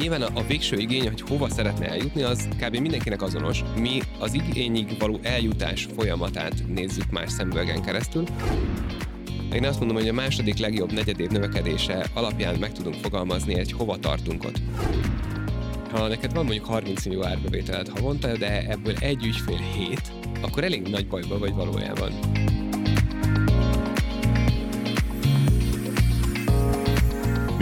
Nyilván a, a végső igény, hogy hova szeretne eljutni, az kb. mindenkinek azonos. Mi az igényig való eljutás folyamatát nézzük más szemüvegen keresztül. Én azt mondom, hogy a második legjobb negyedév növekedése alapján meg tudunk fogalmazni egy hova tartunk ott. Ha neked van mondjuk 30 millió árbevételed havonta, de ebből egy ügyfél 7, akkor elég nagy bajban vagy valójában.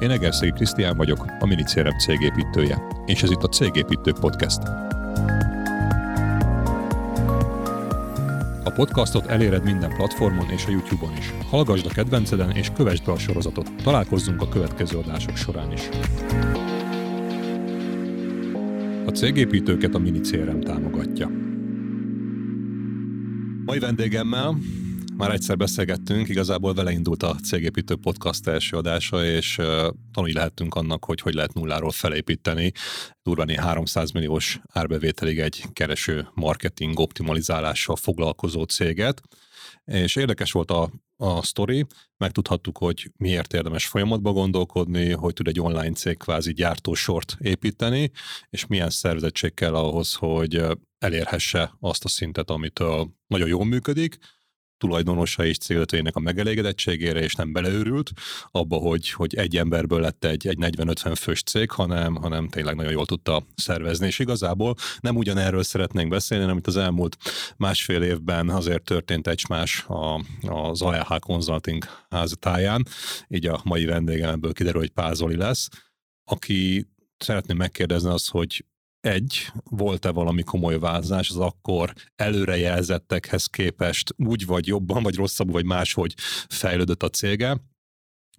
Én Egerszegi Krisztián vagyok, a Minicérem cégépítője, és ez itt a Cégépítő Podcast. A podcastot eléred minden platformon és a YouTube-on is. Hallgasd a kedvenceden és kövessd be a sorozatot. Találkozzunk a következő adások során is. A cégépítőket a Minicérem támogatja. Mai vendégemmel már egyszer beszélgettünk, igazából vele indult a Cégépítő Podcast első adása, és tanulni lehetünk annak, hogy hogy lehet nulláról felépíteni. Durván 300 milliós árbevételig egy kereső marketing optimalizálással foglalkozó céget. És érdekes volt a, a sztori, megtudhattuk, hogy miért érdemes folyamatba gondolkodni, hogy tud egy online cég kvázi gyártósort építeni, és milyen szervezettség kell ahhoz, hogy elérhesse azt a szintet, amitől nagyon jól működik, tulajdonosa és cégvezetőjének a megelégedettségére, és nem beleőrült abba, hogy, hogy egy emberből lett egy, egy 40-50 fős cég, hanem, hanem tényleg nagyon jól tudta szervezni. És igazából nem ugyanerről szeretnénk beszélni, hanem itt az elmúlt másfél évben azért történt egy más a, az ALH Consulting házatáján, így a mai vendégem ebből kiderül, hogy Pázoli lesz, aki szeretném megkérdezni azt, hogy egy, volt-e valami komoly változás az akkor előrejelzettekhez képest úgy vagy jobban, vagy rosszabbul, vagy máshogy fejlődött a cége,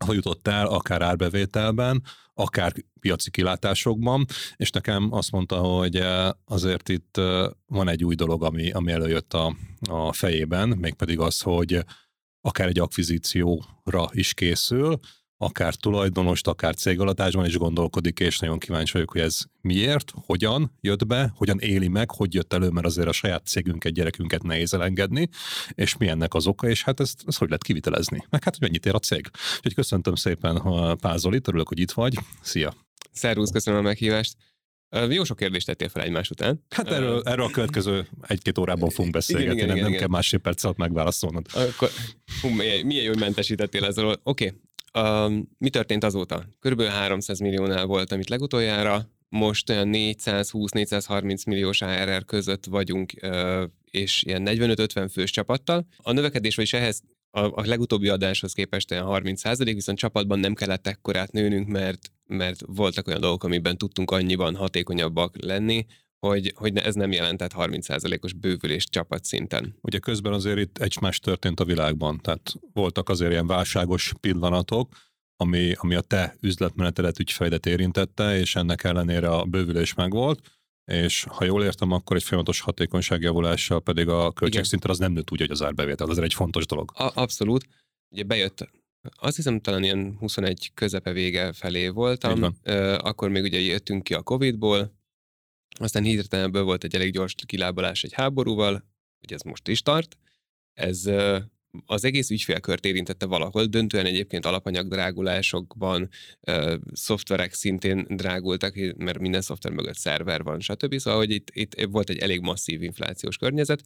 hogy jutott el akár árbevételben, akár piaci kilátásokban, és nekem azt mondta, hogy eh, azért itt eh, van egy új dolog, ami, ami előjött a, a fejében, mégpedig az, hogy akár egy akvizícióra is készül, akár tulajdonost, akár cégalatásban is gondolkodik, és nagyon kíváncsi vagyok, hogy ez miért, hogyan jött be, hogyan éli meg, hogy jött elő, mert azért a saját cégünket, gyerekünket nehéz elengedni, és mi ennek az oka, és hát ezt, ezt hogy lehet kivitelezni. Meg hát, hogy mennyit ér a cég. Úgyhogy köszöntöm szépen a Pázolit, örülök, hogy itt vagy. Szia! Szervusz, köszönöm a meghívást. Jó sok kérdést tettél fel egymás után. Hát erről, erről a következő egy-két órában fogunk beszélgetni, igen, igen, nem, igen, nem igen. kell másfél perc alatt megválaszolnod. Akkor, hú, milyen, milyen jó, hogy mentesítettél ezzel. Oké, okay. Uh, mi történt azóta? Körülbelül 300 milliónál volt, amit legutoljára, most olyan 420-430 milliós ARR között vagyunk, és ilyen 45-50 fős csapattal. A növekedés, vagyis ehhez a, legutóbbi adáshoz képest olyan 30% viszont csapatban nem kellett ekkorát nőnünk, mert, mert voltak olyan dolgok, amiben tudtunk annyiban hatékonyabbak lenni, hogy, hogy ez nem jelentett 30%-os bővülés csapatszinten. Ugye közben azért itt egy más történt a világban, tehát voltak azért ilyen válságos pillanatok, ami, ami a te üzletmenetedet, ügyfejdet érintette, és ennek ellenére a bővülés megvolt, és ha jól értem, akkor egy folyamatos hatékonyságjavulással pedig a költségszinten az nem nőtt úgy, hogy az árbevétel, az egy fontos dolog. A- abszolút. Ugye bejött azt hiszem talán ilyen 21 közepe vége felé voltam, akkor még ugye jöttünk ki a Covid-ból, aztán hirtelen ebből volt egy elég gyors kilábalás egy háborúval, hogy ez most is tart. Ez az egész ügyfélkört érintette valahol, döntően egyébként alapanyagdrágulásokban, szoftverek szintén drágultak, mert minden szoftver mögött szerver van, stb. Szóval, hogy itt, itt volt egy elég masszív inflációs környezet.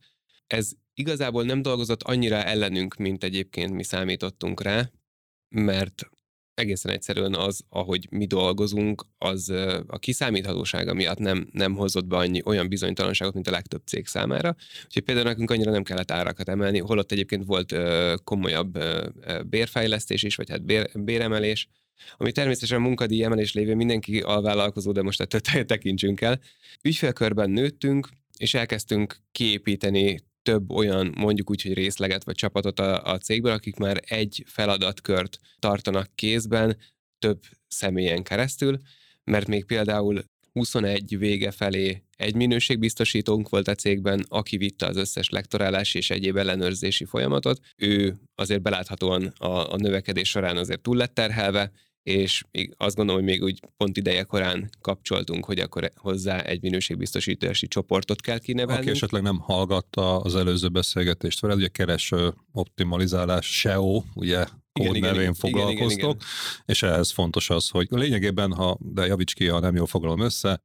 Ez igazából nem dolgozott annyira ellenünk, mint egyébként mi számítottunk rá, mert egészen egyszerűen az, ahogy mi dolgozunk, az a kiszámíthatósága miatt nem, nem hozott be annyi olyan bizonytalanságot, mint a legtöbb cég számára. Úgyhogy például nekünk annyira nem kellett árakat emelni, holott egyébként volt komolyabb bérfejlesztés is, vagy hát bér, béremelés, ami természetesen munkadíj emelés lévő mindenki alvállalkozó, de most ettől tekintsünk el. Ügyfélkörben nőttünk, és elkezdtünk kiépíteni több olyan, mondjuk úgy, hogy részleget vagy csapatot a, a cégből, akik már egy feladatkört tartanak kézben több személyen keresztül, mert még például 21 vége felé egy minőségbiztosítónk volt a cégben, aki vitte az összes lektorálási és egyéb ellenőrzési folyamatot. Ő azért beláthatóan a, a növekedés során azért túl lett terhelve, és még azt gondolom, hogy még úgy pont ideje korán kapcsoltunk, hogy akkor hozzá egy minőségbiztosítási csoportot kell kinevelni. Aki esetleg nem hallgatta az előző beszélgetést veled, ugye kereső optimalizálás, SEO, ugye kód nevén igen, foglalkoztok, igen, igen, igen. és ehhez fontos az, hogy lényegében, ha, de javíts ki, ha nem jól foglalom össze,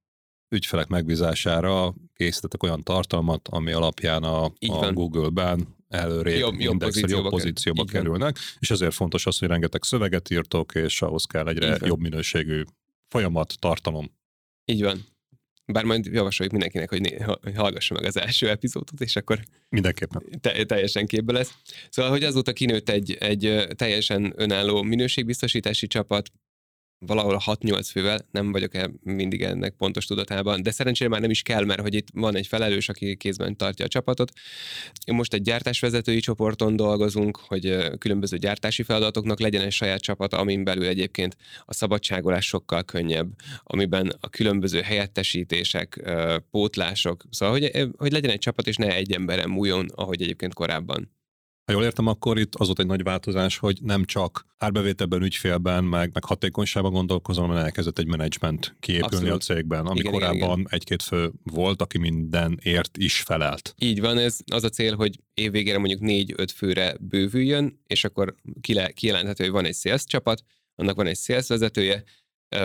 ügyfelek megbízására készítettek olyan tartalmat, ami alapján a, a Google-ben előrébb jobb, jobb pozícióba, jobb pozícióba kerülnek, és ezért fontos az, hogy rengeteg szöveget írtok, és ahhoz kell egyre jobb minőségű folyamat, tartalom. Így van. Bár majd javasoljuk mindenkinek, hogy, hogy hallgassa meg az első epizódot, és akkor Mindenképpen. Te, teljesen képbe lesz. Szóval, hogy azóta kinőtt egy, egy teljesen önálló minőségbiztosítási csapat, valahol 6-8 fővel, nem vagyok -e mindig ennek pontos tudatában, de szerencsére már nem is kell, mert hogy itt van egy felelős, aki kézben tartja a csapatot. Most egy gyártásvezetői csoporton dolgozunk, hogy különböző gyártási feladatoknak legyen egy saját csapata, amin belül egyébként a szabadságolás sokkal könnyebb, amiben a különböző helyettesítések, pótlások, szóval hogy, hogy legyen egy csapat, és ne egy emberen múljon, ahogy egyébként korábban. Ha jól értem, akkor itt az volt egy nagy változás, hogy nem csak árbevételben, ügyfélben, meg, meg hatékonyságban gondolkozom, hanem elkezdett egy menedzsment kiépülni Abszolút. a cégben, ami igen, korábban igen. egy-két fő volt, aki mindenért is felelt. Így van, ez az a cél, hogy évvégére mondjuk négy-öt főre bővüljön, és akkor kijelenthető, hogy van egy sales csapat, annak van egy sales vezetője,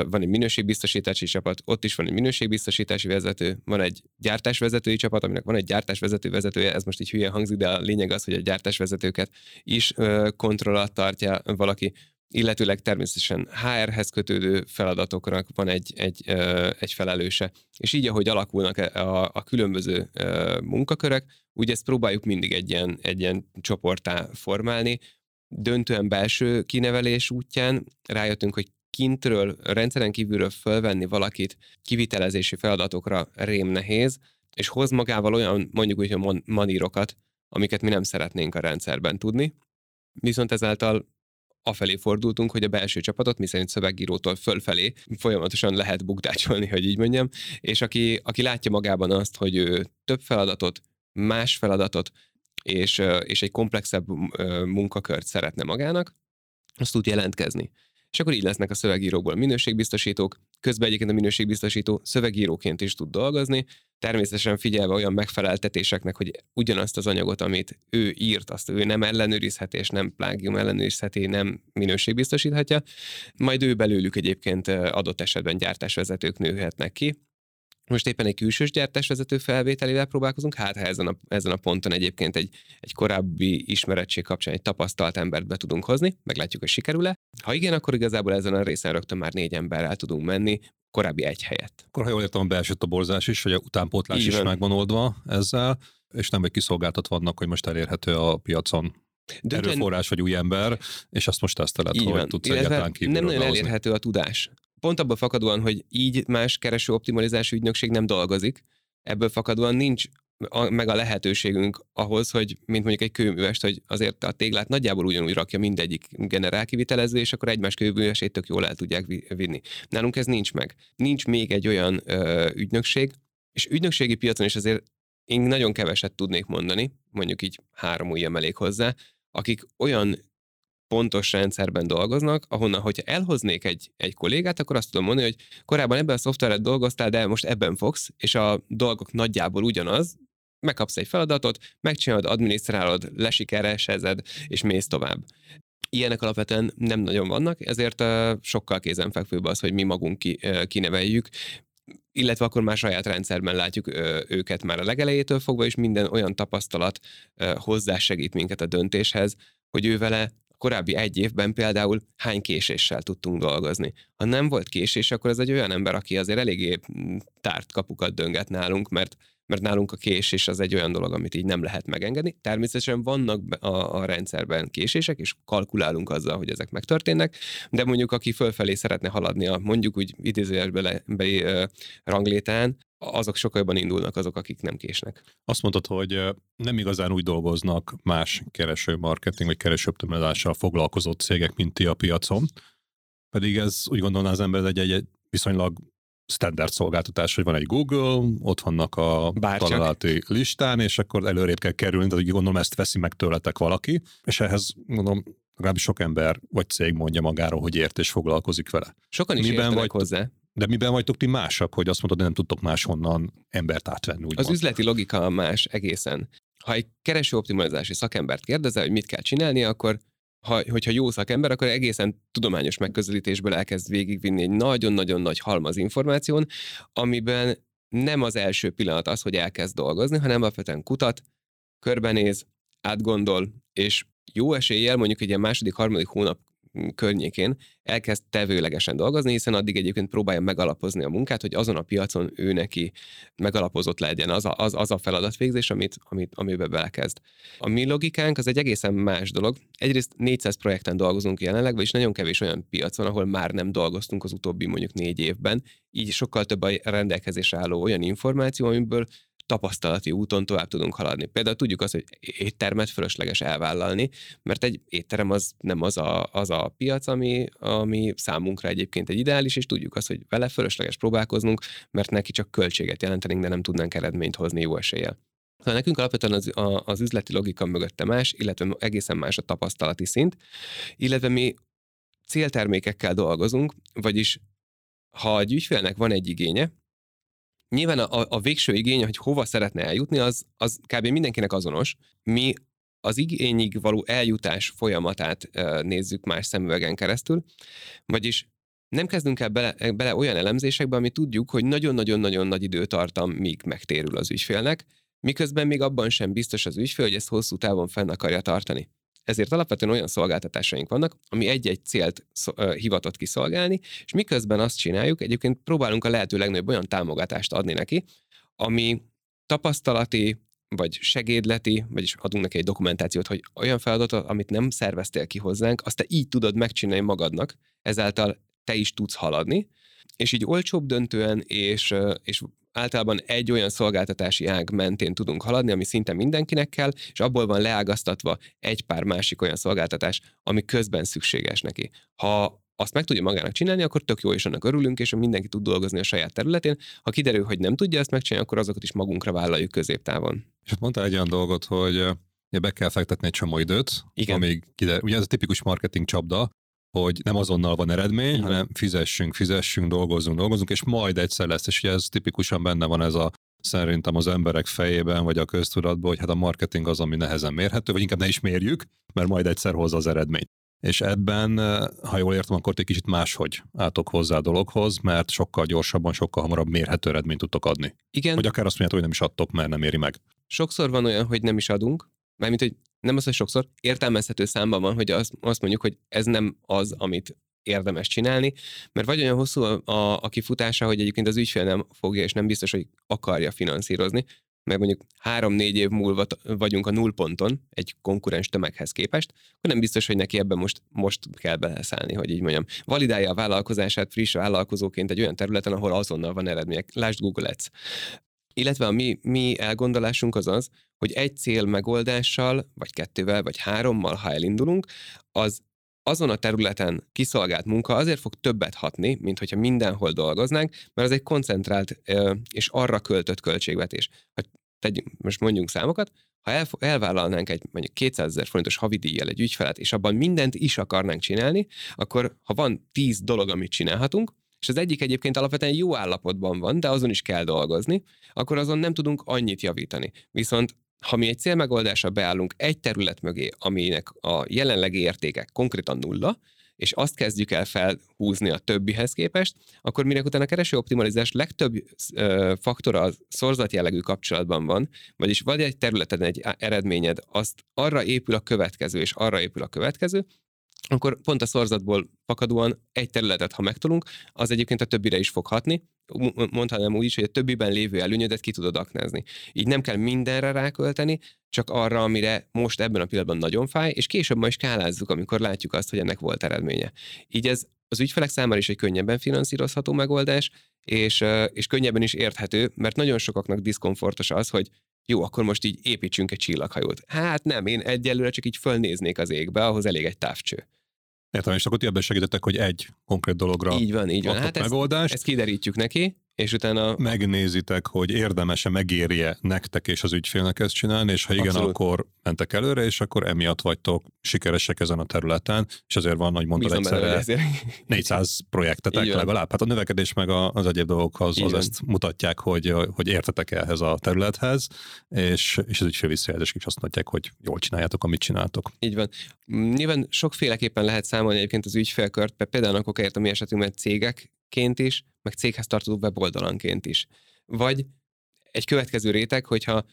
van egy minőségbiztosítási csapat, ott is van egy minőségbiztosítási vezető, van egy gyártásvezetői csapat, aminek van egy gyártásvezető vezetője, ez most így hülye hangzik, de a lényeg az, hogy a gyártásvezetőket is kontroll alatt tartja valaki, illetőleg természetesen HR-hez kötődő feladatoknak van egy, egy, egy felelőse. És így, ahogy alakulnak a, a különböző munkakörök, úgy ezt próbáljuk mindig egy ilyen, egy ilyen csoportá formálni, döntően belső kinevelés útján rájöttünk, hogy kintről, rendszeren kívülről fölvenni valakit kivitelezési feladatokra rém nehéz, és hoz magával olyan mondjuk úgy, hogy manírokat, amiket mi nem szeretnénk a rendszerben tudni. Viszont ezáltal afelé fordultunk, hogy a belső csapatot, miszerint szövegírótól fölfelé folyamatosan lehet bukdácsolni, hogy így mondjam, és aki, aki látja magában azt, hogy ő több feladatot, más feladatot, és, és egy komplexebb munkakört szeretne magának, azt tud jelentkezni és akkor így lesznek a szövegírókból minőségbiztosítók, közben egyébként a minőségbiztosító szövegíróként is tud dolgozni, természetesen figyelve olyan megfeleltetéseknek, hogy ugyanazt az anyagot, amit ő írt, azt ő nem ellenőrizheti, és nem plágium ellenőrizheti, nem minőségbiztosíthatja, majd ő belőlük egyébként adott esetben gyártásvezetők nőhetnek ki, most éppen egy külsős gyártásvezető felvételével próbálkozunk, hát ha ezen a, ezen a ponton egyébként egy, egy korábbi ismerettség kapcsán egy tapasztalt embert be tudunk hozni, meglátjuk, hogy sikerül-e. Ha igen, akkor igazából ezen a részen rögtön már négy emberrel tudunk menni, korábbi egy helyet. Akkor ha jól értem, a belső toborzás is, vagy a utánpótlás Így is van. megvan oldva ezzel, és nem egy kiszolgáltat vannak, hogy most elérhető a piacon Döntően... erőforrás vagy új ember, és azt most teszteled, hogy tudsz egyáltalán Nem nagyon elérhető a tudás pont abból fakadóan, hogy így más kereső optimalizási ügynökség nem dolgozik, ebből fakadóan nincs a, meg a lehetőségünk ahhoz, hogy mint mondjuk egy kőművest, hogy azért a téglát nagyjából ugyanúgy rakja mindegyik generál kivitelező, és akkor egymás kőművesét tök jól el tudják vinni. Nálunk ez nincs meg. Nincs még egy olyan ö, ügynökség, és ügynökségi piacon is azért én nagyon keveset tudnék mondani, mondjuk így három ujjam elég hozzá, akik olyan pontos rendszerben dolgoznak, ahonnan, hogyha elhoznék egy, egy kollégát, akkor azt tudom mondani, hogy korábban ebben a szoftveret dolgoztál, de most ebben fogsz, és a dolgok nagyjából ugyanaz, megkapsz egy feladatot, megcsinálod, adminisztrálod, lesikeresezed, és mész tovább. Ilyenek alapvetően nem nagyon vannak, ezért sokkal kézenfekvőbb az, hogy mi magunk ki, kineveljük, illetve akkor már saját rendszerben látjuk őket már a legelejétől fogva, és minden olyan tapasztalat hozzásegít minket a döntéshez, hogy ő vele korábbi egy évben például hány késéssel tudtunk dolgozni. Ha nem volt késés, akkor ez egy olyan ember, aki azért eléggé mm, tárt kapukat dönget nálunk, mert mert nálunk a késés az egy olyan dolog, amit így nem lehet megengedni. Természetesen vannak a, a rendszerben késések, és kalkulálunk azzal, hogy ezek megtörténnek, de mondjuk aki fölfelé szeretne haladni a mondjuk úgy idézőjelbe be, ranglétán, azok sokkal jobban indulnak azok, akik nem késnek. Azt mondtad, hogy nem igazán úgy dolgoznak más kereső marketing vagy keresőoptimizással foglalkozó cégek, mint ti a piacon, pedig ez úgy gondolná az ember egy, egy viszonylag standard szolgáltatás, hogy van egy Google, ott vannak a Bárcsak. találati listán, és akkor előrébb kell kerülni, tehát gondolom ezt veszi meg tőletek valaki, és ehhez mondom, legalábbis sok ember vagy cég mondja magáról, hogy ért és foglalkozik vele. Sokan is miben vagy, hozzá. De miben vagytok ti másak, hogy azt mondod, hogy nem tudtok máshonnan embert átvenni? Úgy az üzleti logika más egészen. Ha egy kereső optimalizási szakembert kérdezel, hogy mit kell csinálni, akkor ha, hogyha jó szakember, akkor egészen tudományos megközelítésből elkezd végigvinni egy nagyon-nagyon nagy halmaz információn, amiben nem az első pillanat az, hogy elkezd dolgozni, hanem alapvetően kutat, körbenéz, átgondol, és jó eséllyel mondjuk egy ilyen második, harmadik hónap környékén elkezd tevőlegesen dolgozni, hiszen addig egyébként próbálja megalapozni a munkát, hogy azon a piacon ő neki megalapozott legyen az a, az, az a feladatvégzés, amit, amit, amiben belekezd. A mi logikánk az egy egészen más dolog. Egyrészt 400 projekten dolgozunk jelenleg, vagyis nagyon kevés olyan piac van, ahol már nem dolgoztunk az utóbbi mondjuk négy évben, így sokkal több a rendelkezésre álló olyan információ, amiből tapasztalati úton tovább tudunk haladni. Például tudjuk azt, hogy éttermet fölösleges elvállalni, mert egy étterem az nem az a, az a piac, ami, ami számunkra egyébként egy ideális, és tudjuk azt, hogy vele fölösleges próbálkoznunk, mert neki csak költséget jelentenénk, de nem tudnánk eredményt hozni jó eséllyel. Szóval nekünk alapvetően az, a, az üzleti logika mögötte más, illetve egészen más a tapasztalati szint, illetve mi céltermékekkel dolgozunk, vagyis ha egy ügyfélnek van egy igénye, Nyilván a, a végső igény, hogy hova szeretne eljutni, az, az kb. mindenkinek azonos. Mi az igényig való eljutás folyamatát nézzük más szemüvegen keresztül, vagyis nem kezdünk el bele, bele olyan elemzésekbe, ami tudjuk, hogy nagyon-nagyon-nagyon nagy időtartam, míg megtérül az ügyfélnek, miközben még abban sem biztos az ügyfél, hogy ezt hosszú távon fenn akarja tartani. Ezért alapvetően olyan szolgáltatásaink vannak, ami egy-egy célt hivatott kiszolgálni, és miközben azt csináljuk, egyébként próbálunk a lehető legnagyobb olyan támogatást adni neki, ami tapasztalati, vagy segédleti, vagyis adunk neki egy dokumentációt, hogy olyan feladatot, amit nem szerveztél ki hozzánk, azt te így tudod megcsinálni magadnak, ezáltal te is tudsz haladni, és így olcsóbb döntően, és, és általában egy olyan szolgáltatási ág mentén tudunk haladni, ami szinte mindenkinek kell, és abból van leágaztatva egy pár másik olyan szolgáltatás, ami közben szükséges neki. Ha azt meg tudja magának csinálni, akkor tök jó, és annak örülünk, és mindenki tud dolgozni a saját területén. Ha kiderül, hogy nem tudja ezt megcsinálni, akkor azokat is magunkra vállaljuk középtávon. És mondtál egy olyan dolgot, hogy be kell fektetni egy csomó időt, Igen. amíg kiderül. Ugye ez a tipikus marketing csapda, hogy nem azonnal van eredmény, hanem fizessünk, fizessünk, dolgozzunk, dolgozunk, és majd egyszer lesz. És ugye ez tipikusan benne van ez a szerintem az emberek fejében, vagy a köztudatban, hogy hát a marketing az, ami nehezen mérhető, vagy inkább ne is mérjük, mert majd egyszer hozza az eredményt. És ebben, ha jól értem, akkor egy kicsit máshogy álltok hozzá a dologhoz, mert sokkal gyorsabban, sokkal hamarabb mérhető eredményt tudtok adni. Igen. Vagy akár azt mondjátok, hogy nem is adtok, mert nem éri meg. Sokszor van olyan, hogy nem is adunk, Mármint, hogy nem az, hogy sokszor értelmezhető számban van, hogy azt, azt mondjuk, hogy ez nem az, amit érdemes csinálni, mert vagy olyan hosszú a, a, a kifutása, hogy egyébként az ügyfél nem fogja, és nem biztos, hogy akarja finanszírozni, mert mondjuk három-négy év múlva vagyunk a nullponton egy konkurens tömeghez képest, akkor nem biztos, hogy neki ebben most, most kell beleszállni, hogy így mondjam. Validálja a vállalkozását friss vállalkozóként egy olyan területen, ahol azonnal van eredmények. Lásd Google Ads. Illetve a mi, mi elgondolásunk az az, hogy egy cél megoldással, vagy kettővel, vagy hárommal, ha elindulunk, az azon a területen kiszolgált munka azért fog többet hatni, mint hogyha mindenhol dolgoznánk, mert az egy koncentrált és arra költött költségvetés. Ha tegyünk, most mondjunk számokat, ha el, elvállalnánk egy mondjuk 200 ezer forintos havidíjjal egy ügyfelet, és abban mindent is akarnánk csinálni, akkor ha van 10 dolog, amit csinálhatunk, és az egyik egyébként alapvetően jó állapotban van, de azon is kell dolgozni, akkor azon nem tudunk annyit javítani. Viszont ha mi egy célmegoldásra beállunk egy terület mögé, aminek a jelenlegi értéke konkrétan nulla, és azt kezdjük el felhúzni a többihez képest, akkor minek utána a kereső optimalizás legtöbb ö, faktora a szorzat jellegű kapcsolatban van, vagyis vagy egy területen egy eredményed, azt arra épül a következő, és arra épül a következő, akkor pont a szorzatból fakadóan egy területet, ha megtolunk, az egyébként a többire is fog hatni, mondhatnám úgy is, hogy a többiben lévő előnyödet ki tudod aknázni. Így nem kell mindenre rákölteni, csak arra, amire most ebben a pillanatban nagyon fáj, és később majd skálázzuk, amikor látjuk azt, hogy ennek volt eredménye. Így ez az ügyfelek számára is egy könnyebben finanszírozható megoldás, és, és könnyebben is érthető, mert nagyon sokaknak diszkomfortos az, hogy jó, akkor most így építsünk egy csillaghajót. Hát nem, én egyelőre csak így fölnéznék az égbe, ahhoz elég egy távcső. Értem, és akkor ti ebben segítettek, hogy egy konkrét dologra így van, így van. Hát megoldást. Ezt, ezt kiderítjük neki, és utána... Megnézitek, hogy érdemese, megérje nektek és az ügyfélnek ezt csinálni, és ha igen, Abszolút. akkor mentek előre, és akkor emiatt vagytok sikeresek ezen a területen, és azért van, hogy mondtad egyszerre 400 projektetek legalább. Hát a növekedés meg az egyéb dolgok az, ezt mutatják, hogy, hogy értetek ehhez a területhez, és, és az ügyfél visszajelzések is azt mondják, hogy jól csináljátok, amit csináltok. Így van. Nyilván sokféleképpen lehet számolni egyébként az ügyfélkört, például akkor a mi esetünkben cégekként is, meg céghez tartozó weboldalanként is. Vagy egy következő réteg, hogyha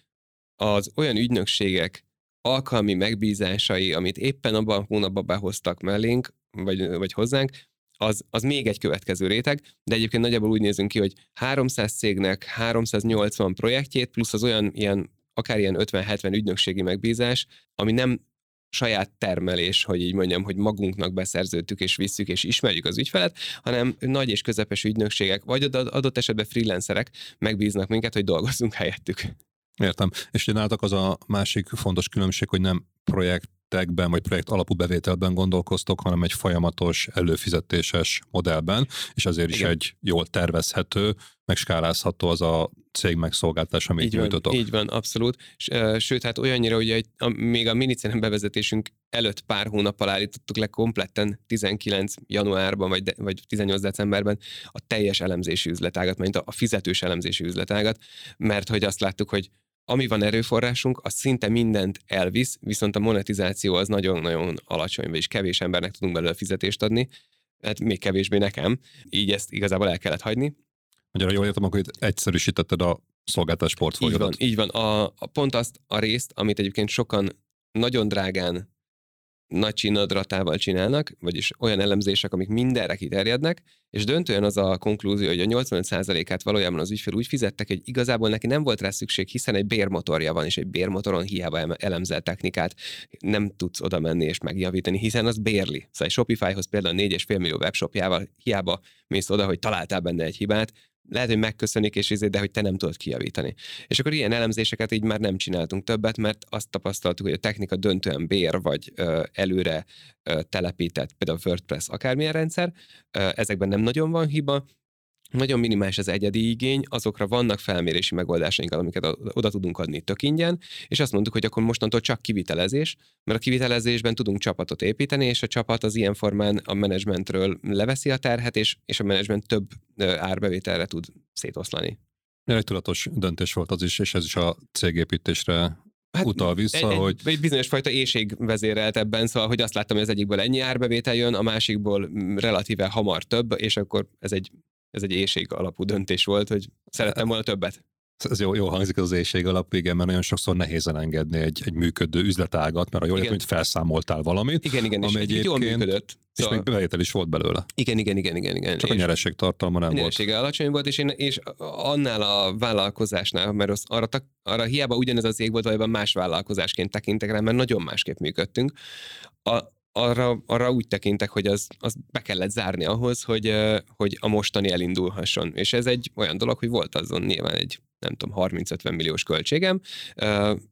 az olyan ügynökségek alkalmi megbízásai, amit éppen abban a hónapban behoztak mellénk, vagy, vagy hozzánk, az, az még egy következő réteg, de egyébként nagyjából úgy nézünk ki, hogy 300 cégnek 380 projektjét, plusz az olyan ilyen akár ilyen 50-70 ügynökségi megbízás, ami nem saját termelés, hogy így mondjam, hogy magunknak beszerződtük és visszük és ismerjük az ügyfelet, hanem nagy és közepes ügynökségek, vagy adott esetben freelancerek megbíznak minket, hogy dolgozzunk helyettük. Értem. És nálatok az a másik fontos különbség, hogy nem projektekben vagy projekt alapú bevételben gondolkoztok, hanem egy folyamatos előfizetéses modellben, és azért Igen. is egy jól tervezhető, meg skálázható az a cég megszolgáltás, amit így nyújtotok. Van, így van, abszolút. S, sőt, hát olyannyira, hogy egy, a, még a minicenen bevezetésünk előtt pár hónappal állítottuk le kompletten 19 januárban, vagy, de, vagy 18 decemberben a teljes elemzési üzletágat, mint a, a fizetős elemzési üzletágat, mert hogy azt láttuk, hogy ami van erőforrásunk, az szinte mindent elvisz, viszont a monetizáció az nagyon-nagyon alacsony, és kevés embernek tudunk belőle fizetést adni, hát még kevésbé nekem, így ezt igazából el kellett hagyni. Magyarul jól értem, akkor egyszerűsítetted a szolgáltás portfóliódat. Így van, így van. A, a, pont azt a részt, amit egyébként sokan nagyon drágán nagy csinadratával csinálnak, vagyis olyan elemzések, amik mindenre kiterjednek, és döntően az a konklúzió, hogy a 85%-át valójában az ügyfél úgy fizettek, hogy igazából neki nem volt rá szükség, hiszen egy bérmotorja van, és egy bérmotoron hiába elemzel technikát, nem tudsz oda menni és megjavítani, hiszen az bérli. Szóval egy Shopifyhoz például 4,5 millió webshopjával hiába mész oda, hogy találtál benne egy hibát, lehet, hogy megköszönik, és izé, de hogy te nem tudod kijavítani. És akkor ilyen elemzéseket így már nem csináltunk többet, mert azt tapasztaltuk, hogy a technika döntően bér, vagy ö, előre ö, telepített, például WordPress akármilyen rendszer, ö, ezekben nem nagyon van hiba, nagyon minimális az egyedi igény, azokra vannak felmérési megoldásaink, amiket oda tudunk adni tök ingyen, és azt mondtuk, hogy akkor mostantól csak kivitelezés, mert a kivitelezésben tudunk csapatot építeni, és a csapat az ilyen formán a menedzsmentről leveszi a terhet, és, és a menedzsment több árbevételre tud szétoszlani. Egy tudatos döntés volt az is, és ez is a cégépítésre hát utal vissza, egy, hogy... Egy bizonyos fajta éjség vezérelt ebben, szóval, hogy azt láttam, hogy az egyikből ennyi árbevétel jön, a másikból relatíve hamar több, és akkor ez egy ez egy éjség alapú döntés volt, hogy szerettem volna többet. Ez jó, jó hangzik az éjség alap, igen, mert nagyon sokszor nehéz elengedni egy, egy működő üzletágat, mert a jól értem, hogy felszámoltál valamit. Igen, igen, ami és egyébként, jól működött. És szóval... még bevétel is volt belőle. Igen, igen, igen, igen. igen. Csak és a nyereség tartalma nem a volt. A alacsony volt, és, én, és annál a vállalkozásnál, mert az, arra, arra hiába ugyanez az ég volt, valójában más vállalkozásként tekintek rá, mert nagyon másképp működtünk. A, arra, arra úgy tekintek, hogy az, az be kellett zárni ahhoz, hogy, hogy a mostani elindulhasson. És ez egy olyan dolog, hogy volt azon nyilván egy nem tudom, 30-50 milliós költségem,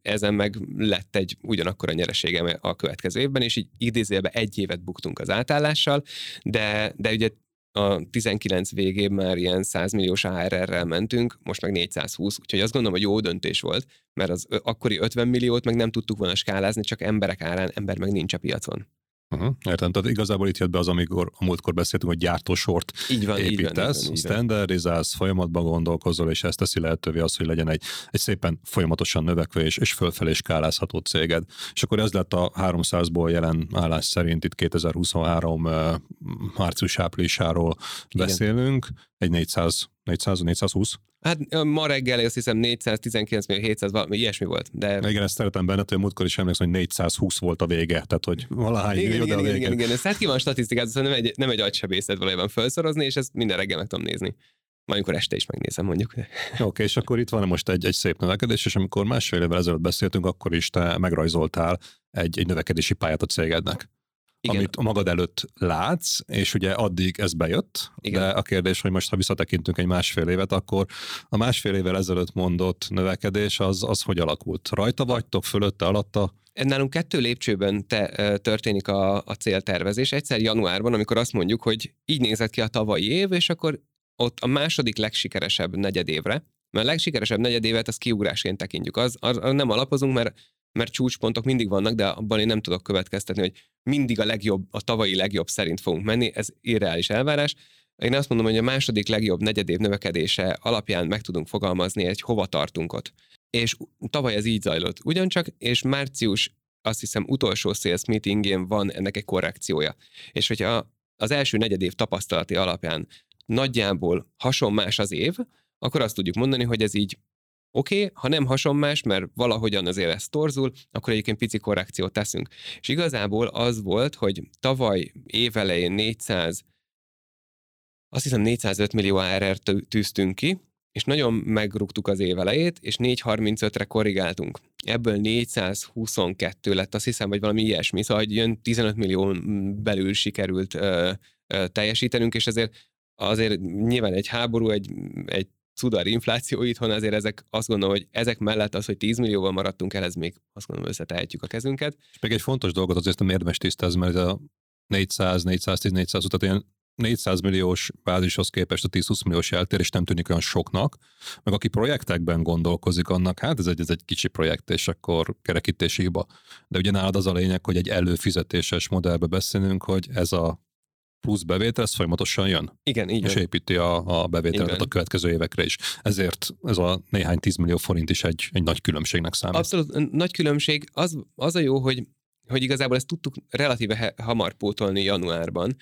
ezen meg lett egy ugyanakkor a nyereségem a következő évben, és így idézőjelben egy évet buktunk az átállással, de, de ugye a 19 végén már ilyen 100 milliós ARR-rel mentünk, most meg 420, úgyhogy azt gondolom, hogy jó döntés volt, mert az akkori 50 milliót meg nem tudtuk volna skálázni, csak emberek árán, ember meg nincs a piacon. Uh-huh. Értem, tehát igazából itt jött be az, amikor a múltkor beszéltünk, hogy gyártósort így van, építesz, így van, standardizálsz, folyamatban gondolkozol, és ezt teszi lehetővé az, hogy legyen egy, egy szépen folyamatosan növekvő és, és fölfelé skálázható céged. És akkor ez lett a 300-ból jelen állás szerint itt 2023 március-áprilisáról beszélünk, egy 400, 400, 420 Hát ma reggel azt hiszem 419 millió 700, valami ilyesmi volt. De... Igen, ezt szeretem benne, hogy múltkor is emlékszem, hogy 420 volt a vége, tehát hogy valahány igen, millió, igen, de igen, igen, igen, ez hát ki van statisztikát, szóval nem egy, nem egy agysebészet valójában felszorozni, és ezt minden reggel meg tudom nézni. Majd amikor este is megnézem, mondjuk. Oké, okay, és akkor itt van most egy, egy szép növekedés, és amikor másfél évvel ezelőtt beszéltünk, akkor is te megrajzoltál egy, egy növekedési pályát a cégednek. Igen. amit magad előtt látsz, és ugye addig ez bejött, Igen. de a kérdés, hogy most ha visszatekintünk egy másfél évet, akkor a másfél évvel ezelőtt mondott növekedés az, az hogy alakult? Rajta vagytok, fölötte, alatta? Nálunk kettő lépcsőben te, történik a, a céltervezés. Egyszer januárban, amikor azt mondjuk, hogy így nézett ki a tavalyi év, és akkor ott a második legsikeresebb negyedévre, mert a legsikeresebb negyedévet az kiugrásként tekintjük. Az, az, az nem alapozunk, mert mert csúcspontok mindig vannak, de abban én nem tudok következtetni, hogy mindig a legjobb, a tavalyi legjobb szerint fogunk menni, ez irreális elvárás. Én azt mondom, hogy a második legjobb negyedév növekedése alapján meg tudunk fogalmazni egy hova tartunk ott. És tavaly ez így zajlott. Ugyancsak, és március azt hiszem utolsó sales meetingén van ennek egy korrekciója. És hogyha az első negyedév tapasztalati alapján nagyjából hasonlás az év, akkor azt tudjuk mondani, hogy ez így Oké, okay, ha nem hasonlás, mert valahogyan azért ez torzul, akkor egyébként pici korrekciót teszünk. És igazából az volt, hogy tavaly évelején 400, azt hiszem 405 millió ARR tűztünk ki, és nagyon megrúgtuk az év elejét, és 435-re korrigáltunk. Ebből 422 lett, azt hiszem, vagy valami ilyesmi, szóval hogy jön 15 millió belül sikerült ö, ö, teljesítenünk, és azért azért nyilván egy háború, egy, egy cudar infláció itthon, azért ezek azt gondolom, hogy ezek mellett az, hogy 10 millióval maradtunk el, ez még azt gondolom összetehetjük a kezünket. És még egy fontos dolgot azért nem érdemes tisztázni, mert a 400, 410, 400 utat ilyen 400 milliós bázishoz képest a 10-20 milliós eltérés nem tűnik olyan soknak, meg aki projektekben gondolkozik annak, hát ez egy, ez egy kicsi projekt, és akkor kerekítési hiba. De ugye nálad az a lényeg, hogy egy előfizetéses modellbe beszélünk, hogy ez a plusz bevétel, ez folyamatosan jön. Igen, így És van. építi a, a bevételt a következő évekre is. Ezért ez a néhány tízmillió forint is egy, egy nagy különbségnek számít. Abszolút nagy különbség. Az, az a jó, hogy, hogy igazából ezt tudtuk relatíve hamar pótolni januárban,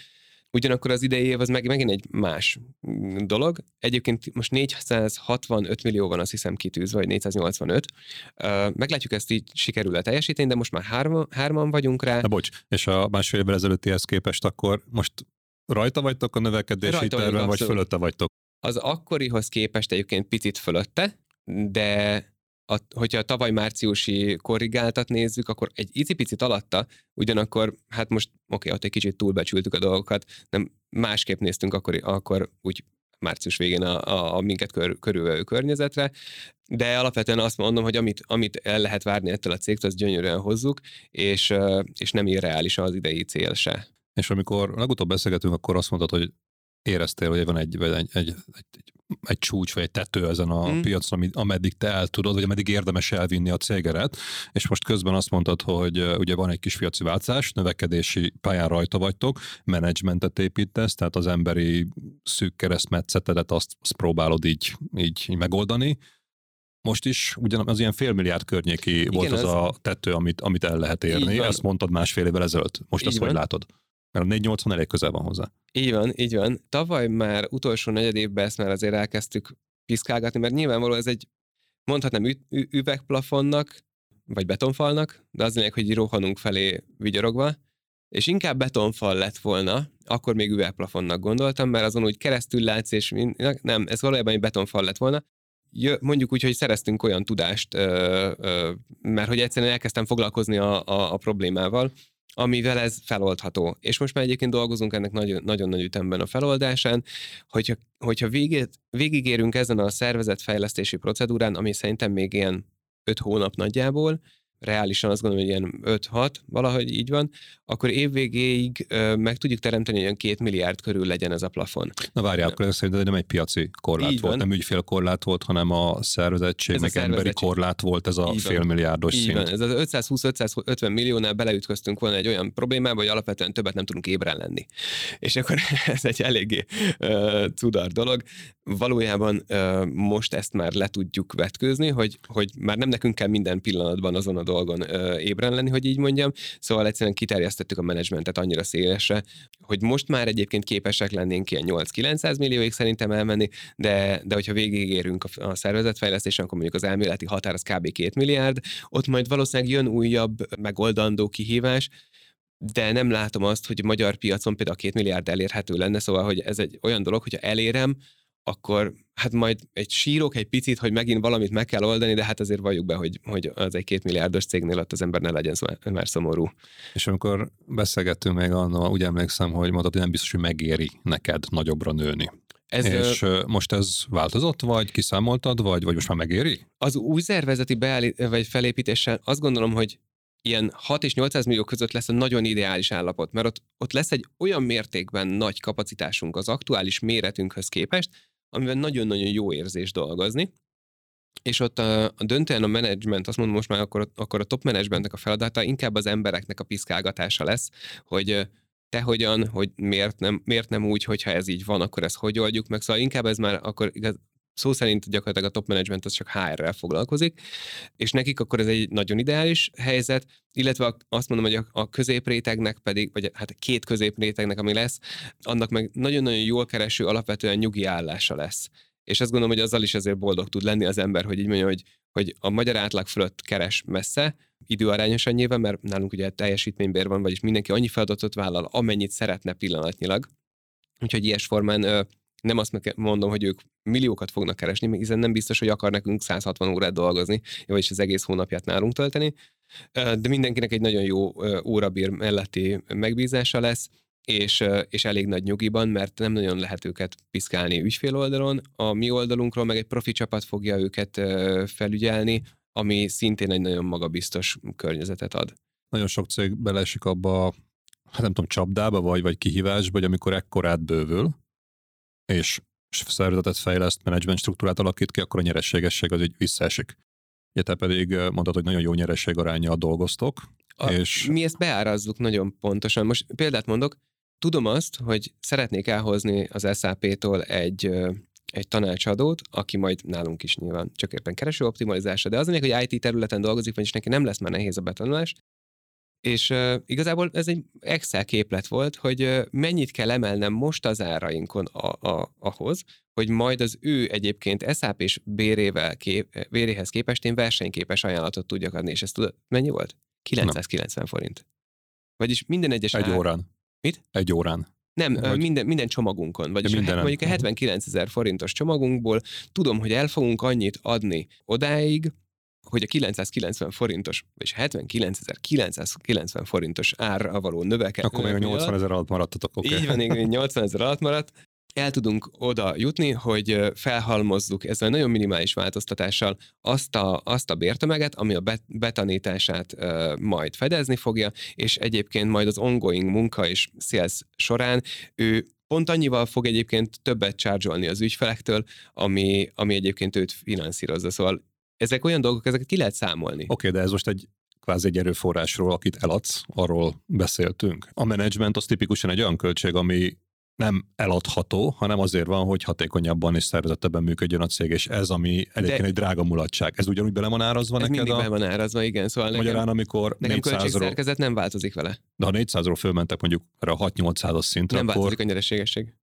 Ugyanakkor az idei év az meg, megint egy más dolog. Egyébként most 465 millió van azt hiszem kitűzve, vagy 485. Meglátjuk ezt így sikerül-e teljesíteni, de most már hárma, hárman vagyunk rá. Na bocs, és a másfél évvel ezelőttihez képest akkor most rajta vagytok a növekedési terven, vagy fölötte vagytok? Az akkorihoz képest egyébként picit fölötte, de a, hogyha a tavaly márciusi korrigáltat nézzük, akkor egy icipicit alatta, ugyanakkor, hát most oké, okay, ott egy kicsit túlbecsültük a dolgokat, nem másképp néztünk akkor, akkor úgy március végén a, a, a minket kör, körülvevő környezetre, de alapvetően azt mondom, hogy amit, amit el lehet várni ettől a cégtől, azt gyönyörűen hozzuk, és, és nem irreális az idei cél se. És amikor legutóbb beszélgetünk, akkor azt mondtad, hogy éreztél, hogy van egy, egy, egy, egy, egy, csúcs vagy egy tető ezen a mm. piacon, ameddig te el tudod, vagy ameddig érdemes elvinni a cégeret, és most közben azt mondtad, hogy ugye van egy kis piaci váltás, növekedési pályán rajta vagytok, menedzsmentet építesz, tehát az emberi szűk keresztmetszetedet azt, azt próbálod így, így, így megoldani, most is ugyanaz ilyen félmilliárd környéki Igen, volt az, az a tető, amit, amit el lehet érni. Ezt mondtad másfél évvel ezelőtt. Most így ezt van. hogy látod? Mert a 480 elég közel van hozzá. Így van, így van. Tavaly már utolsó negyed évben ezt már azért elkezdtük piszkálgatni, mert nyilvánvaló ez egy, mondhatnám ü- ü- üvegplafonnak, vagy betonfalnak, de az lényeg, hogy rohanunk felé vigyorogva, és inkább betonfal lett volna, akkor még üvegplafonnak gondoltam, mert azon úgy keresztül látsz, és nem, ez valójában egy betonfal lett volna. Mondjuk úgy, hogy szereztünk olyan tudást, mert hogy egyszerűen elkezdtem foglalkozni a, a, a problémával, amivel ez feloldható. És most már egyébként dolgozunk ennek nagyon, nagyon nagy ütemben a feloldásán, hogyha, hogyha végét, végigérünk ezen a szervezetfejlesztési procedúrán, ami szerintem még ilyen öt hónap nagyjából, reálisan azt gondolom, hogy ilyen 5-6, valahogy így van, akkor évvégéig ö, meg tudjuk teremteni, hogy olyan két milliárd körül legyen ez a plafon. Na várjál, akkor ez szerintem nem egy piaci korlát így volt, van. nem ügyfélkorlát volt, hanem a szervezettség, ez a emberi korlát volt ez a félmilliárdos szint. Van. Ez az 520-550 milliónál beleütköztünk volna egy olyan problémába, hogy alapvetően többet nem tudunk ébren lenni. És akkor ez egy eléggé uh, cudar dolog. Valójában uh, most ezt már le tudjuk vetkőzni, hogy, hogy már nem nekünk kell minden pillanatban azon a dolgon ö, ébren lenni, hogy így mondjam. Szóval egyszerűen kiterjesztettük a menedzsmentet annyira szélesre, hogy most már egyébként képesek lennénk ilyen 8-900 millióig szerintem elmenni, de, de hogyha végigérünk a, a szervezetfejlesztésen, akkor mondjuk az elméleti határ az kb. 2 milliárd, ott majd valószínűleg jön újabb megoldandó kihívás, de nem látom azt, hogy a magyar piacon például a két milliárd elérhető lenne, szóval, hogy ez egy olyan dolog, hogyha elérem, akkor hát majd egy sírok egy picit, hogy megint valamit meg kell oldani, de hát azért valljuk be, hogy, hogy az egy két milliárdos cégnél ott az ember ne legyen már szomorú. És amikor beszélgettünk még annól, úgy emlékszem, hogy mondtad, hogy nem biztos, hogy megéri neked nagyobbra nőni. Ez, és ö... most ez változott, vagy kiszámoltad, vagy, vagy most már megéri? Az új szervezeti beállít, vagy felépítéssel azt gondolom, hogy ilyen 6 és 800 millió között lesz a nagyon ideális állapot, mert ott, ott lesz egy olyan mértékben nagy kapacitásunk az aktuális méretünkhöz képest, amiben nagyon-nagyon jó érzés dolgozni, és ott a, a döntően a menedzsment, azt mondom most már akkor, akkor a top menedzsmentnek a feladata inkább az embereknek a piszkálgatása lesz, hogy te hogyan, hogy miért nem, miért nem úgy, hogyha ez így van, akkor ezt hogy oldjuk meg. Szóval inkább ez már akkor igaz, szó szerint gyakorlatilag a top management az csak HR-rel foglalkozik, és nekik akkor ez egy nagyon ideális helyzet, illetve azt mondom, hogy a, középrétegnek pedig, vagy hát két középrétegnek, ami lesz, annak meg nagyon-nagyon jól kereső alapvetően nyugi állása lesz. És azt gondolom, hogy azzal is azért boldog tud lenni az ember, hogy így mondja, hogy, hogy a magyar átlag fölött keres messze, időarányosan nyilván, mert nálunk ugye teljesítménybér van, vagyis mindenki annyi feladatot vállal, amennyit szeretne pillanatnyilag. Úgyhogy ilyes formán nem azt mondom, hogy ők milliókat fognak keresni, hiszen nem biztos, hogy akar nekünk 160 órát dolgozni, vagyis az egész hónapját nálunk tölteni, de mindenkinek egy nagyon jó órabír melletti megbízása lesz, és, és elég nagy nyugiban, mert nem nagyon lehet őket piszkálni ügyfél oldalon. A mi oldalunkról meg egy profi csapat fogja őket felügyelni, ami szintén egy nagyon magabiztos környezetet ad. Nagyon sok cég belesik abba, hát nem tudom, csapdába vagy, vagy kihívásba, hogy amikor ekkorát bővül, és szervezetet fejleszt, menedzsment struktúrát alakít ki, akkor a nyerességesség az így visszaesik. Ugye te pedig mondtad, hogy nagyon jó nyereség aránya dolgoztok. A, és... Mi ezt beárazzuk nagyon pontosan. Most példát mondok, tudom azt, hogy szeretnék elhozni az SAP-tól egy, egy tanácsadót, aki majd nálunk is nyilván csak éppen kereső optimalizása, de az hogy IT területen dolgozik, vagyis neki nem lesz már nehéz a betanulás, és uh, igazából ez egy Excel képlet volt, hogy uh, mennyit kell emelnem most az árainkon a, a, ahhoz, hogy majd az ő egyébként SAP és bérével kép, béréhez képest én versenyképes ajánlatot tudjak adni, és ez tudod, mennyi volt? 990 Na. forint. Vagyis minden egyes Egy ár... órán. Mit? Egy órán. Nem, vagy... minden, minden csomagunkon. Vagyis minden a, mondjuk a 79 ezer forintos csomagunkból tudom, hogy el fogunk annyit adni odáig, hogy a 990 forintos, vagy 79.990 forintos árra való növekedés. Akkor még a 80 ezer alatt maradtatok. Okay. Így van, még 80 ezer alatt maradt. El tudunk oda jutni, hogy felhalmozzuk ezzel nagyon minimális változtatással azt a, azt a bértömeget, ami a betanítását majd fedezni fogja, és egyébként majd az ongoing munka és sales során ő pont annyival fog egyébként többet csárgyolni az ügyfelektől, ami, ami egyébként őt finanszírozza. Szóval ezek olyan dolgok, ezeket ki lehet számolni. Oké, okay, de ez most egy kvázi egy erőforrásról, akit eladsz, arról beszéltünk. A menedzsment az tipikusan egy olyan költség, ami nem eladható, hanem azért van, hogy hatékonyabban és szervezettebben működjön a cég, és ez, ami egyébként egy drága mulatság. Ez ugyanúgy bele van árazva ez neked? mindig a... bele van árazva, igen. Szóval nekem, Magyarán, amikor nekem 400 nem változik vele. De ha 400-ról fölmentek mondjuk erre a 6-800-as szintre, nem akkor... változik a nyereségesség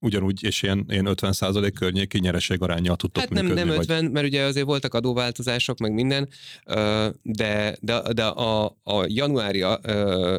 ugyanúgy, és ilyen, ilyen 50% környéki nyereség arányjal tudtok hát nem, működni? nem 50, vagy... mert ugye azért voltak adóváltozások, meg minden, de, de, de a, a januári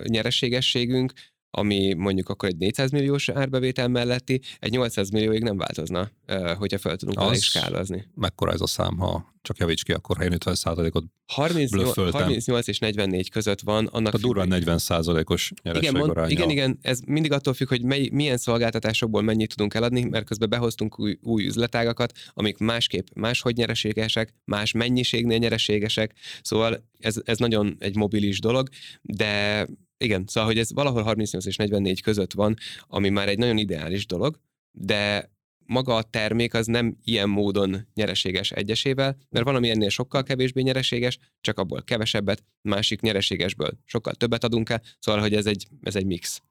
nyereségességünk ami mondjuk akkor egy 400 milliós árbevétel melletti, egy 800 millióig nem változna, hogyha fel tudunk vele skálazni. Mekkora ez a szám, ha csak javíts ki, akkor ha én 50 ot 38, 38 és 44 között van. Annak a durva 40 százalékos igen, mond, igen, igen, ez mindig attól függ, hogy mely, milyen szolgáltatásokból mennyit tudunk eladni, mert közben behoztunk új, új üzletágakat, amik másképp máshogy nyereségesek, más mennyiségnél nyereségesek, szóval ez, ez nagyon egy mobilis dolog, de igen, szóval, hogy ez valahol 38 és 44 között van, ami már egy nagyon ideális dolog, de maga a termék az nem ilyen módon nyereséges egyesével, mert van, ami ennél sokkal kevésbé nyereséges, csak abból kevesebbet, másik nyereségesből sokkal többet adunk el, szóval, hogy ez egy, ez egy mix.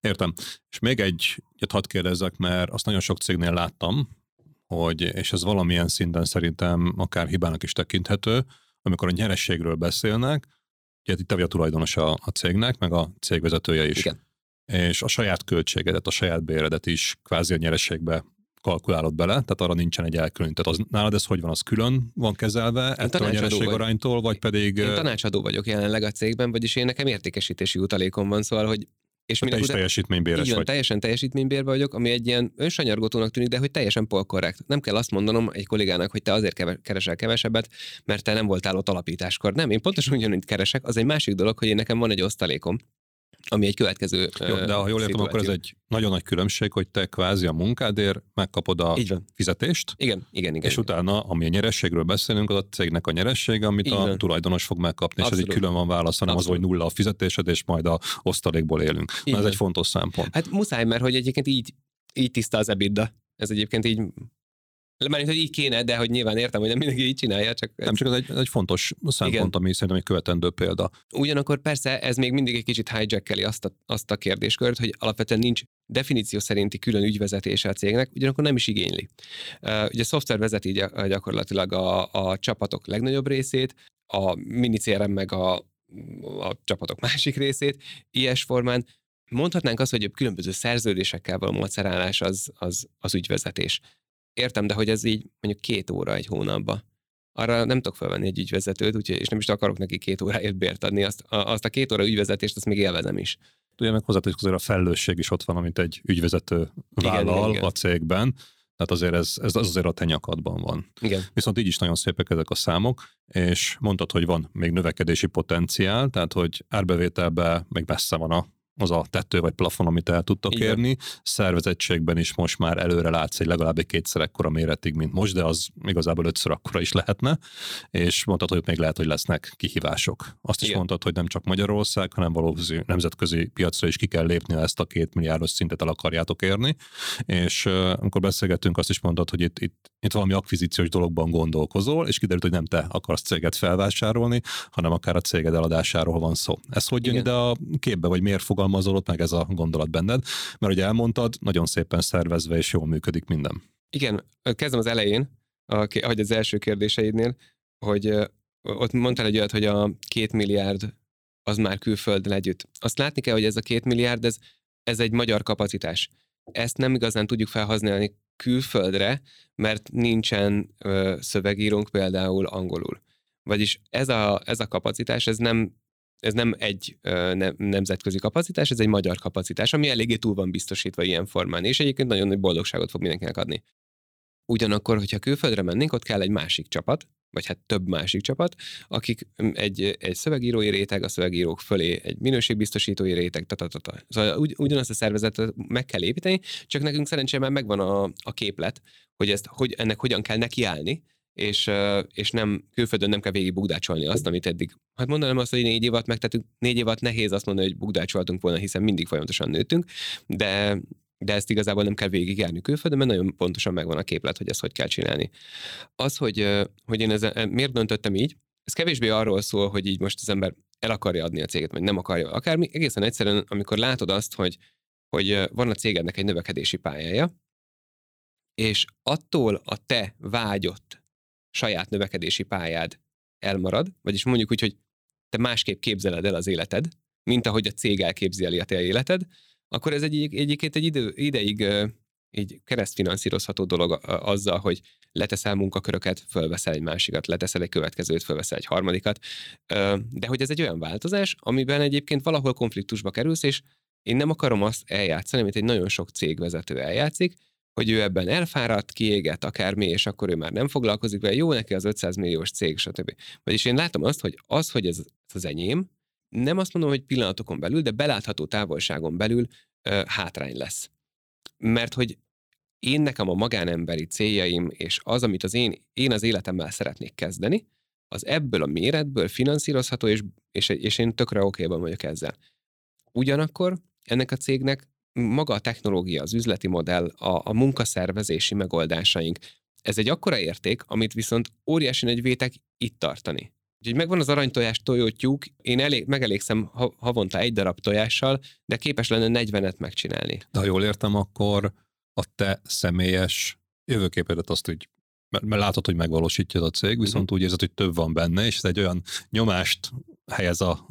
Értem. És még egy, egy hadd kérdezzek, mert azt nagyon sok cégnél láttam, hogy, és ez valamilyen szinten szerintem akár hibának is tekinthető, amikor a nyerességről beszélnek, ugye itt a tulajdonos a, a cégnek, meg a cégvezetője is. Igen. És a saját költségedet, a saját béredet is kvázi a nyereségbe kalkulálod bele, tehát arra nincsen egy elkülönített. Az, nálad ez hogy van, az külön van kezelve én ettől a nyereségaránytól, vagy pedig... Én tanácsadó vagyok jelenleg a cégben, vagyis én nekem értékesítési utalékom van, szóval, hogy és te is teljesítménybéres így van, vagy. teljesen teljesítménybérbe vagyok, ami egy ilyen önsanyargatónak tűnik, de hogy teljesen polkorrekt. Nem kell azt mondanom egy kollégának, hogy te azért keresel kevesebbet, mert te nem voltál ott alapításkor. Nem, én pontosan ugyanúgy keresek. Az egy másik dolog, hogy én nekem van egy osztalékom, ami egy következő Jó, de ha jól értem, akkor ez egy nagyon nagy különbség, hogy te kvázi a munkádért megkapod a fizetést. Igen, igen, igen. És igen. utána, ami a nyerességről beszélünk, az a cégnek a nyeressége, amit Igen. a tulajdonos fog megkapni, Abszolút. és ez egy külön van válasz, hanem Abszolút. az, hogy nulla a fizetésed, és majd a osztalékból élünk. Na, ez egy fontos szempont. Hát muszáj, mert hogy egyébként így, így tiszta az ebidda. Ez egyébként így mert hogy így kéne, de hogy nyilván értem, hogy nem mindenki így csinálja, csak... Nem csak ez egy, egy fontos szempont, Igen. ami szerintem egy követendő példa. Ugyanakkor persze ez még mindig egy kicsit hijackeli azt a, azt a kérdéskört, hogy alapvetően nincs definíció szerinti külön ügyvezetése a cégnek, ugyanakkor nem is igényli. Ugye a szoftver vezeti gyakorlatilag a, a csapatok legnagyobb részét, a mini CRM meg a, a csapatok másik részét, ilyes formán mondhatnánk azt, hogy a különböző szerződésekkel való macerálás az, az, az ügyvezetés értem, de hogy ez így mondjuk két óra egy hónapba. Arra nem tudok felvenni egy ügyvezetőt, úgyhogy, és nem is akarok neki két óráért bért adni. Azt a, azt a két óra ügyvezetést, azt még élvezem is. Ugye meg hozzátartozik azért a felelősség is ott van, amit egy ügyvezető vállal igen, igen. a cégben. Tehát azért ez, ez azért a te nyakadban van. Igen. Viszont így is nagyon szépek ezek a számok, és mondtad, hogy van még növekedési potenciál, tehát hogy árbevételben még messze van a az a tető vagy plafon, amit el tudtok Igen. érni. Szervezettségben is most már előre látsz egy legalább egy kétszer ekkora méretig, mint most, de az igazából ötször akkora is lehetne, és mondtad, hogy még lehet, hogy lesznek kihívások. Azt is Igen. mondtad, hogy nem csak Magyarország, hanem valószínű nemzetközi piacra is ki kell lépni, ha ezt a két milliárdos szintet el akarjátok érni, és uh, amikor beszélgettünk, azt is mondtad, hogy itt, itt, itt valami akvizíciós dologban gondolkozol, és kiderült, hogy nem te akarsz céget felvásárolni, hanem akár a céged eladásáról van szó. Ez hogy jön Igen. ide a képbe, vagy miért fogal fogalmazolott meg ez a gondolat benned, mert ugye elmondtad, nagyon szépen szervezve és jól működik minden. Igen, kezdem az elején, hogy az első kérdéseidnél, hogy ott mondtál egy olyat, hogy a két milliárd az már külföld együtt. Azt látni kell, hogy ez a két milliárd, ez, ez egy magyar kapacitás. Ezt nem igazán tudjuk felhasználni külföldre, mert nincsen ö, szövegírónk például angolul. Vagyis ez a, ez a kapacitás, ez nem ez nem egy ö, ne, nemzetközi kapacitás, ez egy magyar kapacitás, ami eléggé túl van biztosítva ilyen formán, és egyébként nagyon nagy boldogságot fog mindenkinek adni. Ugyanakkor, hogyha külföldre mennénk, ott kell egy másik csapat, vagy hát több másik csapat, akik egy, egy szövegírói réteg, a szövegírók fölé egy minőségbiztosítói réteg, tatatata. Szóval ugy, ugyanazt a szervezetet meg kell építeni, csak nekünk szerencsére megvan a, a képlet, hogy ezt, hogy ennek hogyan kell nekiállni, és, és nem, külföldön nem kell végig bugdácsolni azt, amit eddig. Hát mondanám azt, hogy négy évat megtettünk, négy évat nehéz azt mondani, hogy bugdácsoltunk volna, hiszen mindig folyamatosan nőttünk, de, de ezt igazából nem kell végigjárni külföldön, mert nagyon pontosan megvan a képlet, hogy ezt hogy kell csinálni. Az, hogy, hogy én ezzel, miért döntöttem így, ez kevésbé arról szól, hogy így most az ember el akarja adni a céget, vagy nem akarja. Akármi, egészen egyszerűen, amikor látod azt, hogy, hogy van a cégednek egy növekedési pályája, és attól a te vágyott saját növekedési pályád elmarad, vagyis mondjuk úgy, hogy te másképp képzeled el az életed, mint ahogy a cég elképzeli a te életed, akkor ez egy, egyébként egy idő, ideig így keresztfinanszírozható dolog azzal, hogy leteszel munkaköröket, fölveszel egy másikat, leteszel egy következőt, fölveszel egy harmadikat, de hogy ez egy olyan változás, amiben egyébként valahol konfliktusba kerülsz, és én nem akarom azt eljátszani, mint egy nagyon sok cégvezető eljátszik, hogy ő ebben elfáradt, kiégett akármi, és akkor ő már nem foglalkozik vele, jó neki az 500 milliós cég, stb. Vagyis én látom azt, hogy az, hogy ez az enyém, nem azt mondom, hogy pillanatokon belül, de belátható távolságon belül ö, hátrány lesz. Mert hogy én nekem a magánemberi céljaim, és az, amit az én, én az életemmel szeretnék kezdeni, az ebből a méretből finanszírozható, és, és, és én tökre okéban vagyok ezzel. Ugyanakkor ennek a cégnek maga a technológia, az üzleti modell, a, a munkaszervezési megoldásaink, ez egy akkora érték, amit viszont óriási nagy vétek itt tartani. Úgyhogy megvan az aranytojás tojótyúk, én elég, megelégszem havonta egy darab tojással, de képes lenne 40-et megcsinálni. De ha jól értem, akkor a te személyes jövőképedet azt úgy mert, mert látod, hogy megvalósítja a cég, viszont uh-huh. úgy érzed, hogy több van benne, és ez egy olyan nyomást helyez a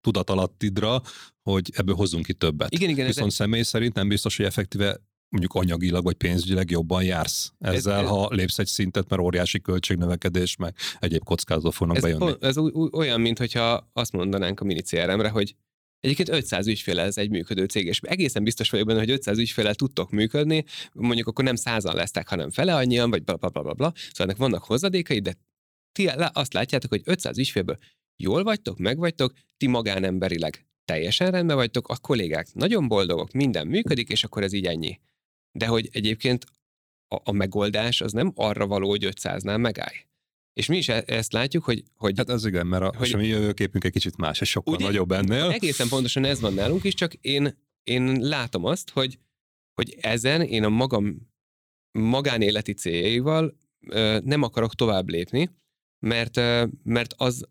tudatalattidra, hogy ebből hozzunk ki többet. Igen, igen, Viszont ez személy szerint nem biztos, hogy effektíve mondjuk anyagilag vagy pénzügyileg jobban jársz ezzel, ez, ha lépsz egy szintet, mert óriási költségnövekedés, meg egyéb kockázatok fognak ez, bejönni. Ez olyan, mintha azt mondanánk a mini CRM-re, hogy Egyébként 500 ügyféle ez egy működő cég, és egészen biztos vagyok benne, hogy 500 ügyféle tudtok működni, mondjuk akkor nem százan lesztek, hanem fele annyian, vagy bla bla bla bla. bla. Szóval ennek vannak hozadékai, de ti azt látjátok, hogy 500 ügyfélből jól vagytok, megvagytok, ti magánemberileg teljesen rendben vagytok, a kollégák nagyon boldogok, minden működik, és akkor ez így ennyi. De hogy egyébként a, a megoldás az nem arra való, hogy 500-nál megállj. És mi is e- ezt látjuk, hogy... hogy hát az igen, mert a, hogy, a mi jövőképünk egy kicsit más, és sokkal ugye, nagyobb ennél. Egészen pontosan ez van nálunk is, csak én, én látom azt, hogy, hogy ezen én a magam magánéleti céljaival nem akarok tovább lépni, mert, mert az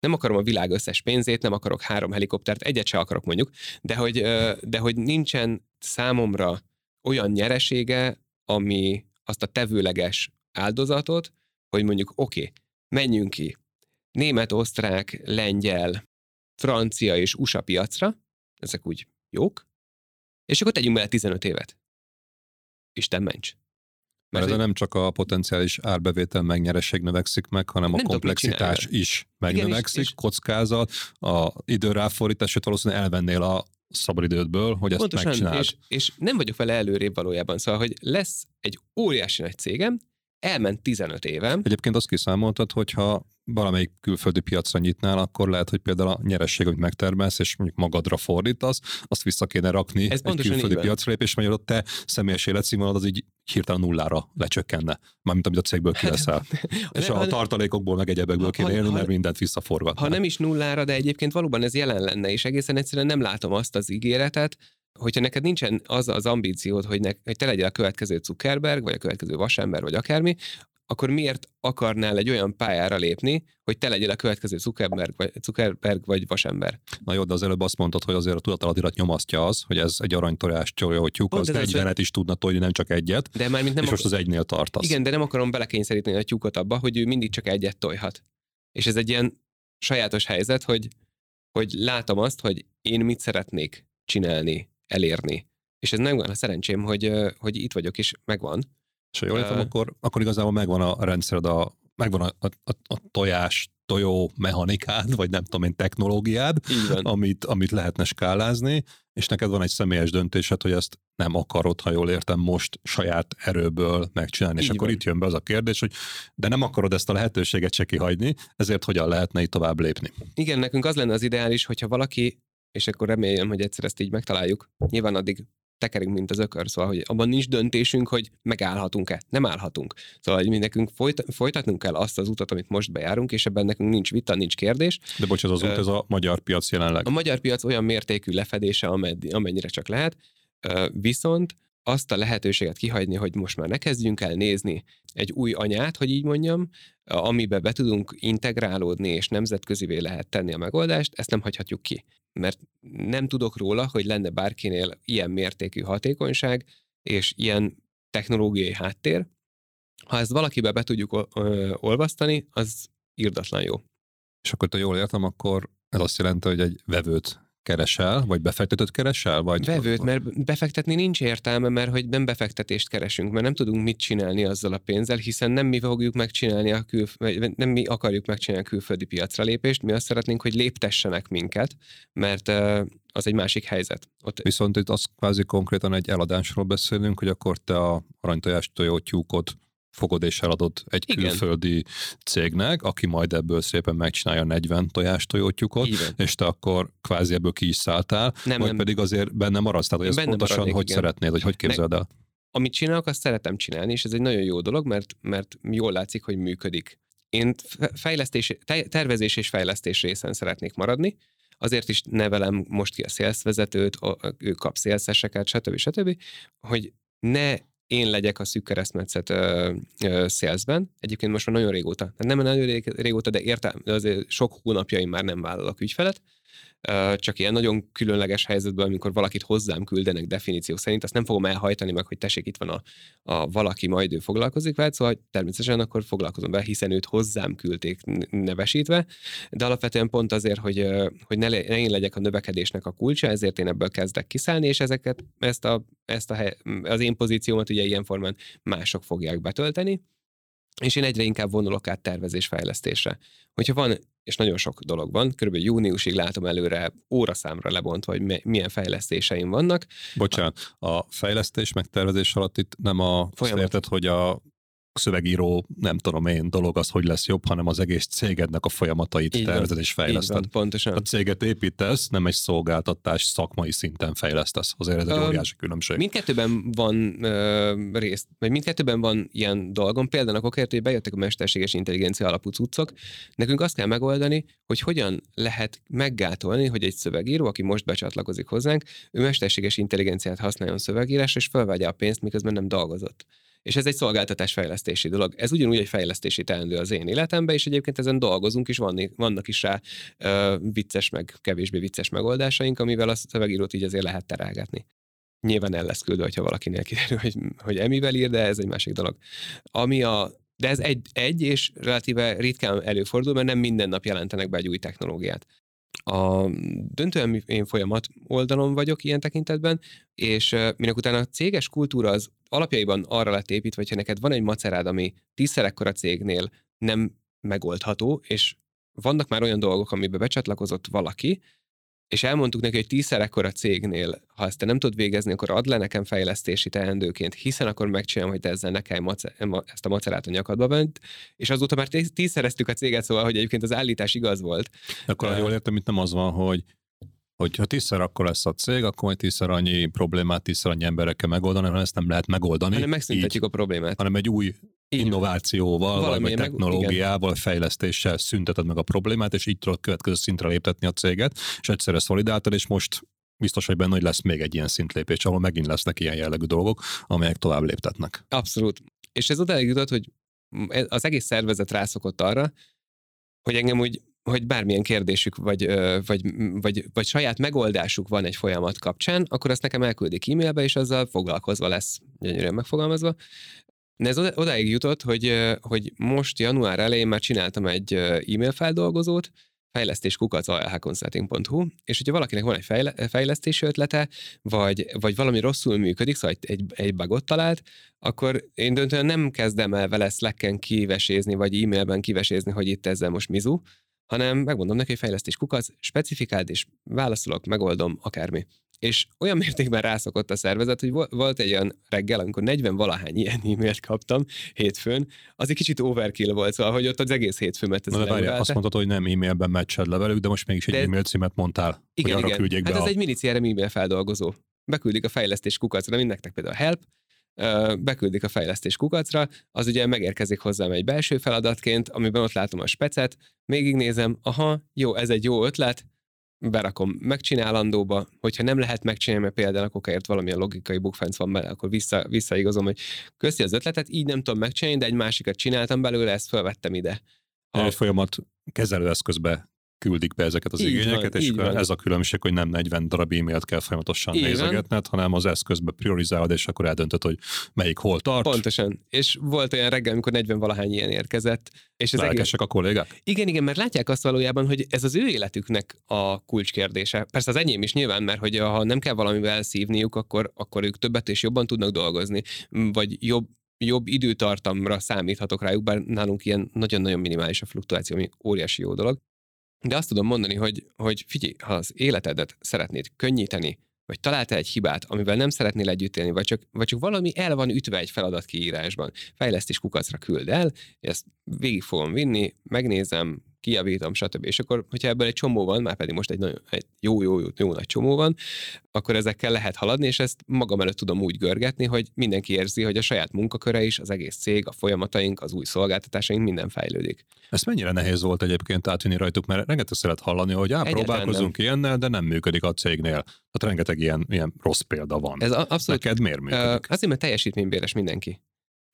nem akarom a világ összes pénzét, nem akarok három helikoptert, egyet se akarok mondjuk, de hogy, de hogy nincsen számomra olyan nyeresége, ami azt a tevőleges áldozatot, hogy mondjuk oké, okay, menjünk ki német, osztrák, lengyel, francia és USA piacra, ezek úgy jók, és akkor tegyünk bele 15 évet. Isten ments. Mert ez nem csak a potenciális árbevétel megnyeresség növekszik meg, hanem nem a komplexitás is megnövekszik, Igen, és, kockázat, a időráfordítás, sőt valószínűleg elvennél a szabadidődből, hogy ezt Pontosan, megcsináld. És, és nem vagyok vele előrébb valójában, szóval, hogy lesz egy óriási nagy cégem, elment 15 évem. Egyébként azt kiszámoltad, hogyha valamelyik külföldi piacra nyitnál, akkor lehet, hogy például a nyeresség, amit megtermelsz, és mondjuk magadra fordítasz, azt vissza kéne rakni Ez egy külföldi piacra lépés, mert ott te személyes életszínvonalad az így hirtelen nullára lecsökkenne, mármint amit a cégből kiveszel. Hát, és a tartalékokból, meg egyebekből kéne élni, mert mindent visszaforgat. Ha nem is nullára, de egyébként valóban ez jelen lenne, és egészen egyszerűen nem látom azt az ígéretet, hogyha neked nincsen az az ambíciód, hogy, ne, hogy te legyél a következő Zuckerberg, vagy a következő vasember, vagy akármi, akkor miért akarnál egy olyan pályára lépni, hogy te legyél a következő Zuckerberg vagy, Zuckerberg vagy vasember? Na jó, de az előbb azt mondtad, hogy azért a tudatalatirat nyomasztja az, hogy ez egy aranytojás tyúk, az 40-et is tudna tojni, nem csak egyet, de már mint nem és most az egynél tartasz. Igen, de nem akarom belekényszeríteni a tyúkot abba, hogy ő mindig csak egyet tojhat. És ez egy ilyen sajátos helyzet, hogy, hogy látom azt, hogy én mit szeretnék csinálni, elérni. És ez megvan a szerencsém, hogy, hogy itt vagyok, és megvan. És ha jól értem, akkor, akkor igazából megvan a rendszered, a, megvan a, a, a, a tojás, tojó mechanikád, vagy nem tudom én, technológiád, amit, amit lehetne skálázni, és neked van egy személyes döntésed, hogy ezt nem akarod, ha jól értem, most saját erőből megcsinálni. Így és van. akkor itt jön be az a kérdés, hogy de nem akarod ezt a lehetőséget se kihagyni, ezért hogyan lehetne itt tovább lépni? Igen, nekünk az lenne az ideális, hogyha valaki és akkor remélem, hogy egyszer ezt így megtaláljuk. Nyilván addig tekerünk, mint az ökör, szóval hogy abban nincs döntésünk, hogy megállhatunk-e. Nem állhatunk. Szóval, hogy mi nekünk folyt, folytatnunk kell azt az utat, amit most bejárunk, és ebben nekünk nincs vita, nincs kérdés. De bocs, ez az út, ez a magyar piac jelenleg. A magyar piac olyan mértékű lefedése, amennyire csak lehet, viszont azt a lehetőséget kihagyni, hogy most már ne kezdjünk el nézni egy új anyát, hogy így mondjam, amiben be tudunk integrálódni, és nemzetközivé lehet tenni a megoldást, ezt nem hagyhatjuk ki. Mert nem tudok róla, hogy lenne bárkinél ilyen mértékű hatékonyság, és ilyen technológiai háttér. Ha ezt valakibe be tudjuk olvasztani, az írdatlan jó. És akkor, ha jól értem, akkor ez azt jelenti, hogy egy vevőt keresel, vagy befektetőt keresel? Vagy Vevőt, mert befektetni nincs értelme, mert hogy nem befektetést keresünk, mert nem tudunk mit csinálni azzal a pénzzel, hiszen nem mi fogjuk megcsinálni a kül, nem mi akarjuk megcsinálni a külföldi piacra lépést, mi azt szeretnénk, hogy léptessenek minket, mert az egy másik helyzet. Ott... Viszont itt az kvázi konkrétan egy eladásról beszélünk, hogy akkor te a aranytojás tojótyúkot fogod és eladod egy Igen. külföldi cégnek, aki majd ebből szépen megcsinálja 40 tojás tojótyukot, és te akkor kvázi ebből ki is szálltál, nem, vagy nem. pedig azért benne maradsz, tehát hogy ezt pontosan maradnék, hogy igen. szeretnéd, vagy hogy képzeld el? Amit csinálok, azt szeretem csinálni, és ez egy nagyon jó dolog, mert, mert jól látszik, hogy működik. Én fejlesztés, tervezés és fejlesztés részen szeretnék maradni, azért is nevelem most ki a szélszvezetőt, ő kap szélszeseket, stb. stb., hogy ne én legyek a szűk keresztmetszet szélszben. Egyébként most már nagyon régóta, nem nagyon régóta, de értem, de azért sok hónapjaim már nem vállalok ügyfelet, csak ilyen nagyon különleges helyzetben, amikor valakit hozzám küldenek definíció szerint, azt nem fogom elhajtani meg, hogy tessék, itt van a, a valaki, majd ő foglalkozik vele, szóval természetesen akkor foglalkozom vele, hiszen őt hozzám küldték nevesítve, de alapvetően pont azért, hogy, hogy ne, ne én legyek a növekedésnek a kulcsa, ezért én ebből kezdek kiszállni, és ezeket, ezt, a, ezt a, az én pozíciómat ugye ilyen formán mások fogják betölteni, és én egyre inkább vonulok át tervezésfejlesztésre. Hogyha van, és nagyon sok dolog van, körülbelül júniusig látom előre óraszámra lebontva, hogy milyen fejlesztéseim vannak. Bocsánat, a fejlesztés meg tervezés alatt itt nem a érted, hogy a szövegíró, nem tudom én, dolog az, hogy lesz jobb, hanem az egész cégednek a folyamatait így tervezed és fejleszted. Van, pontosan. A céget építesz, nem egy szolgáltatás szakmai szinten fejlesztesz. Azért ez egy uh, óriási különbség. Mindkettőben van uh, részt, vagy mindkettőben van ilyen dolgom. Például akkor kért, hogy bejöttek a mesterséges intelligencia alapú cuccok. Nekünk azt kell megoldani, hogy hogyan lehet meggátolni, hogy egy szövegíró, aki most becsatlakozik hozzánk, ő mesterséges intelligenciát használjon szövegírásra, és felvegye a pénzt, miközben nem dolgozott. És ez egy szolgáltatásfejlesztési dolog. Ez ugyanúgy egy fejlesztési teendő az én életemben, és egyébként ezen dolgozunk, és vannak, vannak is rá uh, vicces, meg kevésbé vicces megoldásaink, amivel a szövegírót így azért lehet terelgetni. Nyilván el lesz küldve, ha valakinél kiderül, hogy, hogy emivel ír, de ez egy másik dolog. Ami a, de ez egy, egy és relatíve ritkán előfordul, mert nem minden nap jelentenek be egy új technológiát. A döntően én folyamat oldalon vagyok ilyen tekintetben, és minek utána a céges kultúra az alapjaiban arra lett építve, hogyha neked van egy macerád, ami tízszer ekkora cégnél nem megoldható, és vannak már olyan dolgok, amiben becsatlakozott valaki, és elmondtuk neki, hogy tízszer ekkora cégnél, ha ezt te nem tudod végezni, akkor ad le nekem fejlesztési teendőként, hiszen akkor megcsinálom, hogy te ezzel nekem ezt a macerát a nyakadba bent, és azóta már tízszereztük a céget, szóval, hogy egyébként az állítás igaz volt. Akkor uh, jól értem, itt nem az van, hogy hogyha tízszer akkor lesz a cég, akkor majd tízszer annyi problémát, tízszer annyi emberekkel megoldani, hanem ezt nem lehet megoldani. Hanem megszüntetjük így, a problémát. Hanem egy új így innovációval, vagy, vagy technológiával, meg, fejlesztéssel szünteted meg a problémát, és így tudod következő szintre léptetni a céget, és egyszerre szolidáltad, és most biztos vagy benne, hogy lesz még egy ilyen szintlépés, ahol megint lesznek ilyen jellegű dolgok, amelyek tovább léptetnek. Abszolút. És ez odáig jutott, hogy az egész szervezet rászokott arra, hogy engem úgy hogy bármilyen kérdésük, vagy, vagy, vagy, vagy saját megoldásuk van egy folyamat kapcsán, akkor azt nekem elküldik e-mailbe, és azzal foglalkozva lesz, gyönyörűen megfogalmazva. De ez odáig jutott, hogy, hogy most január elején már csináltam egy e-mail feldolgozót, fejlesztéskukac.alhconsulting.hu, és hogyha valakinek van egy fejlesztési ötlete, vagy, vagy valami rosszul működik, szóval egy, egy bugot talált, akkor én döntően nem kezdem el vele Slacken kivesézni, vagy e-mailben kivesézni, hogy itt ezzel most mizu, hanem megmondom neki, hogy fejlesztés kukac, specifikáld, és válaszolok, megoldom, akármi. És olyan mértékben rászokott a szervezet, hogy volt egy olyan reggel, amikor 40 valahány ilyen e-mailt kaptam hétfőn, az egy kicsit overkill volt, szóval, hogy ott az egész hétfőmet ez Na, várjál, azt mondtad, hogy nem e-mailben meccsed le velük, de most mégis egy de... e-mail címet mondtál, igen, hogy arra igen. hát be ez a... egy mini CRM e-mail feldolgozó. Beküldik a fejlesztés kukacra, mint nektek például a help, beküldik a fejlesztés kukacra, az ugye megérkezik hozzám egy belső feladatként, amiben ott látom a specet, végignézem, aha, jó, ez egy jó ötlet, berakom megcsinálandóba, hogyha nem lehet megcsinálni, mert például akkor ért valamilyen logikai bukfenc van bele, akkor vissza, visszaigazom, hogy köszi az ötletet, így nem tudom megcsinálni, de egy másikat csináltam belőle, ezt felvettem ide. Ha... Egy folyamat kezelőeszközbe küldik be ezeket az így igényeket, van, és van. ez a különbség, hogy nem 40 darab e-mailt kell folyamatosan így nézegetned, van. hanem az eszközbe priorizálod, és akkor eldöntöd, hogy melyik hol tart. Pontosan. És volt olyan reggel, amikor 40 valahány ilyen érkezett. És ez egész... a kollégák? Igen, igen, mert látják azt valójában, hogy ez az ő életüknek a kulcskérdése. Persze az enyém is nyilván, mert hogy ha nem kell valamivel szívniuk, akkor, akkor ők többet és jobban tudnak dolgozni, vagy jobb, jobb időtartamra számíthatok rájuk, bár nálunk ilyen nagyon-nagyon minimális a fluktuáció, ami óriási jó dolog. De azt tudom mondani, hogy, hogy figyelj, ha az életedet szeretnéd könnyíteni, vagy találtál egy hibát, amivel nem szeretnél együtt élni, vagy csak, vagy csak valami el van ütve egy feladat kiírásban, fejlesztés kukacra küld el, ezt végig fogom vinni, megnézem, kijavítom, stb. És akkor, hogyha ebből egy csomó van, már pedig most egy, nagyon, egy jó, jó, jó, jó nagy csomó van, akkor ezekkel lehet haladni, és ezt magam előtt tudom úgy görgetni, hogy mindenki érzi, hogy a saját munkaköre is, az egész cég, a folyamataink, az új szolgáltatásaink minden fejlődik. Ez mennyire nehéz volt egyébként átvinni rajtuk, mert rengeteg szeret hallani, hogy á, próbálkozunk nem. ilyennel, de nem működik a cégnél. Tehát rengeteg ilyen, ilyen rossz példa van. Ez abszolút. Neked miért működik? Azért, mert teljesítménybéres mindenki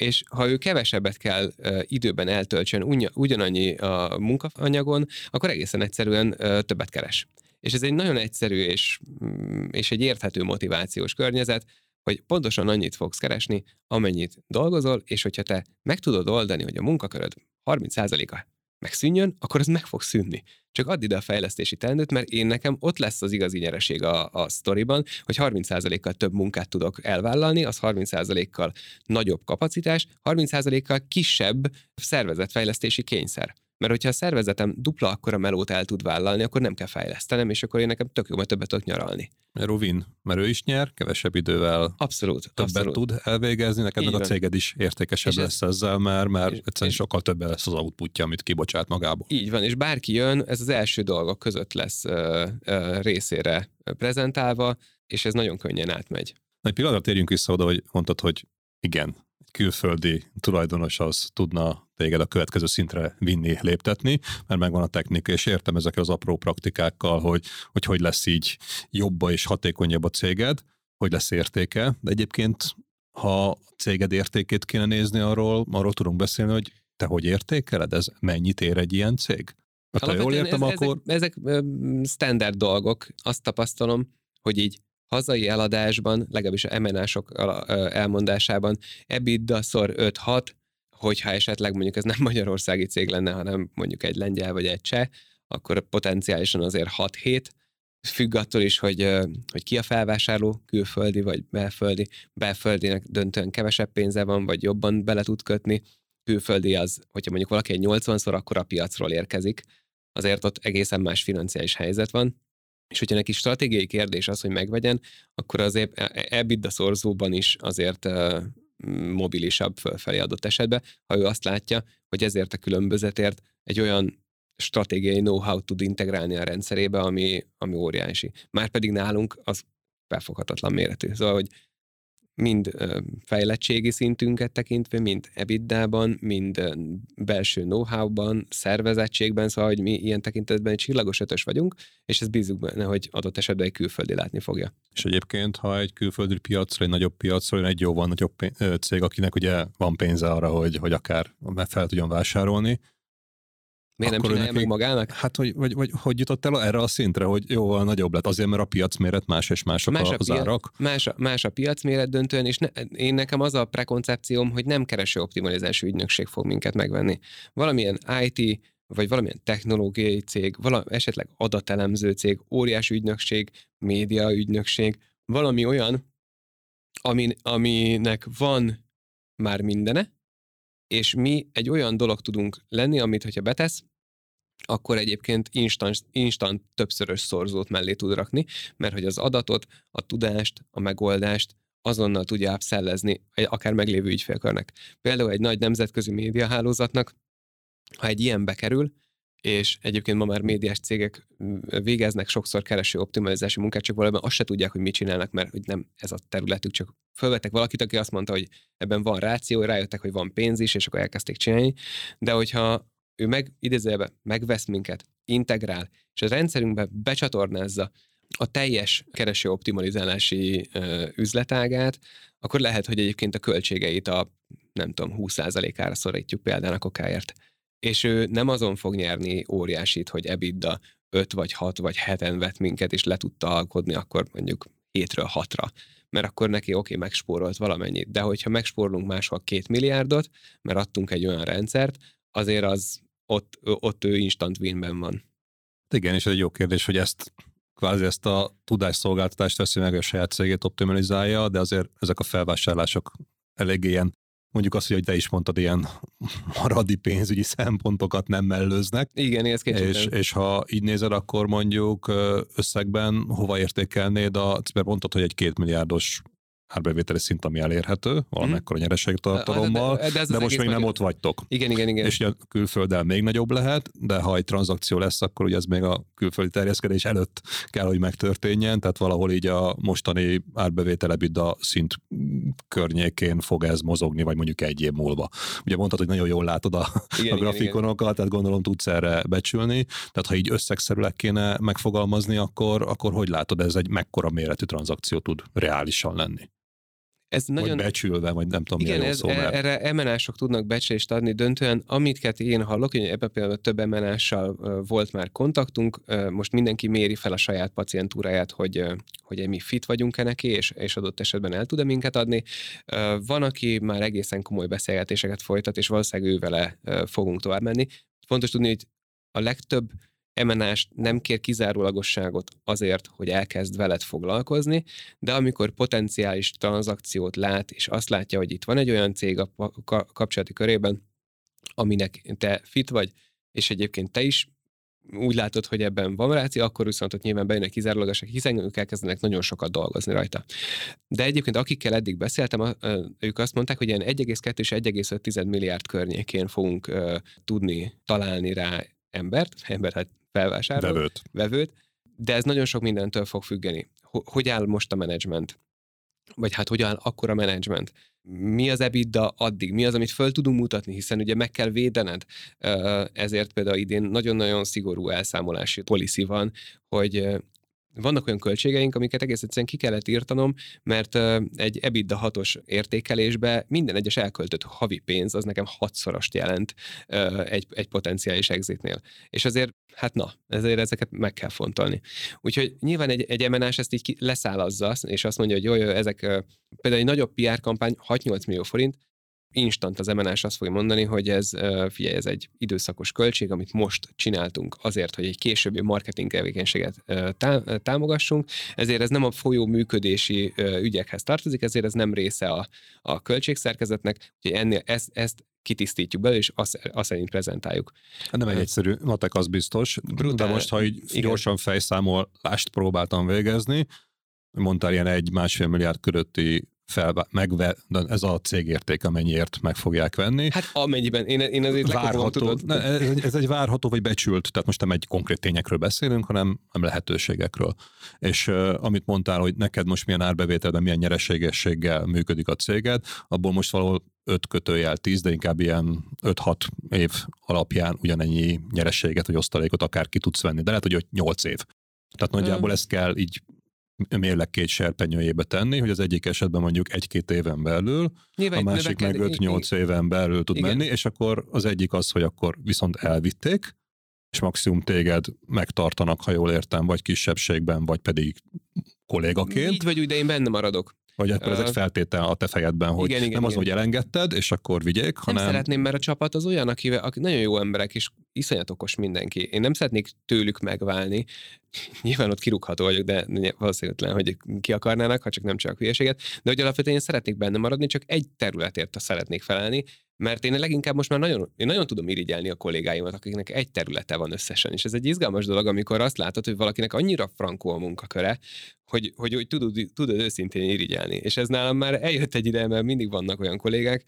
és ha ő kevesebbet kell időben eltöltsön ugyanannyi a munkaanyagon, akkor egészen egyszerűen többet keres. És ez egy nagyon egyszerű és, mm, és egy érthető motivációs környezet, hogy pontosan annyit fogsz keresni, amennyit dolgozol, és hogyha te meg tudod oldani, hogy a munkaköröd 30%-a megszűnjön, akkor az meg fog szűnni. Csak add ide a fejlesztési teendőt, mert én nekem ott lesz az igazi nyereség a, a sztoriban, hogy 30%-kal több munkát tudok elvállalni, az 30%-kal nagyobb kapacitás, 30%-kal kisebb szervezetfejlesztési kényszer. Mert hogyha a szervezetem dupla akkora melót el tud vállalni, akkor nem kell fejlesztenem, és akkor én nekem tök jó, mert többet tudok nyaralni. Mert Ruvin, mert ő is nyer, kevesebb idővel abszolút, többet abszolút. tud elvégezni, neked meg a céged is értékesebb és lesz ez, ezzel, mert, mert és, egyszerűen és, sokkal több lesz az outputja, amit kibocsát magából. Így van, és bárki jön, ez az első dolgok között lesz ö, ö, részére prezentálva, és ez nagyon könnyen átmegy. Egy pillanatra térjünk vissza oda, hogy mondtad, hogy igen, külföldi tulajdonos az tudna téged a következő szintre vinni, léptetni, mert megvan a technika, és értem ezekkel az apró praktikákkal, hogy hogy, hogy lesz így jobba és hatékonyabb a céged, hogy lesz értéke, de egyébként ha céged értékét kéne nézni, arról, arról tudunk beszélni, hogy te hogy értékeled, ez mennyit ér egy ilyen cég? Hát, ha jól értem, ez, akkor... Ezek, ezek standard dolgok, azt tapasztalom, hogy így hazai eladásban, legalábbis a emenások elmondásában EBITDA szor 5-6, hogyha esetleg mondjuk ez nem magyarországi cég lenne, hanem mondjuk egy lengyel vagy egy cseh, akkor potenciálisan azért 6-7, függ attól is, hogy, hogy ki a felvásárló, külföldi vagy belföldi. Belföldinek döntően kevesebb pénze van, vagy jobban bele tud kötni. Külföldi az, hogyha mondjuk valaki egy 80-szor, akkor a piacról érkezik. Azért ott egészen más financiális helyzet van. És hogyha neki stratégiai kérdés az, hogy megvegyen, akkor azért e, e, EBITDA szorzóban is azért mobilisabb fölfelé adott esetben, ha ő azt látja, hogy ezért a különbözetért egy olyan stratégiai know-how tud integrálni a rendszerébe, ami, ami óriási. Márpedig nálunk az felfoghatatlan méretű. Szóval, hogy mind fejlettségi szintünket tekintve, mind EBITDA-ban, mind belső know-how-ban, szervezettségben, szóval, hogy mi ilyen tekintetben egy csillagos ötös vagyunk, és ez bízunk benne, hogy adott esetben egy külföldi látni fogja. És egyébként, ha egy külföldi piacra, egy nagyobb piacra, egy jóval nagyobb cég, akinek ugye van pénze arra, hogy, hogy akár fel tudjon vásárolni, Miért nem csinálja meg magának? Hát, hogy, vagy, vagy hogy jutott el erre a szintre, hogy jóval nagyobb lett? Azért, mert a piacméret más és mások más a, az árak? Más a, más a piacméret döntően, és ne, én nekem az a prekoncepcióm, hogy nem kereső optimalizási ügynökség fog minket megvenni. Valamilyen IT, vagy valamilyen technológiai cég, vala, esetleg adatelemző cég, óriási ügynökség, média ügynökség, valami olyan, amin, aminek van már mindene, és mi egy olyan dolog tudunk lenni, amit, hogyha betesz, akkor egyébként instant, instant többszörös szorzót mellé tud rakni, mert hogy az adatot, a tudást, a megoldást azonnal tudja ápszellezni akár meglévő ügyfélkörnek. Például egy nagy nemzetközi médiahálózatnak, ha egy ilyen bekerül, és egyébként ma már médiás cégek végeznek sokszor kereső optimalizási munkát, csak valójában azt se tudják, hogy mit csinálnak, mert hogy nem ez a területük, csak fölvettek valakit, aki azt mondta, hogy ebben van ráció, rájöttek, hogy van pénz is, és akkor elkezdték csinálni, de hogyha ő meg, idézőjelbe megvesz minket, integrál, és a rendszerünkbe becsatornázza a teljes kereső optimalizálási ö, üzletágát, akkor lehet, hogy egyébként a költségeit a nem tudom, 20%-ára szorítjuk például a kokáért. És ő nem azon fog nyerni óriásit, hogy EBITDA 5 vagy 6 vagy 7-en vett minket, és le tudta alkodni akkor mondjuk 7-ről 6-ra. Mert akkor neki oké, okay, megspórolt valamennyit. De hogyha megspórolunk máshol két milliárdot, mert adtunk egy olyan rendszert, azért az ott, ott ő instant winben van. Igen, és ez egy jó kérdés, hogy ezt kvázi ezt a tudásszolgáltatást teszi meg a saját cégét optimalizálja, de azért ezek a felvásárlások eléggé ilyen mondjuk azt, hogy te is mondtad, ilyen maradi pénzügyi szempontokat nem mellőznek. Igen, ez és, és ha így nézed, akkor mondjuk összegben hova értékelnéd a, mert mondtad, hogy egy két milliárdos árbevételi szint, ami elérhető, valamekkora mm. nyereségtartalommal, de, de, de, de most még nem ott vagytok. Igen, igen, igen. És ugye a külfölddel még nagyobb lehet, de ha egy tranzakció lesz, akkor ugye ez még a külföldi terjeszkedés előtt kell, hogy megtörténjen, tehát valahol így a mostani árbevétel a szint környékén fog ez mozogni, vagy mondjuk egy év múlva. Ugye mondtad, hogy nagyon jól látod a, igen, a grafikonokat, igen, igen. tehát gondolom tudsz erre becsülni, tehát ha így összegszerűleg kéne megfogalmazni, akkor, akkor hogy látod, ez egy mekkora méretű tranzakció tud reálisan lenni? Ez nagyon... Vagy becsülve, vagy nem tudom, Igen, ez, szó, mert... erre emenások tudnak becslést adni döntően. Amit én hallok, hogy ebben például több emenással volt már kontaktunk, most mindenki méri fel a saját pacientúráját, hogy, hogy mi fit vagyunk-e neki, és, és adott esetben el tud-e minket adni. Van, aki már egészen komoly beszélgetéseket folytat, és valószínűleg ő vele fogunk tovább menni. Fontos tudni, hogy a legtöbb emenás nem kér kizárólagosságot azért, hogy elkezd veled foglalkozni, de amikor potenciális tranzakciót lát, és azt látja, hogy itt van egy olyan cég a kapcsolati körében, aminek te fit vagy, és egyébként te is úgy látod, hogy ebben van ráció, akkor viszont ott nyilván bejönnek kizárólagosak, hiszen ők elkezdenek nagyon sokat dolgozni rajta. De egyébként akikkel eddig beszéltem, ők azt mondták, hogy ilyen 1,2 és 1,5 milliárd környékén fogunk tudni találni rá embert, embert hát felvásárolót, vevőt. vevőt, de ez nagyon sok mindentől fog függeni. Hogy áll most a menedzsment? Vagy hát hogy áll akkor a menedzsment? Mi az EBITDA addig? Mi az, amit föl tudunk mutatni, hiszen ugye meg kell védened. Ezért például idén nagyon-nagyon szigorú elszámolási policy van, hogy vannak olyan költségeink, amiket egész egyszerűen ki kellett írtanom, mert egy EBITDA hatos értékelésbe minden egyes elköltött havi pénz az nekem hatszorost jelent egy, egy potenciális exitnél. És azért, hát na, ezért ezeket meg kell fontolni. Úgyhogy nyilván egy, egy emenás ezt így leszállazza, és azt mondja, hogy jó, jó ezek például egy nagyobb PR kampány 6-8 millió forint, instant az MNS azt fogja mondani, hogy ez, figyelj, ez egy időszakos költség, amit most csináltunk azért, hogy egy későbbi marketing tevékenységet támogassunk, ezért ez nem a folyó működési ügyekhez tartozik, ezért ez nem része a, a költségszerkezetnek, úgyhogy ennél ezt, ezt kitisztítjuk belőle, és azt, azt szerint prezentáljuk. Hát nem egy egyszerű matek, az biztos. Brutál, de most, ha így igen. gyorsan fejszámolást próbáltam végezni, mondtál ilyen egy másfél milliárd körötti fel, megve, ez a cégérték, amennyiért meg fogják venni. Hát amennyiben, én, én azért várható, ne, ez, egy, ez egy várható vagy becsült, tehát most nem egy konkrét tényekről beszélünk, hanem, hanem lehetőségekről. És uh, amit mondtál, hogy neked most milyen árbevételben, milyen nyereségességgel működik a céged, abból most valahol 5 kötőjel 10, de inkább ilyen 5-6 év alapján ugyanennyi nyerességet vagy osztalékot akár ki tudsz venni, de lehet, hogy 8 év. Tehát nagyjából ezt kell így mérleg két serpenyőjébe tenni, hogy az egyik esetben mondjuk egy-két éven belül, Nyilván, a másik meg 5-8 éven belül tud igen. menni, és akkor az egyik az, hogy akkor viszont elvitték, és maximum téged megtartanak, ha jól értem, vagy kisebbségben, vagy pedig kollégaként. Így vagy úgy, de én benne maradok. Vagy akkor ez egy feltétel a te fejedben, hogy igen, igen, nem az, igen. hogy elengedted, és akkor vigyék, hanem... Nem szeretném, mert a csapat az olyan, akivel, akik nagyon jó emberek, és iszonyat okos mindenki. Én nem szeretnék tőlük megválni. Nyilván ott kirúgható vagyok, de valószínűleg, hogy ki akarnának, ha csak nem csak hülyeséget. De hogy alapvetően én szeretnék benne maradni, csak egy területért szeretnék felelni, mert én leginkább most már nagyon, én nagyon tudom irigyelni a kollégáimat, akiknek egy területe van összesen, és ez egy izgalmas dolog, amikor azt látod, hogy valakinek annyira frankó a munkaköre, hogy, hogy, hogy tudod, tudod őszintén irigyelni. És ez nálam már eljött egy ide, mert mindig vannak olyan kollégák,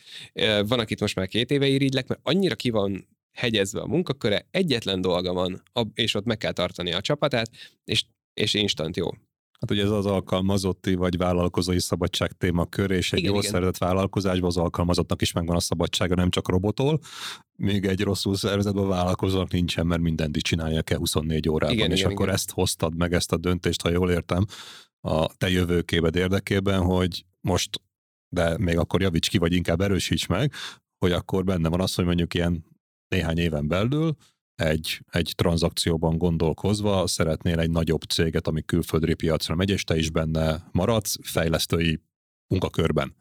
van, akit most már két éve irigylek, mert annyira ki van hegyezve a munkaköre, egyetlen dolga van, és ott meg kell tartani a csapatát, és, és instant jó. Hát ugye ez az alkalmazotti vagy vállalkozói szabadság témakör, és egy igen, jól igen. szervezett vállalkozásban az alkalmazottnak is megvan a szabadsága, nem csak robotol. Még egy rosszul szervezetben vállalkozónak nincsen, mert mindent is csinálja kell 24 órában, igen, és igen, akkor igen. ezt hoztad meg, ezt a döntést, ha jól értem, a te jövőképed érdekében, hogy most, de még akkor javíts ki, vagy inkább erősíts meg, hogy akkor benne van az, hogy mondjuk ilyen néhány éven belül egy, egy tranzakcióban gondolkozva szeretnél egy nagyobb céget, ami külföldri piacra megy, és te is benne maradsz fejlesztői munkakörben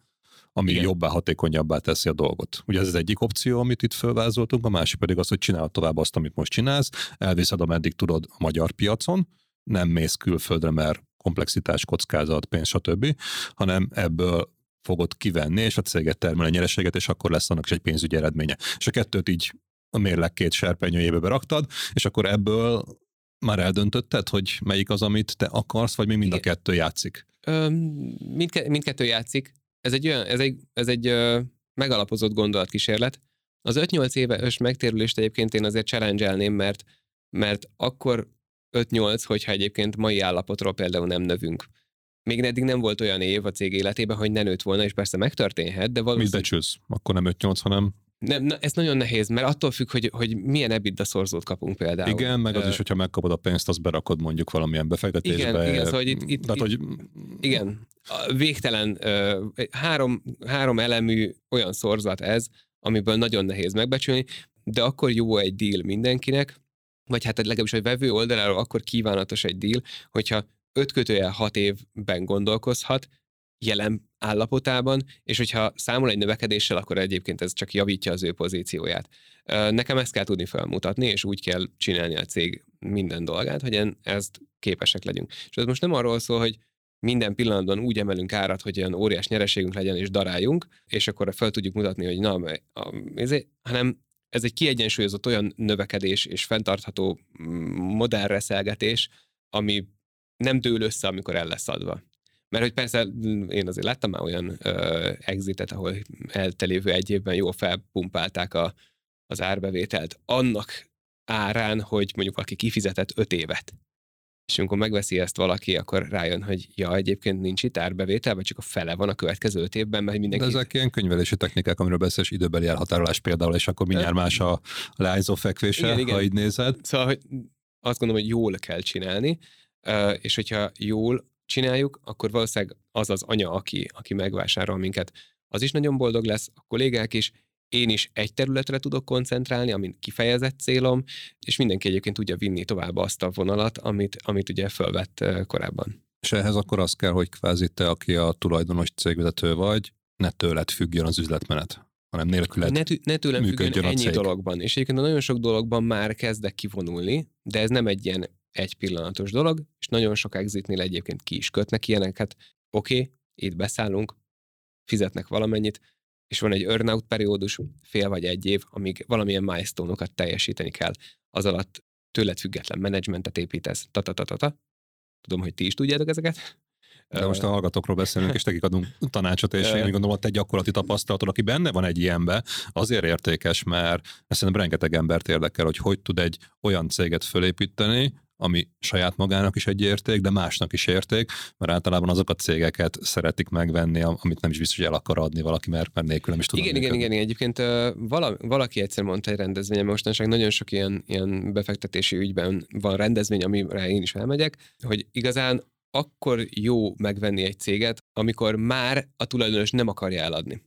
ami Igen. jobbá, hatékonyabbá teszi a dolgot. Ugye ez az egyik opció, amit itt fölvázoltunk, a másik pedig az, hogy csinálod tovább azt, amit most csinálsz, elviszed, ameddig tudod a magyar piacon, nem mész külföldre, mert komplexitás, kockázat, pénz, stb., hanem ebből fogod kivenni, és a céget termel a nyereséget, és akkor lesz annak is egy pénzügyi eredménye. És a kettőt így a mérleg két serpenyőjébe beraktad, és akkor ebből már eldöntötted, hogy melyik az, amit te akarsz, vagy még mind a kettő játszik? Ö, mindke, mindkettő játszik. Ez egy, olyan, ez egy, ez egy ö, megalapozott gondolatkísérlet. Az 5-8 éves megtérülést egyébként én azért challenge mert, mert akkor 5-8, hogyha egyébként mai állapotról például nem növünk. Még eddig nem volt olyan év a cég életében, hogy ne nőtt volna, és persze megtörténhet, de valószínűleg... Mit becsülsz? Akkor nem 5-8, hanem Nem, na, ez nagyon nehéz, mert attól függ, hogy, hogy milyen EBITDA szorzót kapunk például. Igen, meg az is, hogyha megkapod a pénzt, azt berakod mondjuk valamilyen befektetésbe. Igen, igen szóval itt, itt, Tehát, hogy... igen végtelen három, három elemű olyan szorzat ez, amiből nagyon nehéz megbecsülni, de akkor jó egy deal mindenkinek, vagy hát legalábbis a vevő oldaláról akkor kívánatos egy deal, hogyha öt kötője hat évben gondolkozhat, jelen állapotában, és hogyha számol egy növekedéssel, akkor egyébként ez csak javítja az ő pozícióját. Nekem ezt kell tudni felmutatni, és úgy kell csinálni a cég minden dolgát, hogy ezt képesek legyünk. És ez most nem arról szól, hogy minden pillanatban úgy emelünk árat, hogy olyan óriás nyereségünk legyen, és daráljunk, és akkor fel tudjuk mutatni, hogy na, ezért, hanem ez egy kiegyensúlyozott olyan növekedés és fenntartható modellreszelgetés, ami nem dől össze, amikor el lesz adva. Mert hogy persze mm, én azért láttam már olyan ö, exitet, ahol eltelévő egy évben jól felpumpálták a, az árbevételt annak árán, hogy mondjuk valaki kifizetett öt évet. És amikor megveszi ezt valaki, akkor rájön, hogy ja, egyébként nincs itt árbevétel, vagy csak a fele van a következő öt évben, mert mindenki... De ezek ilyen könyvelési technikák, amiről beszélsz, időbeli elhatárolás például, és akkor mindjárt más a leányzó fekvése, igen, igen. ha így nézed. Szóval hogy azt gondolom, hogy jól kell csinálni, és hogyha jól csináljuk, akkor valószínűleg az az anya, aki, aki megvásárol minket, az is nagyon boldog lesz, a kollégák is, én is egy területre tudok koncentrálni, amin kifejezett célom, és mindenki egyébként tudja vinni tovább azt a vonalat, amit, amit ugye fölvett korábban. És ehhez akkor az kell, hogy kvázi te, aki a tulajdonos cégvezető vagy, ne tőled függjön az üzletmenet hanem nélküled ne, ne tőlem függjön ennyi dologban. És egyébként nagyon sok dologban már kezdek kivonulni, de ez nem egy ilyen egy pillanatos dolog, és nagyon sok exitnél egyébként ki is kötnek ilyeneket. Oké, okay, itt beszállunk, fizetnek valamennyit, és van egy earnout periódus, fél vagy egy év, amíg valamilyen milestone-okat teljesíteni kell. Az alatt tőled független menedzsmentet építesz, ta-ta-ta-ta. Tudom, hogy ti is tudjátok ezeket. De most a hallgatókról beszélünk, és nekik adunk tanácsot, és én gondolom, hogy egy gyakorlati tapasztalatod, aki benne van egy ilyenbe, azért értékes, mert szerintem rengeteg embert érdekel, hogy hogy tud egy olyan céget fölépíteni, ami saját magának is egy érték, de másnak is érték, mert általában azok a cégeket szeretik megvenni, amit nem is biztos, hogy el akar adni valaki, mert, mert nélkül nem is tudom. Igen, igen, igen, igen, egyébként vala, valaki egyszer mondta egy rendezvényen, mostanság nagyon sok ilyen, ilyen befektetési ügyben van rendezvény, amire én is elmegyek, hogy igazán akkor jó megvenni egy céget, amikor már a tulajdonos nem akarja eladni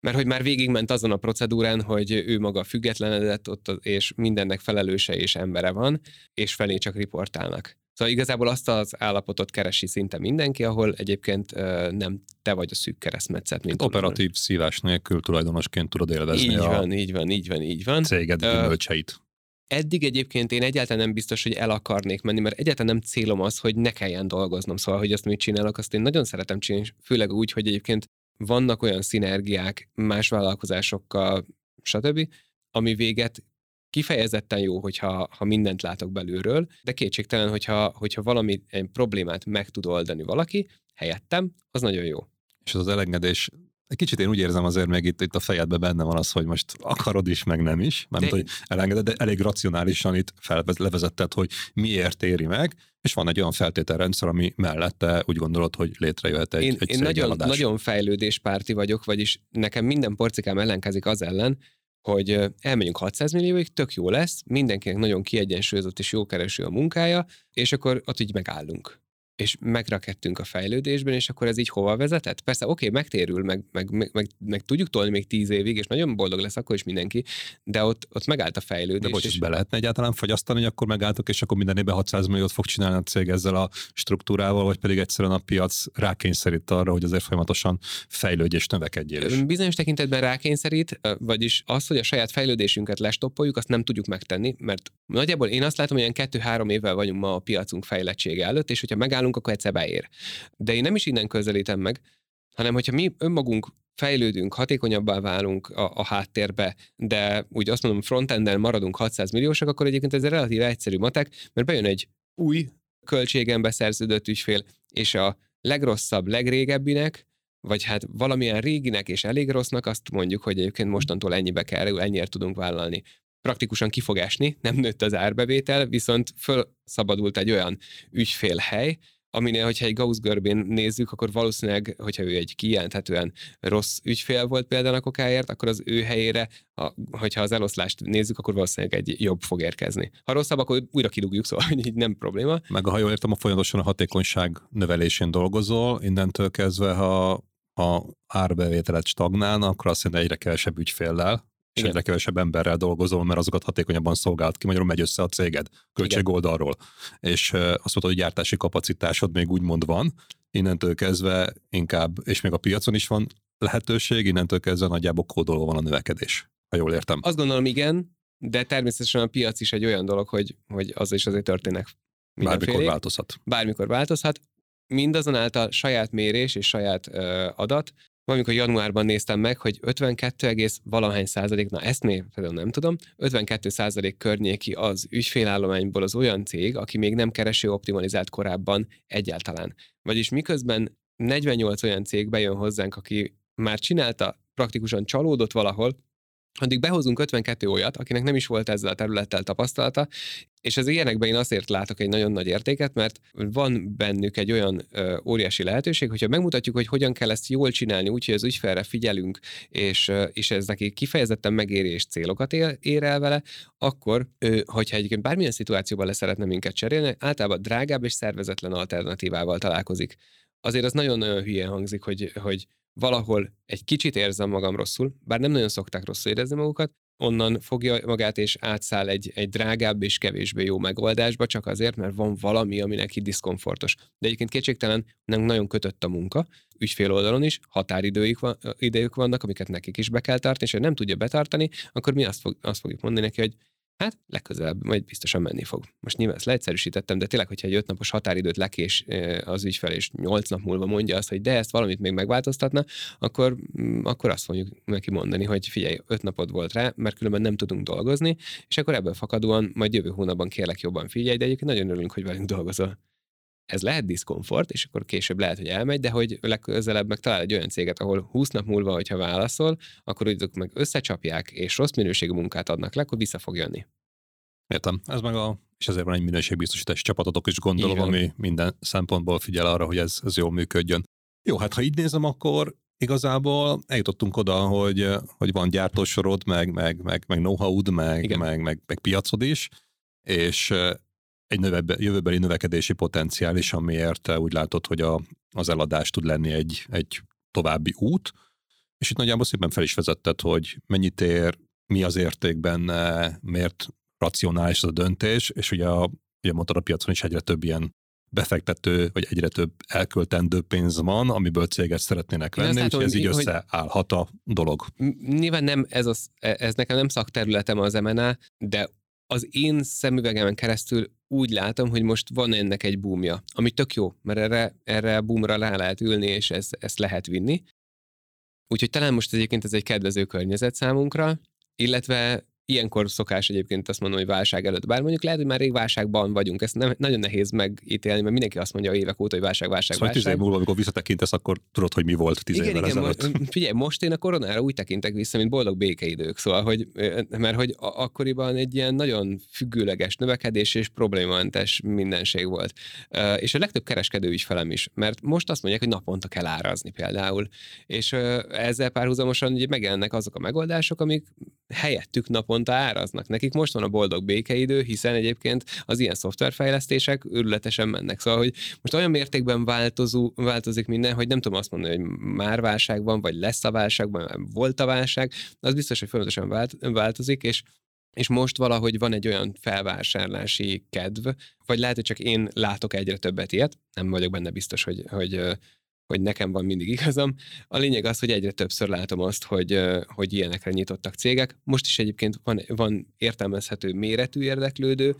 mert hogy már végigment azon a procedúrán, hogy ő maga függetlenedett ott, és mindennek felelőse és embere van, és felé csak riportálnak. Szóval igazából azt az állapotot keresi szinte mindenki, ahol egyébként nem te vagy a szűk keresztmetszet, mint Operatív szívás nélkül tulajdonosként tudod élvezni így a van, így van, így van, így van. céged gyümölcseit. Eddig egyébként én egyáltalán nem biztos, hogy el akarnék menni, mert egyáltalán nem célom az, hogy ne kelljen dolgoznom. Szóval, hogy azt mit csinálok, azt én nagyon szeretem csinálni, főleg úgy, hogy egyébként vannak olyan szinergiák más vállalkozásokkal, stb., ami véget kifejezetten jó, hogyha ha mindent látok belülről, de kétségtelen, hogyha, hogyha valami problémát meg tud oldani valaki helyettem, az nagyon jó. És az elengedés egy kicsit én úgy érzem azért még itt, itt a fejedben benne van az, hogy most akarod is, meg nem is, mert de... hogy elengeded, de elég racionálisan itt levezetted, hogy miért éri meg, és van egy olyan feltételrendszer, ami mellette úgy gondolod, hogy létrejöhet egy, én, egy Én nagyon, nagyon fejlődéspárti vagyok, vagyis nekem minden porcikám ellenkezik az ellen, hogy elmegyünk 600 millióig, tök jó lesz, mindenkinek nagyon kiegyensúlyozott és jó kereső a munkája, és akkor ott így megállunk és megrakettünk a fejlődésben, és akkor ez így hova vezetett? Persze, oké, okay, megtérül, meg, meg, meg, meg, meg tudjuk tolni még tíz évig, és nagyon boldog lesz akkor is mindenki, de ott, ott megállt a fejlődés. De bocs, és... be lehetne egyáltalán fogyasztani, hogy akkor megálltok, és akkor minden évben 600 milliót fog csinálni a cég ezzel a struktúrával, vagy pedig egyszerűen a piac rákényszerít arra, hogy azért folyamatosan fejlődj és növekedjél is. Bizonyos tekintetben rákényszerít, vagyis az, hogy a saját fejlődésünket lestoppoljuk, azt nem tudjuk megtenni, mert nagyjából én azt látom, hogy ilyen kettő-három évvel vagyunk ma a piacunk fejlettsége előtt, és hogyha megállunk csinálunk, akkor egyszer beér. De én nem is innen közelítem meg, hanem hogyha mi önmagunk fejlődünk, hatékonyabbá válunk a, a háttérbe, de úgy azt mondom, frontenden maradunk 600 milliósak, akkor egyébként ez egy relatív egyszerű matek, mert bejön egy új költségen beszerződött ügyfél, és a legrosszabb, legrégebbinek, vagy hát valamilyen réginek és elég rossznak azt mondjuk, hogy egyébként mostantól ennyibe kell, ennyire tudunk vállalni praktikusan ki fog esni, nem nőtt az árbevétel, viszont fölszabadult egy olyan ügyfélhely, aminél, hogyha egy Gauss görbén nézzük, akkor valószínűleg, hogyha ő egy kijelenthetően rossz ügyfél volt például a kokáért, akkor az ő helyére, a, hogyha az eloszlást nézzük, akkor valószínűleg egy jobb fog érkezni. Ha rosszabb, akkor újra kidugjuk, szóval így nem probléma. Meg ha jól értem, a folyamatosan a hatékonyság növelésén dolgozol, innentől kezdve, ha ha árbevételet stagnálna, akkor azt jelenti egyre kevesebb ügyféllel, és egyre kevesebb emberrel dolgozol, mert azokat hatékonyabban szolgált ki, magyarul megy össze a céged költségoldalról. És azt mondod, hogy gyártási kapacitásod még úgymond van, innentől kezdve inkább, és még a piacon is van lehetőség, innentől kezdve nagyjából kódolva van a növekedés, ha jól értem. Azt gondolom, igen, de természetesen a piac is egy olyan dolog, hogy, hogy az is azért történnek Bármikor változhat. Bármikor változhat. Mindazonáltal saját mérés és saját ö, adat valamikor januárban néztem meg, hogy 52, valahány százalék, na ezt még például nem tudom, 52 százalék környéki az ügyfélállományból az olyan cég, aki még nem kereső optimalizált korábban egyáltalán. Vagyis miközben 48 olyan cég bejön hozzánk, aki már csinálta, praktikusan csalódott valahol, addig behozunk 52 olyat, akinek nem is volt ezzel a területtel tapasztalata, és az ilyenekben én azért látok egy nagyon nagy értéket, mert van bennük egy olyan ö, óriási lehetőség, hogyha megmutatjuk, hogy hogyan kell ezt jól csinálni, úgyhogy az ügyfelre figyelünk, és, ö, és ez neki kifejezetten megérés célokat ér, ér el vele, akkor, ö, hogyha egyébként bármilyen szituációban le szeretne minket cserélni, általában drágább és szervezetlen alternatívával találkozik. Azért az nagyon nagyon hülye hangzik, hogy, hogy valahol egy kicsit érzem magam rosszul, bár nem nagyon szokták rosszul érezni magukat, onnan fogja magát és átszáll egy, egy drágább és kevésbé jó megoldásba, csak azért, mert van valami, ami neki diszkomfortos. De egyébként kétségtelen nem nagyon kötött a munka, ügyfél oldalon is, határidőik van, idejük vannak, amiket nekik is be kell tartani, és ha nem tudja betartani, akkor mi azt, fog, azt fogjuk mondani neki, hogy Hát legközelebb majd biztosan menni fog. Most nyilván ezt leegyszerűsítettem, de tényleg, hogyha egy öt napos határidőt lekés az ügyfel, és nyolc nap múlva mondja azt, hogy de ezt valamit még megváltoztatna, akkor, mm, akkor azt fogjuk neki mondani, hogy figyelj, öt napod volt rá, mert különben nem tudunk dolgozni, és akkor ebből fakadóan majd jövő hónapban kérlek jobban figyelj, de egyébként nagyon örülünk, hogy velünk dolgozol ez lehet diszkomfort, és akkor később lehet, hogy elmegy, de hogy legközelebb meg talál egy olyan céget, ahol 20 nap múlva, hogyha válaszol, akkor úgy meg összecsapják, és rossz minőségű munkát adnak le, akkor vissza fog jönni. Értem. Ez meg a, és ezért van egy minőségbiztosítási csapatotok is gondolom, Igen. ami minden szempontból figyel arra, hogy ez, ez jól működjön. Jó, hát ha így nézem, akkor igazából eljutottunk oda, hogy, hogy van gyártósorod, meg, meg, meg, meg know-how-d, meg, meg, meg, meg piacod is, és egy növe, jövőbeli növekedési potenciál is, amiért úgy látod, hogy a, az eladás tud lenni egy, egy további út, és itt nagyjából szépen fel is vezetted, hogy mennyit ér, mi az érték benne, miért racionális az a döntés, és ugye a, ugye mondtad a piacon is egyre több ilyen befektető, vagy egyre több elköltendő pénz van, amiből céget szeretnének venni, úgyhogy ez így összeállhat a dolog. Nyilván nem ez, az, e, ez nekem nem szakterületem az MNA, de az én szemüvegemen keresztül úgy látom, hogy most van ennek egy boomja, ami tök jó, mert erre, erre a boomra rá lehet ülni, és ez, ezt lehet vinni. Úgyhogy talán most egyébként ez egy kedvező környezet számunkra, illetve ilyenkor szokás egyébként azt mondani, hogy válság előtt. Bár mondjuk lehet, hogy már rég válságban vagyunk, ezt nem, nagyon nehéz megítélni, mert mindenki azt mondja a évek óta, hogy válság, válság, szóval válság. Tíz múlva, amikor visszatekintesz, akkor tudod, hogy mi volt tíz igen, évvel igen, ezelőtt. Mo- figyelj, most én a koronára úgy tekintek vissza, mint boldog békeidők, szóval, hogy, mert hogy akkoriban egy ilyen nagyon függőleges növekedés és problémamentes mindenség volt. És a legtöbb kereskedő ügyfelem is, mert most azt mondják, hogy naponta kell árazni például. És ezzel párhuzamosan ugye megjelennek azok a megoldások, amik helyettük naponta áraznak. Nekik most van a boldog békeidő, hiszen egyébként az ilyen szoftverfejlesztések őrületesen mennek. Szóval, hogy most olyan mértékben változó, változik minden, hogy nem tudom azt mondani, hogy már válság van, vagy lesz a válság, vagy volt a válság, az biztos, hogy folyamatosan vált, változik, és és most valahogy van egy olyan felvásárlási kedv, vagy lehet, hogy csak én látok egyre többet ilyet, nem vagyok benne biztos, hogy, hogy hogy nekem van mindig igazam. A lényeg az, hogy egyre többször látom azt, hogy, hogy ilyenekre nyitottak cégek. Most is egyébként van, van értelmezhető méretű érdeklődő,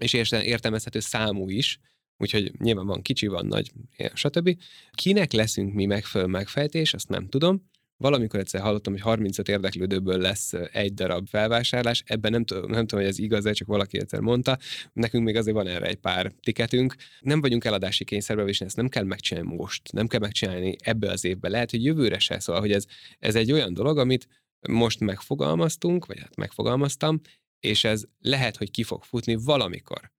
és értelmezhető számú is, úgyhogy nyilván van kicsi, van nagy, stb. Kinek leszünk mi megfelelő megfejtés, azt nem tudom, Valamikor egyszer hallottam, hogy 35 érdeklődőből lesz egy darab felvásárlás, ebben nem, tudom, nem tudom, hogy ez igaz, csak valaki egyszer mondta. Nekünk még azért van erre egy pár tiketünk. Nem vagyunk eladási kényszerbe, és ezt nem kell megcsinálni most, nem kell megcsinálni ebbe az évben. Lehet, hogy jövőre se, szóval, hogy ez, ez egy olyan dolog, amit most megfogalmaztunk, vagy hát megfogalmaztam, és ez lehet, hogy ki fog futni valamikor.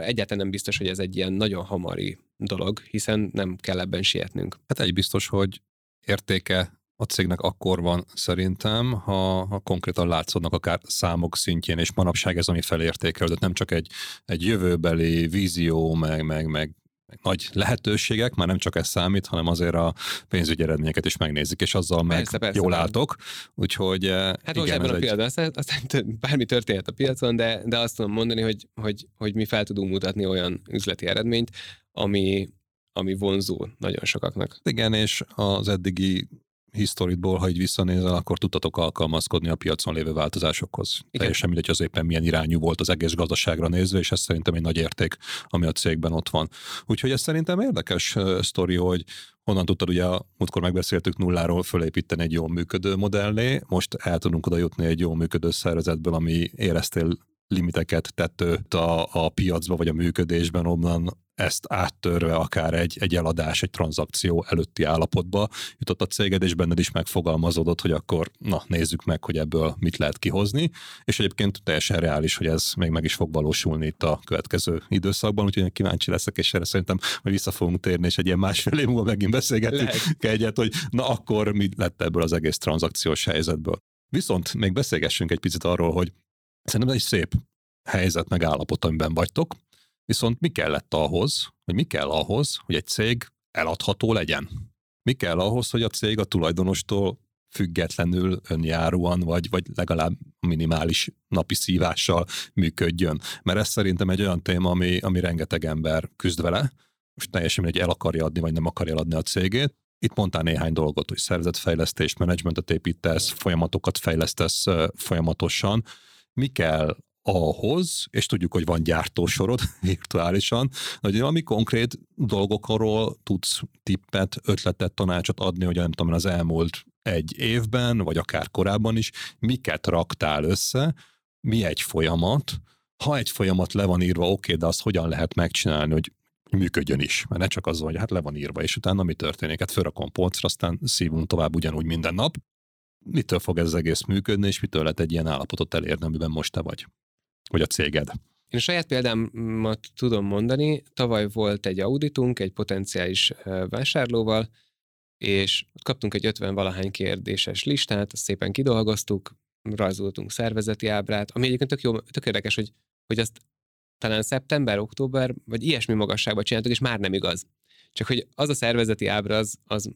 Egyáltalán nem biztos, hogy ez egy ilyen nagyon hamari dolog, hiszen nem kell ebben sietnünk. Hát egy biztos, hogy értéke a cégnek akkor van szerintem, ha, ha konkrétan látszódnak akár számok szintjén, és manapság ez, ami felértékelődött, nem csak egy, egy jövőbeli vízió, meg, meg, meg nagy lehetőségek, már nem csak ez számít, hanem azért a pénzügyi eredményeket is megnézik, és azzal meg persze, persze, jól álltok. Úgyhogy eh, Hát igen, ebben a egy... piacban, aztán, aztán bármi történhet a piacon, de, de azt tudom mondani, hogy, hogy, hogy mi fel tudunk mutatni olyan üzleti eredményt, ami, ami vonzó nagyon sokaknak. Igen, és az eddigi historitból, ha így visszanézel, akkor tudtatok alkalmazkodni a piacon lévő változásokhoz. Igen. Teljesen mindegy, az éppen milyen irányú volt az egész gazdaságra nézve, és ez szerintem egy nagy érték, ami a cégben ott van. Úgyhogy ez szerintem érdekes sztori, hogy honnan tudtad, ugye múltkor megbeszéltük nulláról fölépíteni egy jól működő modellé, most el tudunk oda jutni egy jól működő szervezetből, ami éreztél limiteket tett a, a piacba vagy a működésben, onnan ezt áttörve akár egy, egy eladás, egy tranzakció előtti állapotba jutott a céged, és benned is megfogalmazódott, hogy akkor na, nézzük meg, hogy ebből mit lehet kihozni, és egyébként teljesen reális, hogy ez még meg is fog valósulni itt a következő időszakban, úgyhogy kíváncsi leszek, és erre szerintem hogy vissza fogunk térni, és egy ilyen másfél év múlva megint beszélgetünk egyet, hogy na akkor mi lett ebből az egész tranzakciós helyzetből. Viszont még beszélgessünk egy picit arról, hogy szerintem ez egy szép helyzet, meg állapot, amiben vagytok, Viszont mi kellett ahhoz, hogy mi kell ahhoz, hogy egy cég eladható legyen? Mi kell ahhoz, hogy a cég a tulajdonostól függetlenül, önjáróan, vagy, vagy legalább minimális napi szívással működjön. Mert ez szerintem egy olyan téma, ami, ami rengeteg ember küzd vele, most teljesen egy el akarja adni, vagy nem akarja adni a cégét. Itt mondtál néhány dolgot, hogy szervezetfejlesztés, menedzsmentet építesz, folyamatokat fejlesztesz folyamatosan. Mi kell ahhoz, és tudjuk, hogy van gyártósorod virtuálisan, hogy ami konkrét dolgokról tudsz tippet, ötletet, tanácsot adni, hogy nem tudom, az elmúlt egy évben, vagy akár korábban is, miket raktál össze, mi egy folyamat, ha egy folyamat le van írva, oké, de azt hogyan lehet megcsinálni, hogy működjön is, mert ne csak az, hogy hát le van írva, és utána mi történik, hát fölrakom polcra, aztán szívunk tovább ugyanúgy minden nap. Mitől fog ez az egész működni, és mitől lehet egy ilyen állapotot elérni, amiben most te vagy? Vagy a céged? Én a saját példámat tudom mondani. Tavaly volt egy auditunk egy potenciális vásárlóval, és kaptunk egy 50 valahány kérdéses listát, azt szépen kidolgoztuk, rajzoltunk szervezeti ábrát, ami egyébként tök, jó, tök érdekes, hogy, hogy azt talán szeptember, október, vagy ilyesmi magasságban csináltuk, és már nem igaz. Csak hogy az a szervezeti ábra, az, az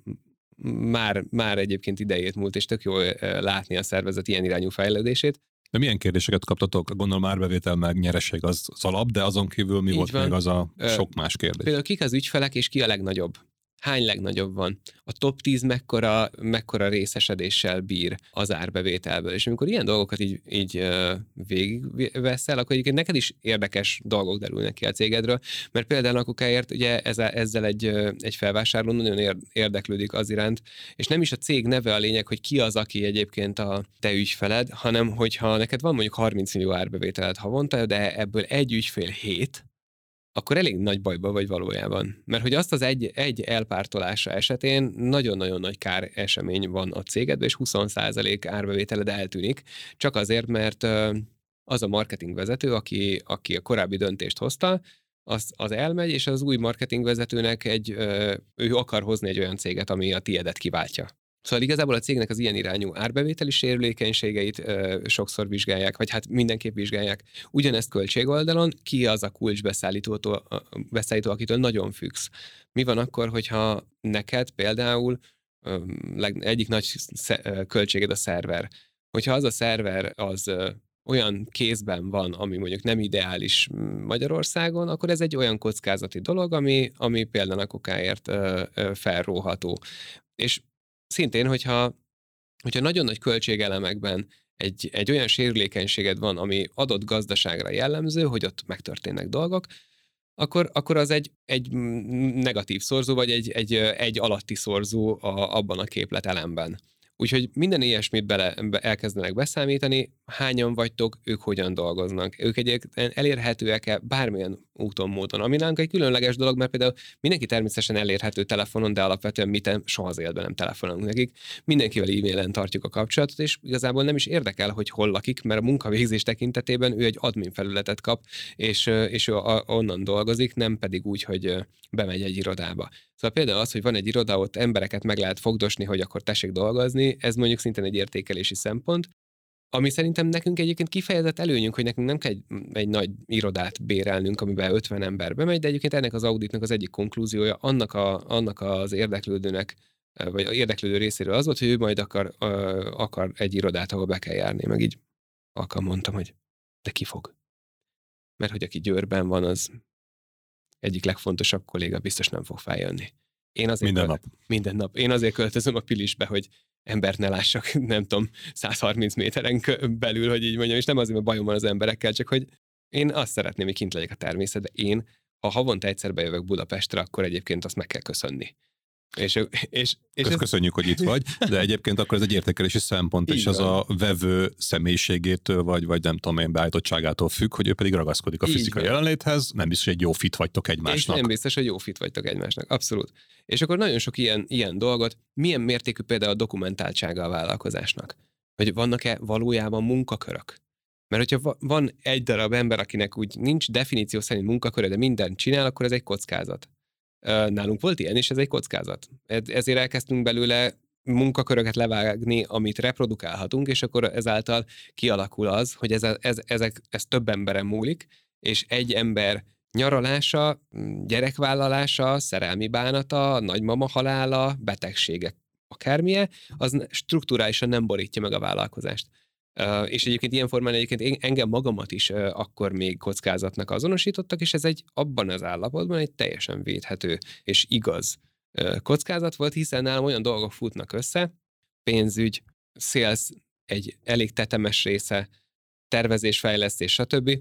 már, már egyébként idejét múlt, és tök jó látni a szervezet ilyen irányú fejlődését. De milyen kérdéseket kaptatok? Gondolom árbevétel meg nyereség az, az alap, de azon kívül mi Így volt van. még az a sok más kérdés? Például kik az ügyfelek, és ki a legnagyobb? Hány legnagyobb van? A top 10 mekkora, mekkora részesedéssel bír az árbevételből? És amikor ilyen dolgokat így, így végigveszel, akkor egyébként neked is érdekes dolgok derülnek ki a cégedről, mert például a kukáért ugye ezzel, egy, egy felvásárló nagyon érdeklődik az iránt, és nem is a cég neve a lényeg, hogy ki az, aki egyébként a te ügyfeled, hanem hogyha neked van mondjuk 30 millió árbevételed havonta, de ebből egy ügyfél hét, akkor elég nagy bajba vagy valójában. Mert hogy azt az egy, egy elpártolása esetén nagyon-nagyon nagy kár esemény van a cégedben, és 20% árbevételed eltűnik, csak azért, mert az a marketing vezető, aki, aki a korábbi döntést hozta, az, az elmegy, és az új marketing vezetőnek egy, ő akar hozni egy olyan céget, ami a tiedet kiváltja. Szóval igazából a cégnek az ilyen irányú árbevételi sérülékenységeit ö, sokszor vizsgálják, vagy hát mindenképp vizsgálják. Ugyanezt költségoldalon, ki az a kulcs beszállító, akitől nagyon függsz. Mi van akkor, hogyha neked például ö, egyik nagy költséged a szerver. Hogyha az a szerver az ö, olyan kézben van, ami mondjuk nem ideális Magyarországon, akkor ez egy olyan kockázati dolog, ami, ami például a kokáért felróható. És szintén, hogyha, hogyha nagyon nagy költségelemekben egy, egy olyan sérülékenységed van, ami adott gazdaságra jellemző, hogy ott megtörténnek dolgok, akkor, akkor az egy, egy negatív szorzó, vagy egy, egy, egy alatti szorzó a, abban a képletelemben. Úgyhogy minden ilyesmit bele, elkezdenek beszámítani, hányan vagytok, ők hogyan dolgoznak. Ők egyébként elérhetőek-e bármilyen úton, módon. Ami nálunk egy különleges dolog, mert például mindenki természetesen elérhető telefonon, de alapvetően mi soha az életben nem telefonálunk nekik. Mindenkivel e-mailen tartjuk a kapcsolatot, és igazából nem is érdekel, hogy hol lakik, mert a munkavégzés tekintetében ő egy admin felületet kap, és, és ő onnan dolgozik, nem pedig úgy, hogy bemegy egy irodába. Szóval például az, hogy van egy iroda, ott embereket meg lehet fogdosni, hogy akkor tessék dolgozni, ez mondjuk szintén egy értékelési szempont, ami szerintem nekünk egyébként kifejezett előnyünk, hogy nekünk nem kell egy, egy nagy irodát bérelnünk, amiben 50 ember bemegy, de egyébként ennek az auditnak az egyik konklúziója annak, a, annak az érdeklődőnek, vagy érdeklődő részéről az volt, hogy ő majd akar, akar egy irodát, ahol be kell járni, meg így akkor mondtam, hogy de ki fog. Mert hogy aki Győrben van, az egyik legfontosabb kolléga biztos nem fog feljönni. Én azért minden nap. Minden nap. Én azért költözöm a Pilisbe, hogy embert ne lássak, nem tudom, 130 méteren belül, hogy így mondjam, és nem azért, mert bajom van az emberekkel, csak hogy én azt szeretném, hogy kint legyek a természetben. Én, ha havonta egyszer bejövök Budapestre, akkor egyébként azt meg kell köszönni. És, és, és ez... Köszönjük, hogy itt vagy, de egyébként akkor ez egy értékelési szempont, és az a vevő személyiségétől, vagy, vagy nem tudom én, beállítottságától függ, hogy ő pedig ragaszkodik a fizikai jelenléthez, nem biztos, hogy egy jó fit vagytok egymásnak. És nem biztos, hogy jó fit vagytok egymásnak, abszolút. És akkor nagyon sok ilyen, ilyen dolgot, milyen mértékű például a dokumentáltsága a vállalkozásnak? Hogy vannak-e valójában munkakörök? Mert hogyha van egy darab ember, akinek úgy nincs definíció szerint munkaköre, de mindent csinál, akkor ez egy kockázat. Nálunk volt ilyen, és ez egy kockázat. Ezért elkezdtünk belőle munkaköröket levágni, amit reprodukálhatunk, és akkor ezáltal kialakul az, hogy ez, ez, ezek, ez több emberen múlik, és egy ember nyaralása, gyerekvállalása, szerelmi bánata, nagymama halála, betegségek, akármilyen, az strukturálisan nem borítja meg a vállalkozást. És egyébként ilyen formán egyébként én, engem magamat is akkor még kockázatnak azonosítottak, és ez egy abban az állapotban egy teljesen védhető és igaz kockázat volt, hiszen nálam olyan dolgok futnak össze, pénzügy, sales egy elég tetemes része, tervezés, fejlesztés, stb.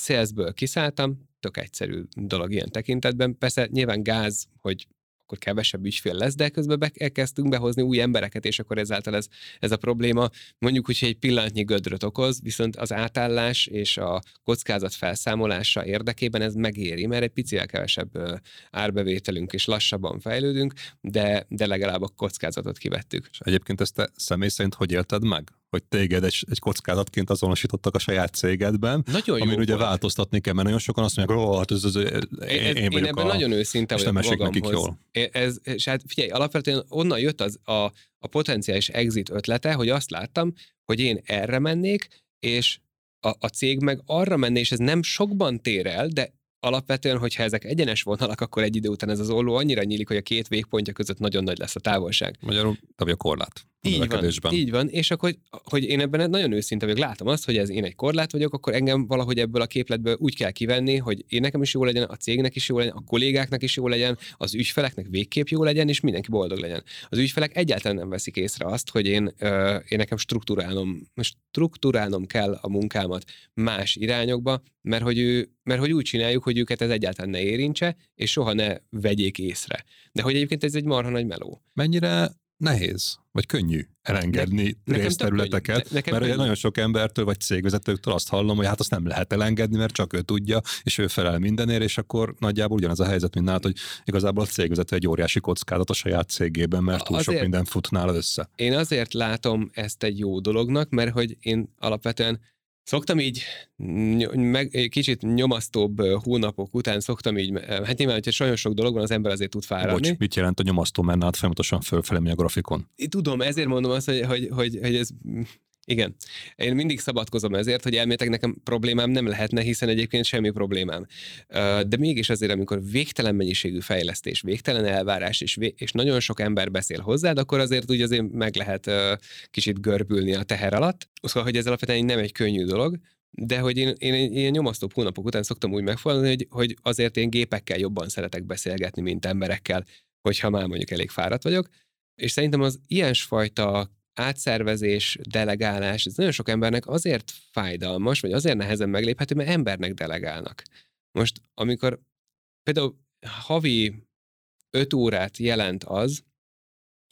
Salesből kiszálltam, tök egyszerű dolog ilyen tekintetben. Persze nyilván gáz, hogy akkor kevesebb ügyfél lesz, de közben be, elkezdtünk behozni új embereket, és akkor ezáltal ez, ez a probléma mondjuk, hogy egy pillanatnyi gödröt okoz, viszont az átállás és a kockázat felszámolása érdekében ez megéri, mert egy picivel kevesebb árbevételünk és lassabban fejlődünk, de, de legalább a kockázatot kivettük. És egyébként ezt te személy szerint hogy élted meg? Hogy téged egy, egy kockázatként azonosítottak a saját cégedben, nagyon amin ugye volt. változtatni kell, mert nagyon sokan azt mondják, hogy hát ez, ez, ez, én, ez, én, én ebben a, nagyon őszinte és nem esik nekik jól. Ez, és hát figyelj, alapvetően onnan jött az a, a potenciális exit ötlete, hogy azt láttam, hogy én erre mennék, és a, a cég meg arra menné, és ez nem sokban tér el, de alapvetően, hogyha ezek egyenes vonalak, akkor egy idő után ez az olló annyira nyílik, hogy a két végpontja között nagyon nagy lesz a távolság. Magyarul a korlát. Így van, így van, és akkor, hogy, én ebben nagyon őszinte vagyok, látom azt, hogy ez én egy korlát vagyok, akkor engem valahogy ebből a képletből úgy kell kivenni, hogy én nekem is jó legyen, a cégnek is jó legyen, a kollégáknak is jó legyen, az ügyfeleknek végképp jó legyen, és mindenki boldog legyen. Az ügyfelek egyáltalán nem veszik észre azt, hogy én, ö, én nekem struktúrálnom, struktúrálnom kell a munkámat más irányokba, mert hogy, ő, mert hogy úgy csináljuk, hogy őket ez egyáltalán ne érintse, és soha ne vegyék észre. De hogy egyébként ez egy marha nagy meló. Mennyire nehéz, vagy könnyű elengedni ne, részterületeket, ne, mert könnyű. nagyon sok embertől, vagy cégvezetőktől azt hallom, hogy hát azt nem lehet elengedni, mert csak ő tudja, és ő felel mindenért, és akkor nagyjából ugyanaz a helyzet, mint nálad, hogy igazából a cégvezető egy óriási kockázat a saját cégében, mert túl azért, sok minden fut nálad össze. Én azért látom ezt egy jó dolognak, mert hogy én alapvetően Szoktam így, meg, kicsit nyomasztóbb hónapok után szoktam így, hát nyilván, hogyha nagyon sok dolog van, az ember azért tud fáradni. Bocs, mit jelent a nyomasztó, mert hát folyamatosan fölfelé a grafikon? Tudom, ezért mondom azt, hogy, hogy, hogy, hogy ez igen. Én mindig szabadkozom ezért, hogy elméletek nekem problémám nem lehetne, hiszen egyébként semmi problémám. De mégis azért, amikor végtelen mennyiségű fejlesztés, végtelen elvárás, és, vé- és nagyon sok ember beszél hozzád, akkor azért úgy azért meg lehet kicsit görbülni a teher alatt. Szóval, hogy ez alapvetően nem egy könnyű dolog, de hogy én, én ilyen nyomasztóbb hónapok után szoktam úgy megfordulni, hogy, hogy azért én gépekkel jobban szeretek beszélgetni, mint emberekkel, hogyha már mondjuk elég fáradt vagyok. És szerintem az ilyesfajta átszervezés, delegálás, ez nagyon sok embernek azért fájdalmas, vagy azért nehezen megléphető, mert embernek delegálnak. Most, amikor például havi 5 órát jelent az,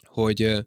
hogy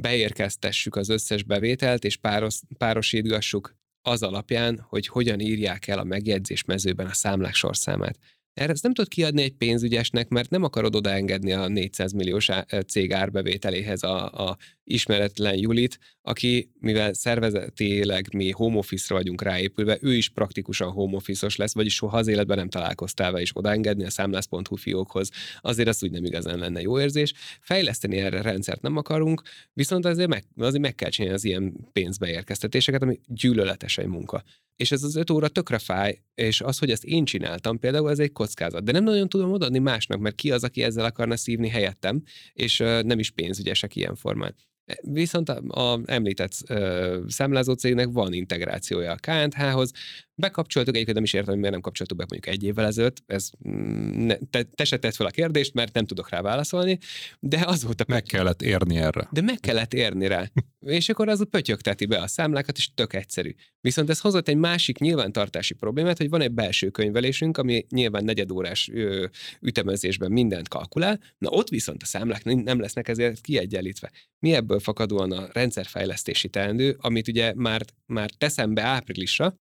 beérkeztessük az összes bevételt, és páros, párosítgassuk az alapján, hogy hogyan írják el a megjegyzés mezőben a számlák sorszámát. Erre ezt nem tudod kiadni egy pénzügyesnek, mert nem akarod odaengedni a 400 milliós cég árbevételéhez a, a ismeretlen Julit, aki, mivel szervezetileg mi home office-ra vagyunk ráépülve, ő is praktikusan home office lesz, vagyis soha az életben nem találkoztál vele, és odaengedni a számlász.hu fiókhoz, azért az úgy nem igazán lenne jó érzés. Fejleszteni erre rendszert nem akarunk, viszont azért meg, azért meg kell csinálni az ilyen pénzbeérkeztetéseket, ami gyűlöletes egy munka. És ez az öt óra tökre fáj, és az, hogy ezt én csináltam, például ez egy kockázat. De nem nagyon tudom odaadni másnak, mert ki az, aki ezzel akarna szívni helyettem, és nem is pénzügyesek ilyen formán. Viszont a, a említett ö, számlázó cégnek van integrációja a KNH-hoz. Bekapcsoltuk, egyébként nem is értem, hogy miért nem kapcsoltuk be mondjuk egy évvel ezelőtt. Ez, mm, ne, te, te se tett fel a kérdést, mert nem tudok rá válaszolni, de az volt a Meg kellett érni erre. De meg kellett érni rá. és akkor az a pötyögteti be a számlákat, és tök egyszerű. Viszont ez hozott egy másik nyilvántartási problémát, hogy van egy belső könyvelésünk, ami nyilván negyedórás ö, ütemezésben mindent kalkulál, na ott viszont a számlák nem lesznek ezért kiegyenlítve. Mi ebből fakadóan a rendszerfejlesztési teendő, amit ugye már, már teszem be áprilisra,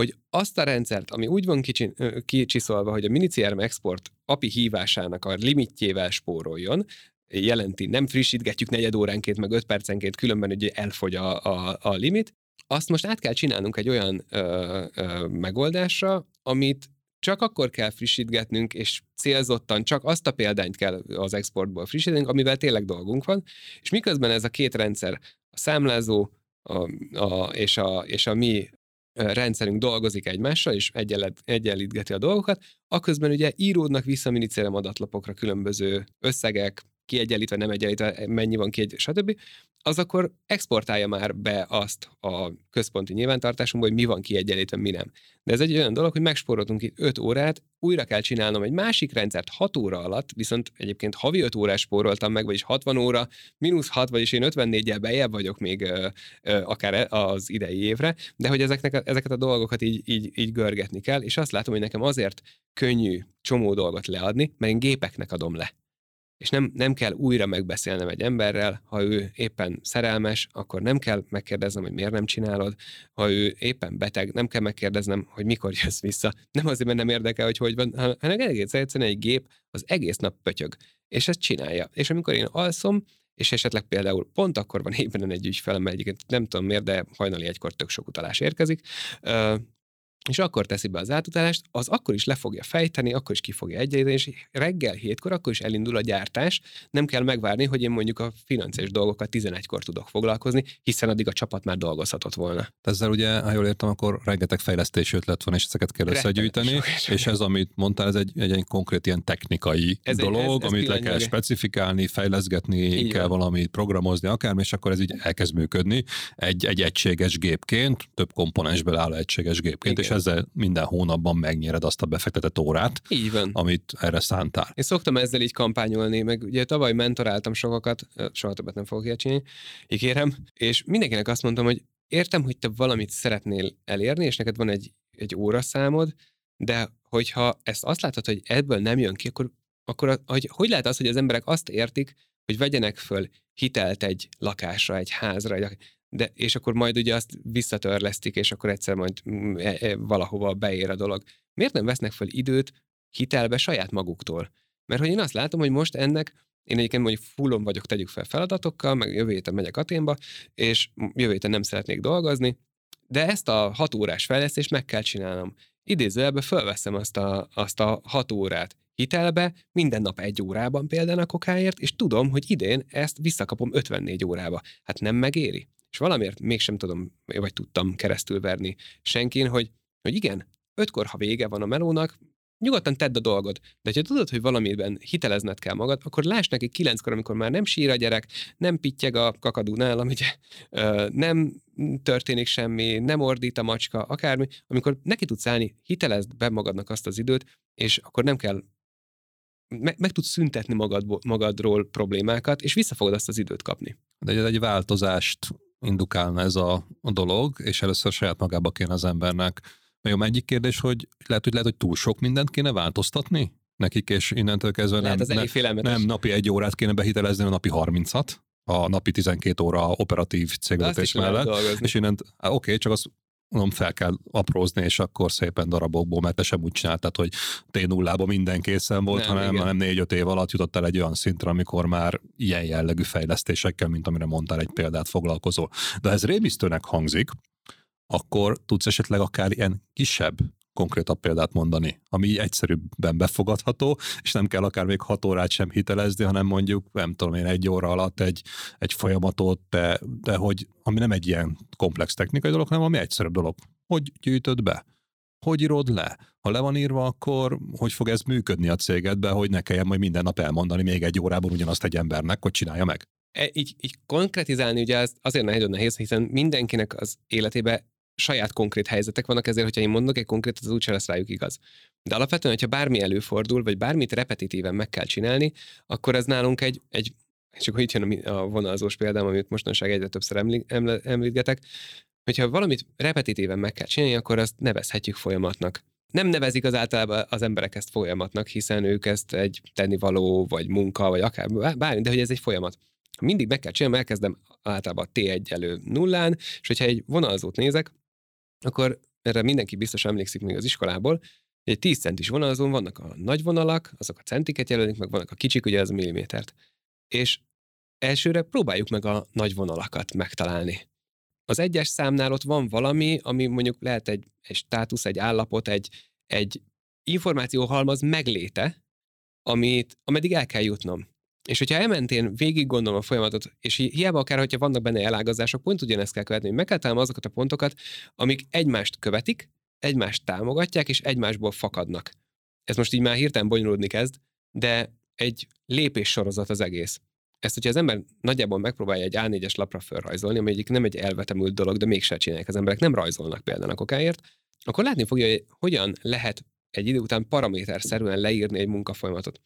hogy azt a rendszert, ami úgy van kicsi, kicsiszolva, hogy a minicrm export API hívásának a limitjével spóroljon, jelenti, nem frissítgetjük negyed óránként, meg öt percenként, különben ugye elfogy a, a, a limit, azt most át kell csinálnunk egy olyan ö, ö, megoldásra, amit csak akkor kell frissítgetnünk, és célzottan csak azt a példányt kell az exportból frissítenünk, amivel tényleg dolgunk van, és miközben ez a két rendszer, a számlázó a, a, és, a, és a mi rendszerünk dolgozik egymással, és egyenlítgeti a dolgokat, aközben ugye íródnak vissza minicérem adatlapokra különböző összegek, kiegyenlítve, nem egyenlítve, mennyi van ki, stb., az akkor exportálja már be azt a központi nyilvántartásunkba, hogy mi van kiegyenlítve, mi nem. De ez egy olyan dolog, hogy megspóroltunk itt 5 órát, újra kell csinálnom egy másik rendszert 6 óra alatt, viszont egyébként havi 5 órás spóroltam meg, vagyis 60 óra, mínusz 6, vagyis én 54-jel bejebb vagyok még ö, ö, akár e, az idei évre, de hogy ezeknek, ezeket a dolgokat így, így, így görgetni kell, és azt látom, hogy nekem azért könnyű csomó dolgot leadni, mert én gépeknek adom le és nem, nem kell újra megbeszélnem egy emberrel, ha ő éppen szerelmes, akkor nem kell megkérdeznem, hogy miért nem csinálod, ha ő éppen beteg, nem kell megkérdeznem, hogy mikor jössz vissza. Nem azért, mert nem érdekel, hogy hogy van, hanem egész egyszerűen egy gép az egész nap pötyög, és ezt csinálja. És amikor én alszom, és esetleg például pont akkor van éppen egy ügyfelem, egyébként nem tudom miért, de hajnali egykor tök sok utalás érkezik, és akkor teszi be az átutalást, az akkor is le fogja fejteni, akkor is ki fogja egyenlíteni, és reggel hétkor akkor is elindul a gyártás, nem kell megvárni, hogy én mondjuk a financiális dolgokat 11-kor tudok foglalkozni, hiszen addig a csapat már dolgozhatott volna. Ezzel ugye, ha jól értem, akkor rengeteg fejlesztési ötlet van, és ezeket kell összegyűjteni, és ez, amit mondtál, ez egy, egy, egy konkrét ilyen technikai ez dolog, egy, ez, ez amit le kell specifikálni, fejleszgetni, Így kell van. valamit programozni, akármi, és akkor ez így elkezd működni egy, egy egységes gépként, több komponensből álló egységes gépként, Igen. és ezzel minden hónapban megnyered azt a befektetett órát, így van. amit erre szántál. Én szoktam ezzel így kampányolni, meg ugye tavaly mentoráltam sokakat, soha többet nem fogok ilyet csinálni, ígérem, és mindenkinek azt mondtam, hogy értem, hogy te valamit szeretnél elérni, és neked van egy, egy óraszámod, de hogyha ezt azt látod, hogy ebből nem jön ki, akkor, akkor hogy, hogy lehet az, hogy az emberek azt értik, hogy vegyenek föl hitelt egy lakásra, egy házra, egy, de, és akkor majd ugye azt visszatörlesztik, és akkor egyszer majd mm, e, e, valahova beér a dolog. Miért nem vesznek fel időt hitelbe saját maguktól? Mert hogy én azt látom, hogy most ennek, én egyébként mondjuk fullon vagyok, tegyük fel feladatokkal, meg jövő héten megyek Aténba, és jövő héten nem szeretnék dolgozni, de ezt a hat órás fejlesztést meg kell csinálnom. Idézőjelben fölveszem azt a, azt a hat órát hitelbe, minden nap egy órában például a kokáért, és tudom, hogy idén ezt visszakapom 54 órába. Hát nem megéri? És valamiért mégsem tudom, vagy tudtam keresztülverni senkin, hogy, hogy igen, ötkor, ha vége van a melónak, nyugodtan tedd a dolgod. De ha tudod, hogy valamiben hitelezned kell magad, akkor láss neki kilenckor, amikor már nem sír a gyerek, nem pittyeg a kakadú nálam, ugye, nem történik semmi, nem ordít a macska, akármi, amikor neki tudsz állni, hitelezd be magadnak azt az időt, és akkor nem kell meg, meg tudsz szüntetni magad, magadról problémákat, és vissza fogod azt az időt kapni. De ez egy változást indukálna ez a, a dolog, és először saját magába kéne az embernek. Jó, egyik kérdés, hogy lehet, hogy lehet, hogy túl sok mindent kéne változtatni nekik, és innentől kezdve nem, nem, nem napi egy órát kéne behitelezni, a napi 30-at, a napi 12 óra operatív cégvezetés mellett. És innent, oké, okay, csak az mondom, fel kell aprózni, és akkor szépen darabokból, mert te sem úgy csináltad, hogy t 0 minden készen volt, nem, hanem, hanem négy-öt év alatt jutott el egy olyan szintre, amikor már ilyen jellegű fejlesztésekkel, mint amire mondtál egy példát foglalkozol. De ez rémisztőnek hangzik, akkor tudsz esetleg akár ilyen kisebb konkrétabb példát mondani, ami egyszerűbben befogadható, és nem kell akár még hat órát sem hitelezni, hanem mondjuk, nem tudom én, egy óra alatt egy, egy folyamatot, de, de hogy, ami nem egy ilyen komplex technikai dolog, hanem ami egyszerűbb dolog. Hogy gyűjtöd be? Hogy írod le? Ha le van írva, akkor hogy fog ez működni a cégedbe, hogy ne kelljen majd minden nap elmondani még egy órában ugyanazt egy embernek, hogy csinálja meg? E, így, így konkretizálni ugye ez azért nehéz, nehéz, hiszen mindenkinek az életébe saját konkrét helyzetek vannak, ezért, hogyha én mondok egy konkrétat, az úgyse lesz rájuk igaz. De alapvetően, hogyha bármi előfordul, vagy bármit repetitíven meg kell csinálni, akkor ez nálunk egy, egy és akkor itt jön a vonalzós példám, amit mostanság egyre többször említgetek, hogyha valamit repetitíven meg kell csinálni, akkor azt nevezhetjük folyamatnak. Nem nevezik az általában az emberek ezt folyamatnak, hiszen ők ezt egy tennivaló, vagy munka, vagy akár bármi, de hogy ez egy folyamat. Mindig meg kell csinálni, elkezdem általában T1 elő nullán, és hogyha egy vonalzót nézek, akkor erre mindenki biztos emlékszik még az iskolából, egy 10 centis vonalazón vannak a nagy vonalak, azok a centiket jelölik, meg vannak a kicsik, ugye az a millimétert. És elsőre próbáljuk meg a nagy vonalakat megtalálni. Az egyes számnál ott van valami, ami mondjuk lehet egy, egy státusz, egy állapot, egy, egy információhalmaz megléte, amit, ameddig el kell jutnom. És hogyha elmentén végig gondolom a folyamatot, és hiába akár, hogyha vannak benne elágazások, pont ugyanezt kell követni, hogy meg kell találnom azokat a pontokat, amik egymást követik, egymást támogatják, és egymásból fakadnak. Ez most így már hirtelen bonyolódni kezd, de egy lépés sorozat az egész. Ezt, hogyha az ember nagyjából megpróbálja egy A4-es lapra felrajzolni, ami egyik nem egy elvetemült dolog, de mégsem csinálják az emberek, nem rajzolnak például a kokáért, akkor látni fogja, hogy hogyan lehet egy idő után paraméterszerűen leírni egy munkafolyamatot.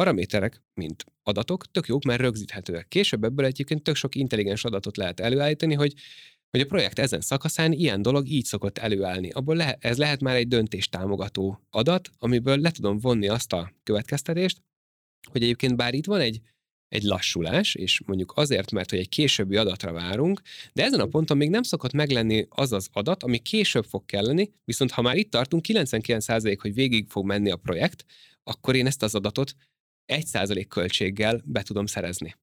Paraméterek, mint adatok, tök jók, mert rögzíthetőek. Később ebből egyébként tök sok intelligens adatot lehet előállítani, hogy hogy a projekt ezen szakaszán ilyen dolog így szokott előállni. Abból le, ez lehet már egy döntéstámogató adat, amiből le tudom vonni azt a következtetést, hogy egyébként bár itt van egy, egy lassulás, és mondjuk azért, mert hogy egy későbbi adatra várunk, de ezen a ponton még nem szokott meglenni az az adat, ami később fog kelleni, viszont ha már itt tartunk, 99% hogy végig fog menni a projekt, akkor én ezt az adatot 1% költséggel be tudom szerezni.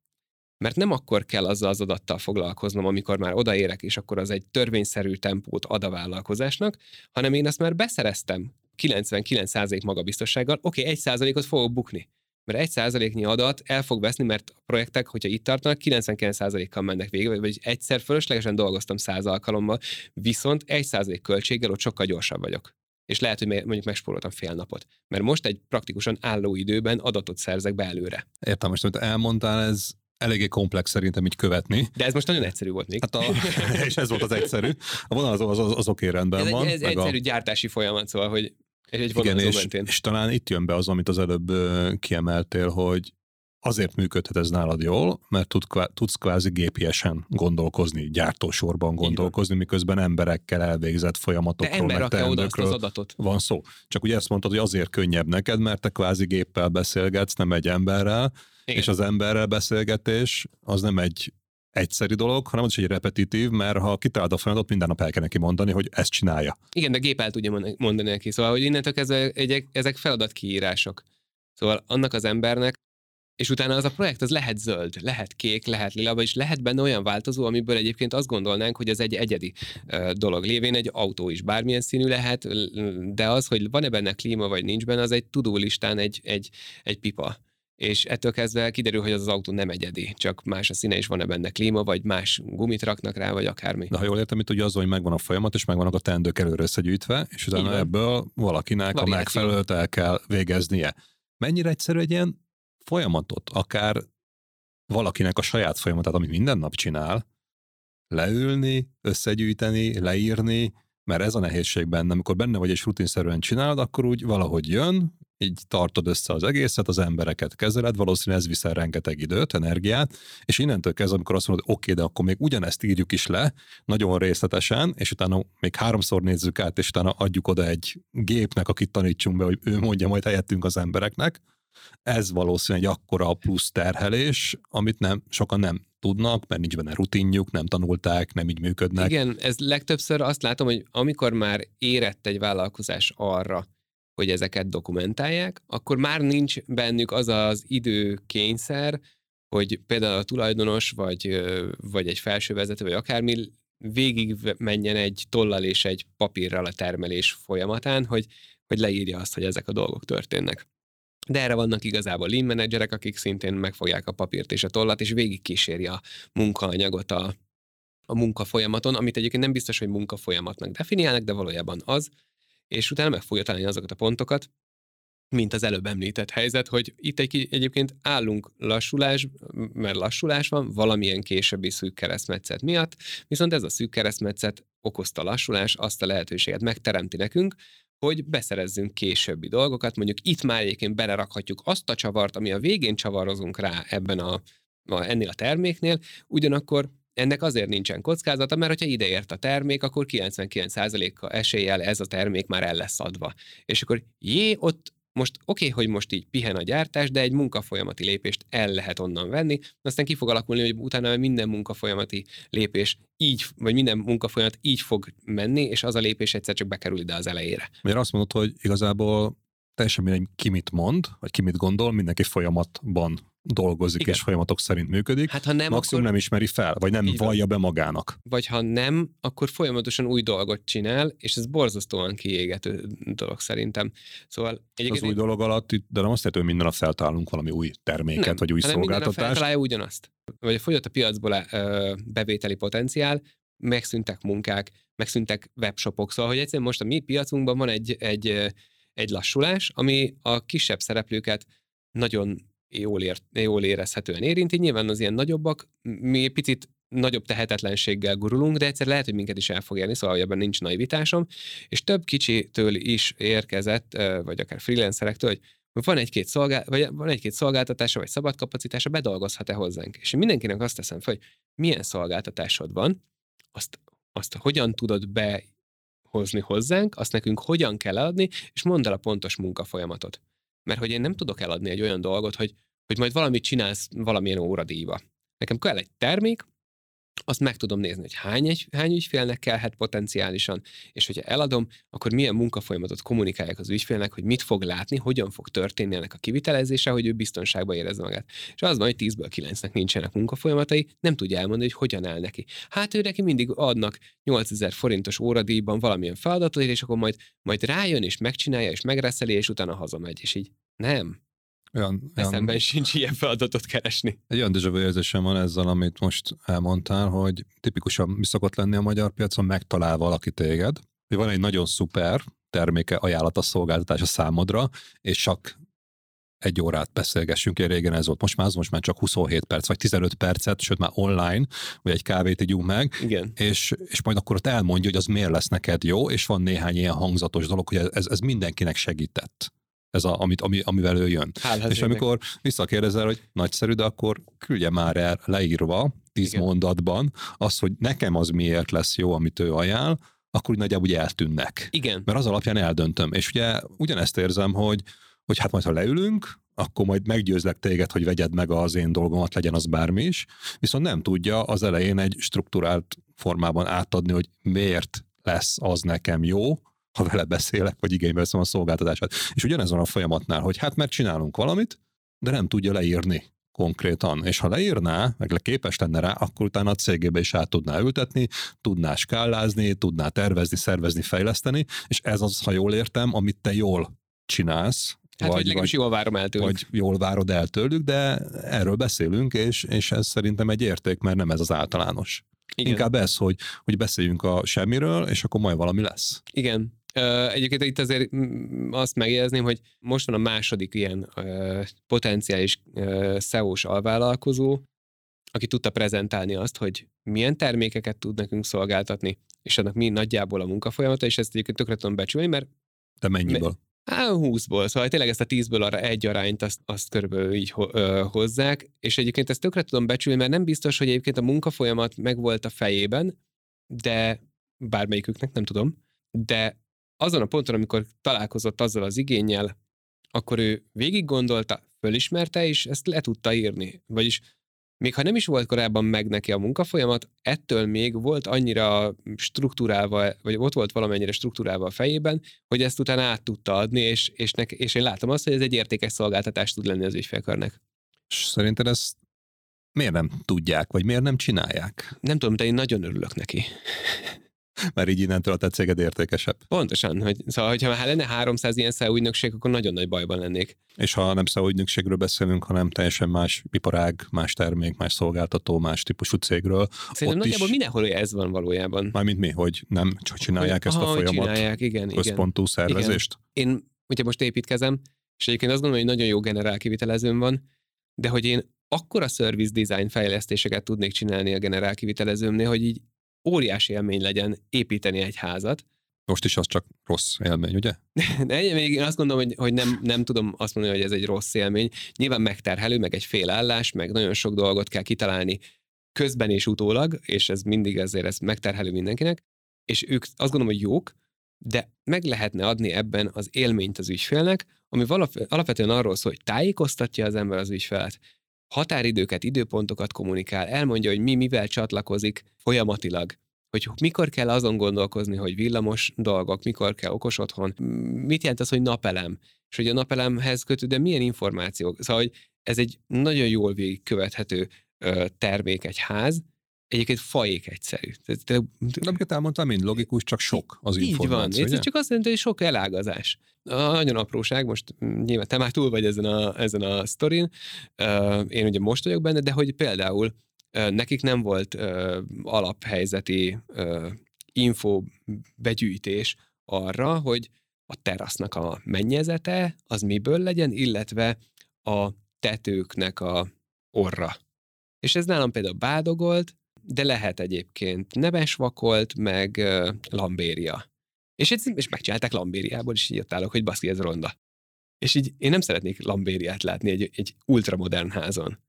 Mert nem akkor kell azzal az adattal foglalkoznom, amikor már odaérek, és akkor az egy törvényszerű tempót ad a vállalkozásnak, hanem én azt már beszereztem 99% magabiztossággal, oké, okay, 1%-ot fogok bukni. Mert 1%-nyi adat el fog veszni, mert a projektek, hogyha itt tartanak, 99%-kal mennek végig, vagy egyszer fölöslegesen dolgoztam 100 alkalommal, viszont 1% költséggel ott sokkal gyorsabb vagyok és lehet, hogy mondjuk megspóroltam fél napot. Mert most egy praktikusan álló időben adatot szerzek be előre. Értem, most amit elmondtál, ez eléggé komplex szerintem így követni. De ez most nagyon egyszerű volt még. Hát a, és ez volt az egyszerű. A vonal az, az, az, az oké rendben ez van. Ez egyszerű a... gyártási folyamat, szóval, hogy egy Igen, és, és talán itt jön be az, amit az előbb kiemeltél, hogy azért működhet ez nálad jól, mert tud, tudsz kvázi gépiesen gondolkozni, gyártósorban gondolkozni, miközben emberekkel elvégzett folyamatokról, De ember meg oda azt az adatot. van szó. Csak ugye ezt mondtad, hogy azért könnyebb neked, mert te kvázi géppel beszélgetsz, nem egy emberrel, Igen. és az emberrel beszélgetés az nem egy egyszerű dolog, hanem az is egy repetitív, mert ha kitalálod a folyamatot, minden nap el kell neki mondani, hogy ezt csinálja. Igen, de gép el tudja mondani neki. Szóval, hogy innentől kezdve ezek feladatkiírások. Szóval annak az embernek és utána az a projekt az lehet zöld, lehet kék, lehet lila, és lehet benne olyan változó, amiből egyébként azt gondolnánk, hogy ez egy egyedi dolog. Lévén egy autó is bármilyen színű lehet, de az, hogy van-e benne klíma, vagy nincs benne, az egy tudólistán egy, egy, egy pipa. És ettől kezdve kiderül, hogy az az autó nem egyedi, csak más a színe, és van-e benne klíma, vagy más gumit raknak rá, vagy akármi. De ha jól értem, itt ugye az, hogy megvan a folyamat, és megvannak a teendők előre összegyűjtve, és utána ebből valakinek Variáció. a megfelelőt el kell végeznie. Mennyire egyszerű egy ilyen folyamatot, akár valakinek a saját folyamatát, amit minden nap csinál, leülni, összegyűjteni, leírni, mert ez a nehézség benne, amikor benne vagy és rutinszerűen csinálod, akkor úgy valahogy jön, így tartod össze az egészet, az embereket kezeled, valószínűleg ez viszel rengeteg időt, energiát, és innentől kezdve, amikor azt mondod, oké, de akkor még ugyanezt írjuk is le, nagyon részletesen, és utána még háromszor nézzük át, és utána adjuk oda egy gépnek, akit tanítsunk be, hogy ő mondja majd helyettünk az embereknek, Ez valószínűleg egy akkora plusz terhelés, amit nem, sokan nem tudnak, mert nincs benne rutinjuk, nem tanulták, nem így működnek. Igen, ez legtöbbször azt látom, hogy amikor már érett egy vállalkozás arra, hogy ezeket dokumentálják, akkor már nincs bennük az az időkényszer, hogy például a tulajdonos, vagy, vagy egy felsővezető, vagy akármi végig menjen egy tollal és egy papírral a termelés folyamatán, hogy, hogy leírja azt, hogy ezek a dolgok történnek. De erre vannak igazából lean menedzserek, akik szintén megfogják a papírt és a tollat, és végig kíséri a munkaanyagot a, a munka folyamaton, amit egyébként nem biztos, hogy munka folyamatnak definiálnak, de valójában az, és utána meg fogja találni azokat a pontokat, mint az előbb említett helyzet, hogy itt egy, egyébként állunk lassulás, mert lassulás van, valamilyen későbbi szűk keresztmetszet miatt, viszont ez a szűk keresztmetszet okozta lassulás, azt a lehetőséget megteremti nekünk, hogy beszerezzünk későbbi dolgokat, mondjuk itt már egyébként belerakhatjuk azt a csavart, ami a végén csavarozunk rá ebben a, a ennél a terméknél, ugyanakkor ennek azért nincsen kockázata, mert hogyha ideért a termék, akkor 99%-a eséllyel ez a termék már el lesz adva. És akkor jé, ott most oké, okay, hogy most így pihen a gyártás, de egy munkafolyamati lépést el lehet onnan venni, aztán ki fog alakulni, hogy utána minden munkafolyamati lépés így, vagy minden munkafolyamat így fog menni, és az a lépés egyszer csak bekerül ide az elejére. Mert azt mondod, hogy igazából teljesen mindegy, ki mit mond, vagy ki mit gondol, mindenki folyamatban dolgozik, Igen. és folyamatok szerint működik. Hát ha nem, Maximum akkor... nem ismeri fel, vagy nem vallja be magának. Vagy ha nem, akkor folyamatosan új dolgot csinál, és ez borzasztóan kiégető dolog szerintem. Szóval Az új dolog alatt, de nem azt jelenti, hogy minden nap feltalálunk valami új terméket, nem, vagy új szolgáltatást. Nem, feltalálja ugyanazt. Vagy fogyott a piacból a bevételi potenciál, megszűntek munkák, megszűntek webshopok, szóval, hogy egyszerűen most a mi piacunkban van egy, egy, egy lassulás, ami a kisebb szereplőket nagyon jól, ér, jól érezhetően érinti. Nyilván az ilyen nagyobbak, mi picit nagyobb tehetetlenséggel gurulunk, de egyszer lehet, hogy minket is el fog érni, szóval ebben nincs naivitásom, és több kicsitől is érkezett, vagy akár freelancerektől, hogy van egy-két, szolgál, vagy van egy-két szolgáltatása, vagy szabad kapacitása, bedolgozhat-e hozzánk. És mindenkinek azt teszem fel, hogy milyen szolgáltatásod van, azt, azt hogyan tudod behozni hozzánk, azt nekünk hogyan kell adni, és mondd el a pontos munkafolyamatot. Mert hogy én nem tudok eladni egy olyan dolgot, hogy, hogy majd valamit csinálsz valamilyen óradíjba. Nekem kell egy termék, azt meg tudom nézni, hogy hány, egy, hány ügyfélnek kellhet potenciálisan, és hogyha eladom, akkor milyen munkafolyamatot kommunikálják az ügyfélnek, hogy mit fog látni, hogyan fog történni ennek a kivitelezése, hogy ő biztonságban érezze magát. És az van, hogy 10-ből 9-nek nincsenek munkafolyamatai, nem tudja elmondani, hogy hogyan áll neki. Hát ő neki mindig adnak 8000 forintos óradíjban valamilyen feladatot, és akkor majd, majd rájön, és megcsinálja, és megreszeli, és utána hazamegy, és így nem. Olyan, Eszemben olyan, sincs ilyen feladatot keresni. Egy olyan déjà érzésem van ezzel, amit most elmondtál, hogy tipikusan mi szokott lenni a magyar piacon, megtalál valaki téged, hogy van egy nagyon szuper terméke, ajánlata, szolgáltatás a számodra, és csak egy órát beszélgessünk, én régen ez volt. Most már az most már csak 27 perc, vagy 15 percet, sőt már online, vagy egy kávét ígyunk meg, Igen. És, és majd akkor ott elmondja, hogy az miért lesz neked jó, és van néhány ilyen hangzatos dolog, hogy ez, ez mindenkinek segített ez a, amit, ami, amivel ő jön. Hál, és amikor visszakérdezel, hogy nagyszerű, de akkor küldje már el leírva, tíz Igen. mondatban, az, hogy nekem az miért lesz jó, amit ő ajánl, akkor úgy nagyjából úgy eltűnnek. Igen. Mert az alapján eldöntöm. És ugye ugyanezt érzem, hogy, hogy hát majd ha leülünk, akkor majd meggyőzlek téged, hogy vegyed meg az én dolgomat, legyen az bármi is, viszont nem tudja az elején egy strukturált formában átadni, hogy miért lesz az nekem jó, ha vele beszélek, vagy igénybe veszem a szolgáltatását. És ugyanez van a folyamatnál, hogy hát mert csinálunk valamit, de nem tudja leírni konkrétan. És ha leírná, meg képes lenne rá, akkor utána a cégébe is át tudná ültetni, tudná skálázni, tudná tervezni, szervezni, fejleszteni, és ez az, ha jól értem, amit te jól csinálsz, Hát, vagy, vagy jól várom el tőlük. Vagy jól várod el tőlük, de erről beszélünk, és, és ez szerintem egy érték, mert nem ez az általános. Igen. Inkább ez, hogy, hogy beszéljünk a semmiről, és akkor majd valami lesz. Igen. Egyébként itt azért azt megjegyezném, hogy most van a második ilyen potenciális SEO-s alvállalkozó, aki tudta prezentálni azt, hogy milyen termékeket tud nekünk szolgáltatni, és annak mi nagyjából a munkafolyamata, és ezt egyébként tökre tudom becsülni, mert... De mennyiből? Á, 20-ból, szóval tényleg ezt a 10-ből arra egy arányt azt, azt körülbelül így hozzák, és egyébként ezt tökre tudom becsülni, mert nem biztos, hogy egyébként a munkafolyamat megvolt a fejében, de bármelyiküknek, nem tudom, de azon a ponton, amikor találkozott azzal az igényel, akkor ő végig gondolta, fölismerte, és ezt le tudta írni. Vagyis még ha nem is volt korábban meg neki a munkafolyamat, ettől még volt annyira struktúrálva, vagy ott volt valamennyire struktúrálva a fejében, hogy ezt utána át tudta adni, és, és, nek, és én látom azt, hogy ez egy értékes szolgáltatás tud lenni az ügyfélkörnek. És szerinted ezt miért nem tudják, vagy miért nem csinálják? Nem tudom, de én nagyon örülök neki. Mert így innentől a te céged értékesebb. Pontosan, hogy szóval, hogyha már lenne 300 ilyen SEO ügynökség, akkor nagyon nagy bajban lennék. És ha nem SEO ügynökségről beszélünk, hanem teljesen más iparág, más termék, más szolgáltató, más típusú cégről. Szerintem nagyjából is... mindenhol ez van valójában. Mármint mi, hogy nem csak csinálják hogy, ezt aha, a folyamat csinálják, igen, központú igen. szervezést? Igen. Én, ugye most építkezem, és egyébként azt gondolom, hogy nagyon jó generál kivitelezőm van, de hogy én akkora service design fejlesztéseket tudnék csinálni a generál kivitelezőmnél, hogy így óriási élmény legyen építeni egy házat. Most is az csak rossz élmény, ugye? De még én azt gondolom, hogy, hogy nem, nem tudom azt mondani, hogy ez egy rossz élmény. Nyilván megterhelő, meg egy félállás, meg nagyon sok dolgot kell kitalálni közben és utólag, és ez mindig ezért ez megterhelő mindenkinek, és ők azt gondolom, hogy jók, de meg lehetne adni ebben az élményt az ügyfélnek, ami alapvetően arról szól, hogy tájékoztatja az ember az ügyfelet, határidőket, időpontokat kommunikál, elmondja, hogy mi mivel csatlakozik folyamatilag, hogy mikor kell azon gondolkozni, hogy villamos dolgok, mikor kell okos otthon, mit jelent az, hogy napelem, és hogy a napelemhez kötődő milyen információk. Szóval, hogy ez egy nagyon jól végigkövethető termék egy ház, egyébként fajék egyszerű. De, amiket elmondtam, mind logikus, csak sok az így információ. Így van, ez csak azt jelenti, hogy sok elágazás. Nagyon apróság, most nyilván te már túl vagy ezen a, ezen a sztorin, én ugye most vagyok benne, de hogy például nekik nem volt alaphelyzeti info begyűjtés arra, hogy a terasznak a mennyezete az miből legyen, illetve a tetőknek a orra. És ez nálam például bádogolt, de lehet egyébként neves vakolt, meg uh, lambéria. És, ez, és megcsinálták lambériából, és így állok, hogy baszki, ez ronda. És így én nem szeretnék lambériát látni egy, egy ultramodern házon.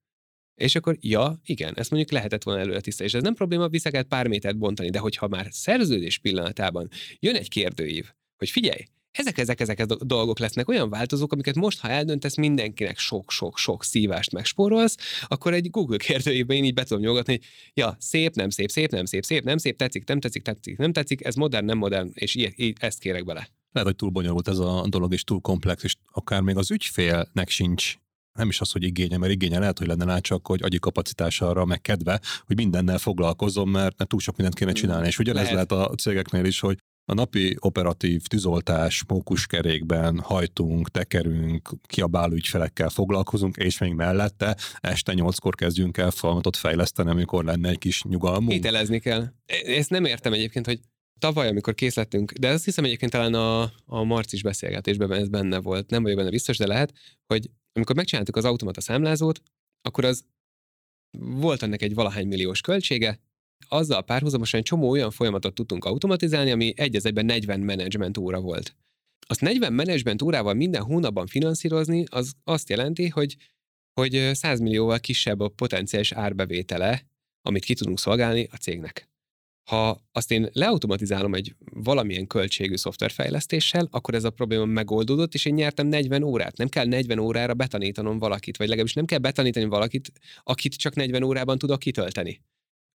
És akkor, ja, igen, ezt mondjuk lehetett volna előre tiszta, és ez nem probléma, vissza kell pár métert bontani, de hogyha már szerződés pillanatában jön egy kérdőív, hogy figyelj, ezek, ezek, ezek a dolgok lesznek olyan változók, amiket most, ha eldöntesz, mindenkinek sok-sok-sok szívást megspórolsz, akkor egy Google kérdőjében én így be tudom nyugodni, hogy ja, szép, nem szép, szép, nem szép, szép, nem szép, tetszik, nem tetszik, tetszik, nem tetszik, ez modern, nem modern, és így, így ezt kérek bele. Lehet, hogy túl bonyolult ez a dolog, és túl komplex, és akár még az ügyfélnek sincs nem is az, hogy igénye, mert igénye lehet, hogy lenne rá, csak hogy agyi kapacitása arra, meg kedve, hogy mindennel foglalkozom, mert, mert túl sok mindent kéne csinálni. És ugyanez lehet. lehet a cégeknél is, hogy a napi operatív tűzoltás, mókuskerékben hajtunk, tekerünk, kiabáló ügyfelekkel foglalkozunk, és még mellette este nyolckor kezdjünk el falmatot fejleszteni, amikor lenne egy kis nyugalmunk. Ételezni kell. Ezt nem értem egyébként, hogy tavaly, amikor kész lettünk, de azt hiszem egyébként talán a, a marcis beszélgetésben ez benne volt, nem vagyok benne biztos, de lehet, hogy amikor megcsináltuk az automata számlázót, akkor az volt ennek egy valahány milliós költsége, azzal párhuzamosan egy csomó olyan folyamatot tudtunk automatizálni, ami egy az egyben 40 menedzsment óra volt. Azt 40 menedzsment órával minden hónapban finanszírozni, az azt jelenti, hogy, hogy 100 millióval kisebb a potenciális árbevétele, amit ki tudunk szolgálni a cégnek. Ha azt én leautomatizálom egy valamilyen költségű szoftverfejlesztéssel, akkor ez a probléma megoldódott, és én nyertem 40 órát. Nem kell 40 órára betanítanom valakit, vagy legalábbis nem kell betanítani valakit, akit csak 40 órában tudok kitölteni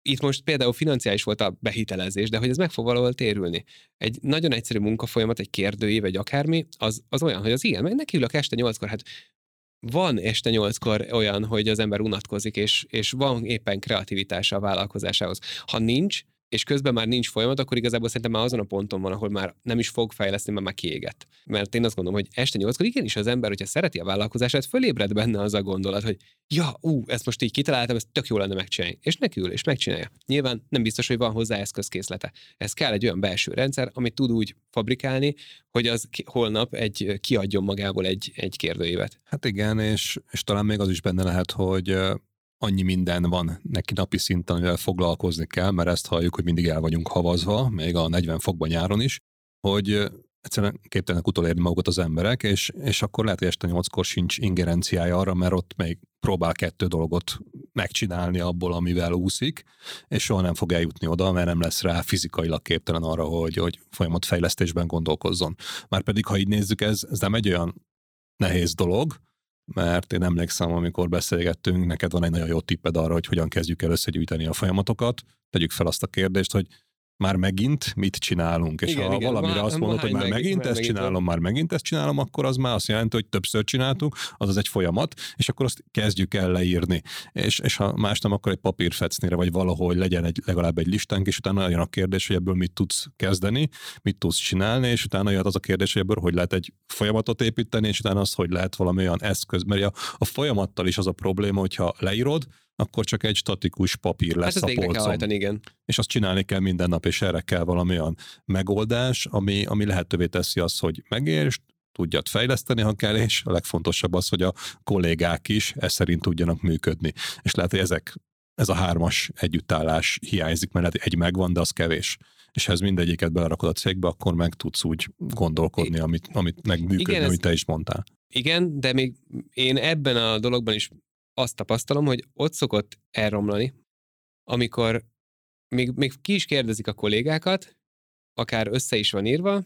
itt most például financiális volt a behitelezés, de hogy ez meg fog valahol térülni. Egy nagyon egyszerű munkafolyamat, egy kérdőív, vagy akármi, az, az olyan, hogy az igen, mert neki este nyolckor, hát van este nyolckor olyan, hogy az ember unatkozik, és, és van éppen kreativitása a vállalkozásához. Ha nincs, és közben már nincs folyamat, akkor igazából szerintem már azon a ponton van, ahol már nem is fog fejleszteni, mert már kiégett. Mert én azt gondolom, hogy este nyolckor igenis az ember, hogyha szereti a vállalkozását, fölébred benne az a gondolat, hogy ja, ú, ezt most így kitaláltam, ezt tök jó lenne megcsinálni. És neki ül, és megcsinálja. Nyilván nem biztos, hogy van hozzá eszközkészlete. Ez kell egy olyan belső rendszer, amit tud úgy fabrikálni, hogy az holnap egy kiadjon magából egy, egy kérdőívet. Hát igen, és, és talán még az is benne lehet, hogy annyi minden van neki napi szinten, amivel foglalkozni kell, mert ezt halljuk, hogy mindig el vagyunk havazva, még a 40 fokban nyáron is, hogy egyszerűen képtelenek utolérni magukat az emberek, és, és akkor lehet, hogy este nyolckor sincs ingerenciája arra, mert ott még próbál kettő dolgot megcsinálni abból, amivel úszik, és soha nem fog eljutni oda, mert nem lesz rá fizikailag képtelen arra, hogy, hogy folyamat fejlesztésben gondolkozzon. Márpedig, ha így nézzük, ez, ez nem egy olyan nehéz dolog, mert én emlékszem, amikor beszélgettünk, neked van egy nagyon jó tipped arra, hogy hogyan kezdjük el összegyűjteni a folyamatokat. Tegyük fel azt a kérdést, hogy már megint mit csinálunk, és igen, ha igen, valamire azt mondod, hogy már megint, megint ezt megint csinálom, már megint ezt csinálom, akkor az már azt jelenti, hogy többször csináltuk, az az egy folyamat, és akkor azt kezdjük el leírni. És, és ha más nem, akkor egy papírfecnire, vagy valahogy legyen egy, legalább egy listánk, és utána jön a kérdés, hogy ebből mit tudsz kezdeni, mit tudsz csinálni, és utána jön az a kérdés, hogy ebből hogy lehet egy folyamatot építeni, és utána az, hogy lehet valami olyan eszköz, mert a, a folyamattal is az a probléma, hogyha leírod, akkor csak egy statikus papír lesz hát a polcon. Kell hajtani, igen. És azt csinálni kell minden nap, és erre kell valami olyan megoldás, ami, ami lehetővé teszi azt, hogy megértsd, tudjad fejleszteni, ha kell, és a legfontosabb az, hogy a kollégák is ez szerint tudjanak működni. És lehet, hogy ezek, ez a hármas együttállás hiányzik, mert egy megvan, de az kevés. És ha ez mindegyiket belerakod a cégbe, akkor meg tudsz úgy gondolkodni, amit, amit megműködni, Igen, amit te is mondtál. Igen, de még én ebben a dologban is azt tapasztalom, hogy ott szokott elromlani, amikor még, még ki is kérdezik a kollégákat, akár össze is van írva,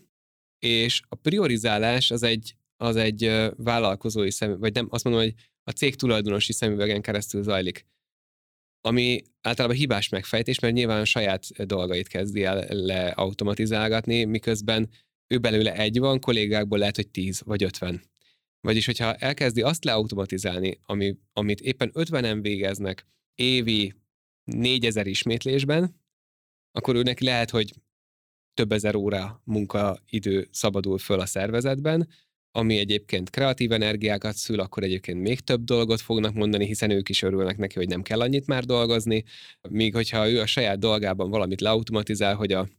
és a priorizálás az egy, az egy vállalkozói szemű, vagy nem, azt mondom, hogy a cég tulajdonosi szemüvegen keresztül zajlik. Ami általában hibás megfejtés, mert nyilván a saját dolgait kezdi el leautomatizálgatni, miközben ő belőle egy van, kollégákból lehet, hogy tíz vagy ötven. Vagyis, hogyha elkezdi azt leautomatizálni, ami, amit éppen 50-en végeznek évi 4000 ismétlésben, akkor őnek lehet, hogy több ezer óra munkaidő szabadul föl a szervezetben, ami egyébként kreatív energiákat szül, akkor egyébként még több dolgot fognak mondani, hiszen ők is örülnek neki, hogy nem kell annyit már dolgozni, míg hogyha ő a saját dolgában valamit leautomatizál, hogy a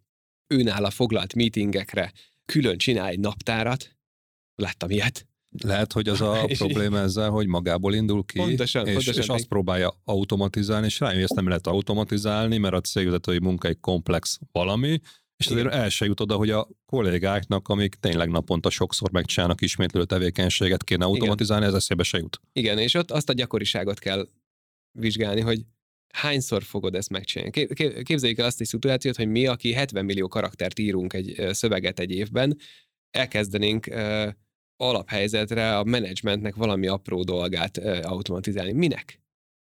őnála foglalt meetingekre külön csinál egy naptárat, láttam ilyet, lehet, hogy az a probléma ezzel, hogy magából indul ki, pontosan, és, pontosan és azt próbálja automatizálni, és rájön, hogy ezt nem lehet automatizálni, mert a cégvezetői munka egy komplex valami, és azért el se jut oda, hogy a kollégáknak, amik tényleg naponta sokszor megcsinálnak ismétlő tevékenységet, kéne automatizálni, Igen. ez eszébe se jut. Igen, és ott azt a gyakoriságot kell vizsgálni, hogy hányszor fogod ezt megcsinálni. Képzeljük el azt a szituációt, hogy mi, aki 70 millió karaktert írunk egy szöveget egy évben, elkezdenénk alaphelyzetre a menedzsmentnek valami apró dolgát automatizálni. Minek?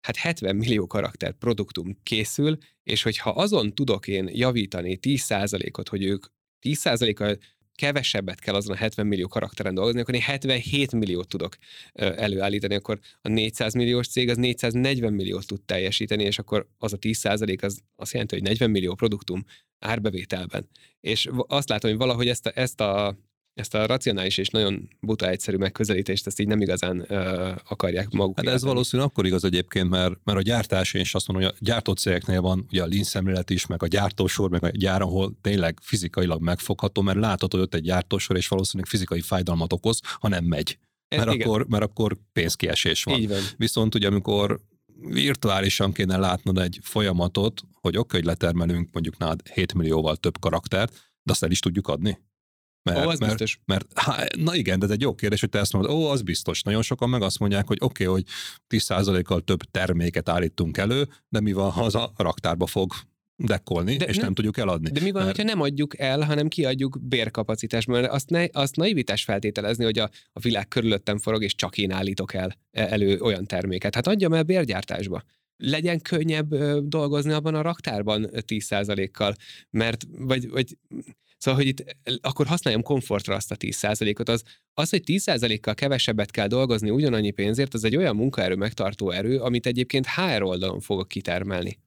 Hát 70 millió karakter produktum készül, és hogyha azon tudok én javítani 10%-ot, hogy ők 10%-kal kevesebbet kell azon a 70 millió karakteren dolgozni, akkor én 77 milliót tudok előállítani, akkor a 400 milliós cég az 440 milliót tud teljesíteni, és akkor az a 10% az azt jelenti, hogy 40 millió produktum árbevételben. És azt látom, hogy valahogy ezt a, ezt a ezt a racionális és nagyon buta egyszerű megközelítést, ezt így nem igazán ö, akarják maguk. Hát ez valószínűleg akkor igaz egyébként, mert, mert a gyártás, én is azt mondom, hogy a gyártócégeknél van ugye a lean szemlélet is, meg a gyártósor, meg a gyár, ahol tényleg fizikailag megfogható, mert látod, hogy ott egy gyártósor, és valószínűleg fizikai fájdalmat okoz, ha nem megy. Mert, akkor, mert akkor pénzkiesés van. Így van. Viszont ugye amikor virtuálisan kéne látnod egy folyamatot, hogy oké, hogy letermelünk mondjuk nálad 7 millióval több karaktert, de azt el is tudjuk adni. Mert, ó, az mert, biztos. Mert, há, na igen, de ez egy jó kérdés, hogy te ezt mondod, ó, az biztos. Nagyon sokan meg azt mondják, hogy oké, okay, hogy 10%-kal több terméket állítunk elő, de mi van, ha az a raktárba fog dekkolni, de és nem, nem tudjuk eladni. De mi van, mert... hogyha nem adjuk el, hanem kiadjuk bérkapacitásban? Mert azt, ne, azt naivitás feltételezni, hogy a, a világ körülöttem forog, és csak én állítok el e, elő olyan terméket. Hát adjam el bérgyártásba legyen könnyebb dolgozni abban a raktárban 10%-kal, mert, vagy, vagy Szóval, hogy itt akkor használjam komfortra azt a 10%-ot, az, az, hogy 10%-kal kevesebbet kell dolgozni ugyanannyi pénzért, az egy olyan munkaerő megtartó erő, amit egyébként HR oldalon fogok kitermelni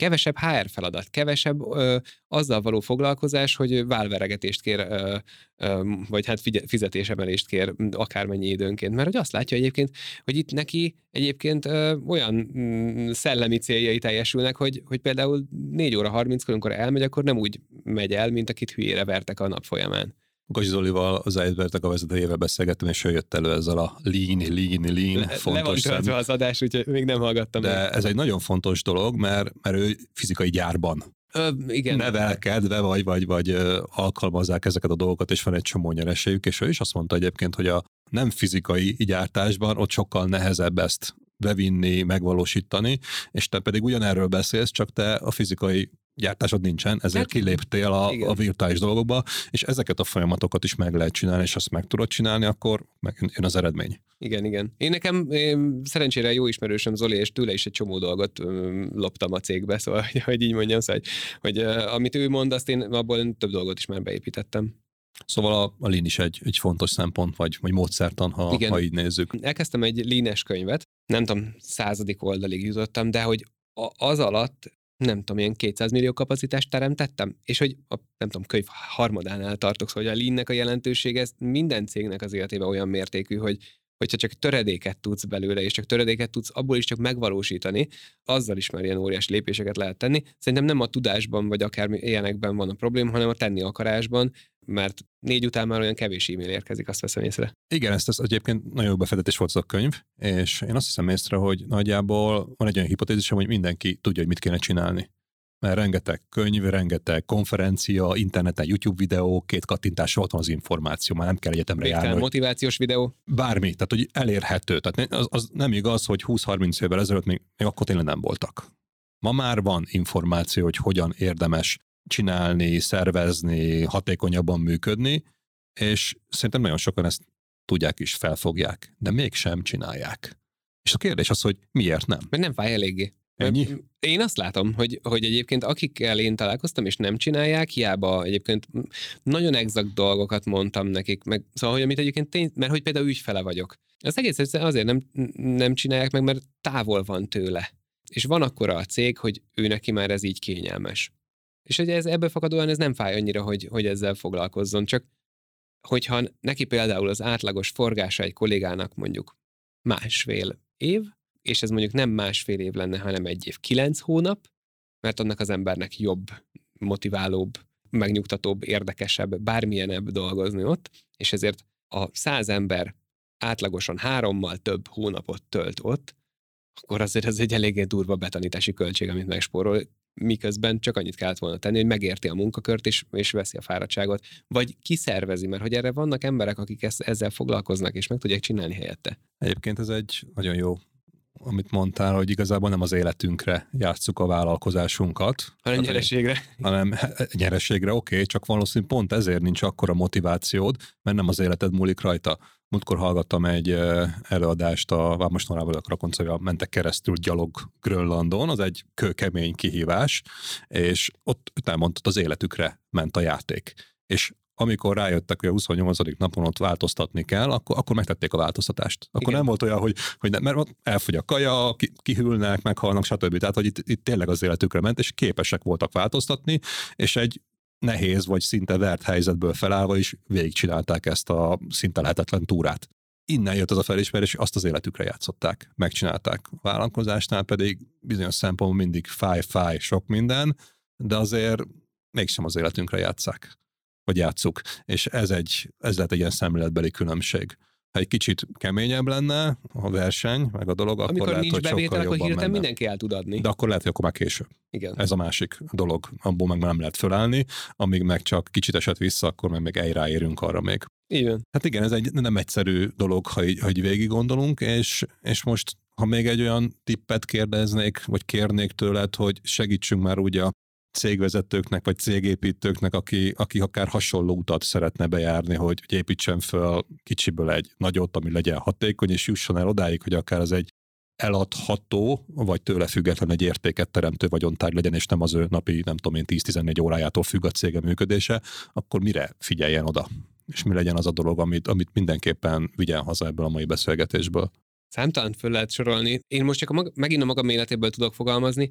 kevesebb HR feladat, kevesebb ö, azzal való foglalkozás, hogy válveregetést kér, ö, ö, vagy hát fizetésemelést kér akármennyi időnként. Mert hogy azt látja egyébként, hogy itt neki egyébként ö, olyan mm, szellemi céljai teljesülnek, hogy, hogy például 4 óra 30 amikor elmegy, akkor nem úgy megy el, mint akit hülyére vertek a nap folyamán. Gazsi Zolival, az Eisbertek a vezetőjével beszélgettem, és ő jött elő ezzel a lean, lean, lean Le, fontos. Le van az adás, úgyhogy még nem hallgattam. De még. ez egy nagyon fontos dolog, mert, mert ő fizikai gyárban Ö, igen. nevelkedve, vagy, vagy, vagy alkalmazzák ezeket a dolgokat, és van egy csomó nyereségük, és ő is azt mondta egyébként, hogy a nem fizikai gyártásban ott sokkal nehezebb ezt bevinni, megvalósítani, és te pedig ugyanerről beszélsz, csak te a fizikai gyártásod nincsen, ezért hát, kiléptél a, a virtuális dolgokba, és ezeket a folyamatokat is meg lehet csinálni, és azt meg tudod csinálni, akkor meg jön az eredmény. Igen, igen. Én nekem én szerencsére jó ismerősöm Zoli, és tőle is egy csomó dolgot ö, loptam a cégbe, szóval, hogy, hogy így mondjam, szóval, hogy, hogy amit ő mond, azt én abból több dolgot is már beépítettem. Szóval a, a Lean is egy, egy fontos szempont, vagy, vagy módszertan, ha, Igen. ha így nézzük. Elkezdtem egy Lean-es könyvet, nem tudom, századik oldalig jutottam, de hogy az alatt nem tudom, ilyen 200 millió kapacitást teremtettem, és hogy a, nem tudom, könyv harmadánál tartok, szóval hogy a lean a jelentősége ez minden cégnek az életében olyan mértékű, hogy hogyha csak töredéket tudsz belőle, és csak töredéket tudsz abból is csak megvalósítani, azzal is már ilyen óriási lépéseket lehet tenni. Szerintem nem a tudásban, vagy akár ilyenekben van a probléma, hanem a tenni akarásban, mert négy után már olyan kevés e-mail érkezik, azt veszem észre. Igen, ezt, ezt egyébként nagyon jó befektetés volt az a könyv, és én azt hiszem észre, hogy nagyjából van egy olyan hipotézisem, hogy mindenki tudja, hogy mit kéne csinálni mert rengeteg könyv, rengeteg konferencia, interneten YouTube videó, két kattintás ott van az információ, már nem kell egyetemre Végtelen járni. motivációs videó. Bármi, tehát hogy elérhető. Tehát az, az nem igaz, hogy 20-30 évvel ezelőtt még, még akkor tényleg nem voltak. Ma már van információ, hogy hogyan érdemes csinálni, szervezni, hatékonyabban működni, és szerintem nagyon sokan ezt tudják is, felfogják, de mégsem csinálják. És a kérdés az, hogy miért nem? Mert nem fáj eléggé. Ennyi? Én azt látom, hogy, hogy egyébként akikkel én találkoztam, és nem csinálják, hiába egyébként nagyon exakt dolgokat mondtam nekik, meg szóval, hogy amit egyébként tény, mert hogy például ügyfele vagyok. Az egész azért nem, nem csinálják meg, mert távol van tőle. És van akkora a cég, hogy ő neki már ez így kényelmes. És hogy ez ebből fakadóan ez nem fáj annyira, hogy, hogy ezzel foglalkozzon, csak hogyha neki például az átlagos forgása egy kollégának mondjuk másfél év, és ez mondjuk nem másfél év lenne, hanem egy év, kilenc hónap, mert annak az embernek jobb, motiválóbb, megnyugtatóbb, érdekesebb, bármilyenebb dolgozni ott, és ezért a száz ember átlagosan hárommal több hónapot tölt ott, akkor azért ez egy eléggé durva betanítási költség, amit megspórol, miközben csak annyit kellett volna tenni, hogy megérti a munkakört, és, és veszi a fáradtságot, vagy kiszervezi, mert hogy erre vannak emberek, akik ezt, ezzel foglalkoznak, és meg tudják csinálni helyette. Egyébként ez egy nagyon jó amit mondtál, hogy igazából nem az életünkre játsszuk a vállalkozásunkat. Hanem nyereségre. Hanem nyereségre, oké, okay, csak valószínűleg pont ezért nincs akkora motivációd, mert nem az életed múlik rajta. Múltkor hallgattam egy előadást a Vámosnorával, a Krakoncavia mentek keresztül gyalog Grönlandon, az egy kőkemény kihívás, és ott elmondtad, az életükre ment a játék. És amikor rájöttek, hogy a 28. napon ott változtatni kell, akkor, akkor megtették a változtatást. Akkor Igen. nem volt olyan, hogy, hogy nem, mert ott elfogy a kaja, kihűlnek, meghalnak, stb. Tehát, hogy itt, itt tényleg az életükre ment, és képesek voltak változtatni, és egy nehéz vagy szinte vert helyzetből felállva is végigcsinálták ezt a szinte lehetetlen túrát. Innen jött az a felismerés, azt az életükre játszották, megcsinálták. A vállalkozásnál pedig bizonyos szempontból mindig fáj, fáj, sok minden, de azért mégsem az életünkre játszák hogy játsszuk. És ez, egy, ez lehet egy ilyen szemléletbeli különbség. Ha egy kicsit keményebb lenne a verseny, meg a dolog, Amikor akkor lehet, nincs hogy bevétel, akkor hirtelen mindenki el tud adni. De akkor lehet, hogy akkor már később. Igen. Ez a másik dolog, abból meg nem lehet fölállni, amíg meg csak kicsit esett vissza, akkor meg még egy ráérünk arra még. Igen. Hát igen, ez egy nem egyszerű dolog, ha így, ha így végig gondolunk, és, és most ha még egy olyan tippet kérdeznék, vagy kérnék tőled, hogy segítsünk már úgy a cégvezetőknek vagy cégépítőknek, aki, aki akár hasonló utat szeretne bejárni, hogy, hogy építsen föl kicsiből egy nagyot, ami legyen hatékony, és jusson el odáig, hogy akár az egy eladható, vagy tőle független egy értéket teremtő vagyontárgy legyen, és nem az ő napi, nem tudom én, 10-14 órájától függ a cége működése, akkor mire figyeljen oda? És mi legyen az a dolog, amit, amit mindenképpen vigyen haza ebből a mai beszélgetésből? Számtalan föl lehet sorolni. Én most csak a maga, megint a magam életéből tudok fogalmazni.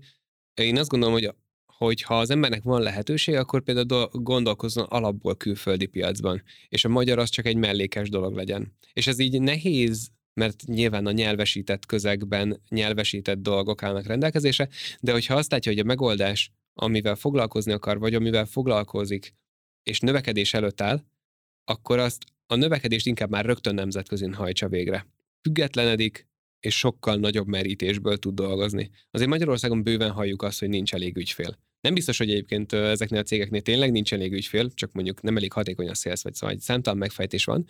Én azt gondolom, hogy hogy ha az embernek van lehetőség, akkor például gondolkozzon alapból külföldi piacban, és a magyar az csak egy mellékes dolog legyen. És ez így nehéz mert nyilván a nyelvesített közegben nyelvesített dolgok állnak rendelkezésre, de hogyha azt látja, hogy a megoldás, amivel foglalkozni akar, vagy amivel foglalkozik, és növekedés előtt áll, akkor azt a növekedést inkább már rögtön nemzetközin hajtsa végre. Függetlenedik, és sokkal nagyobb merítésből tud dolgozni. Azért Magyarországon bőven halljuk azt, hogy nincs elég ügyfél. Nem biztos, hogy egyébként ezeknél a cégeknél tényleg nincs elég ügyfél, csak mondjuk nem elég hatékony a sales, vagy szóval egy számtalan megfejtés van,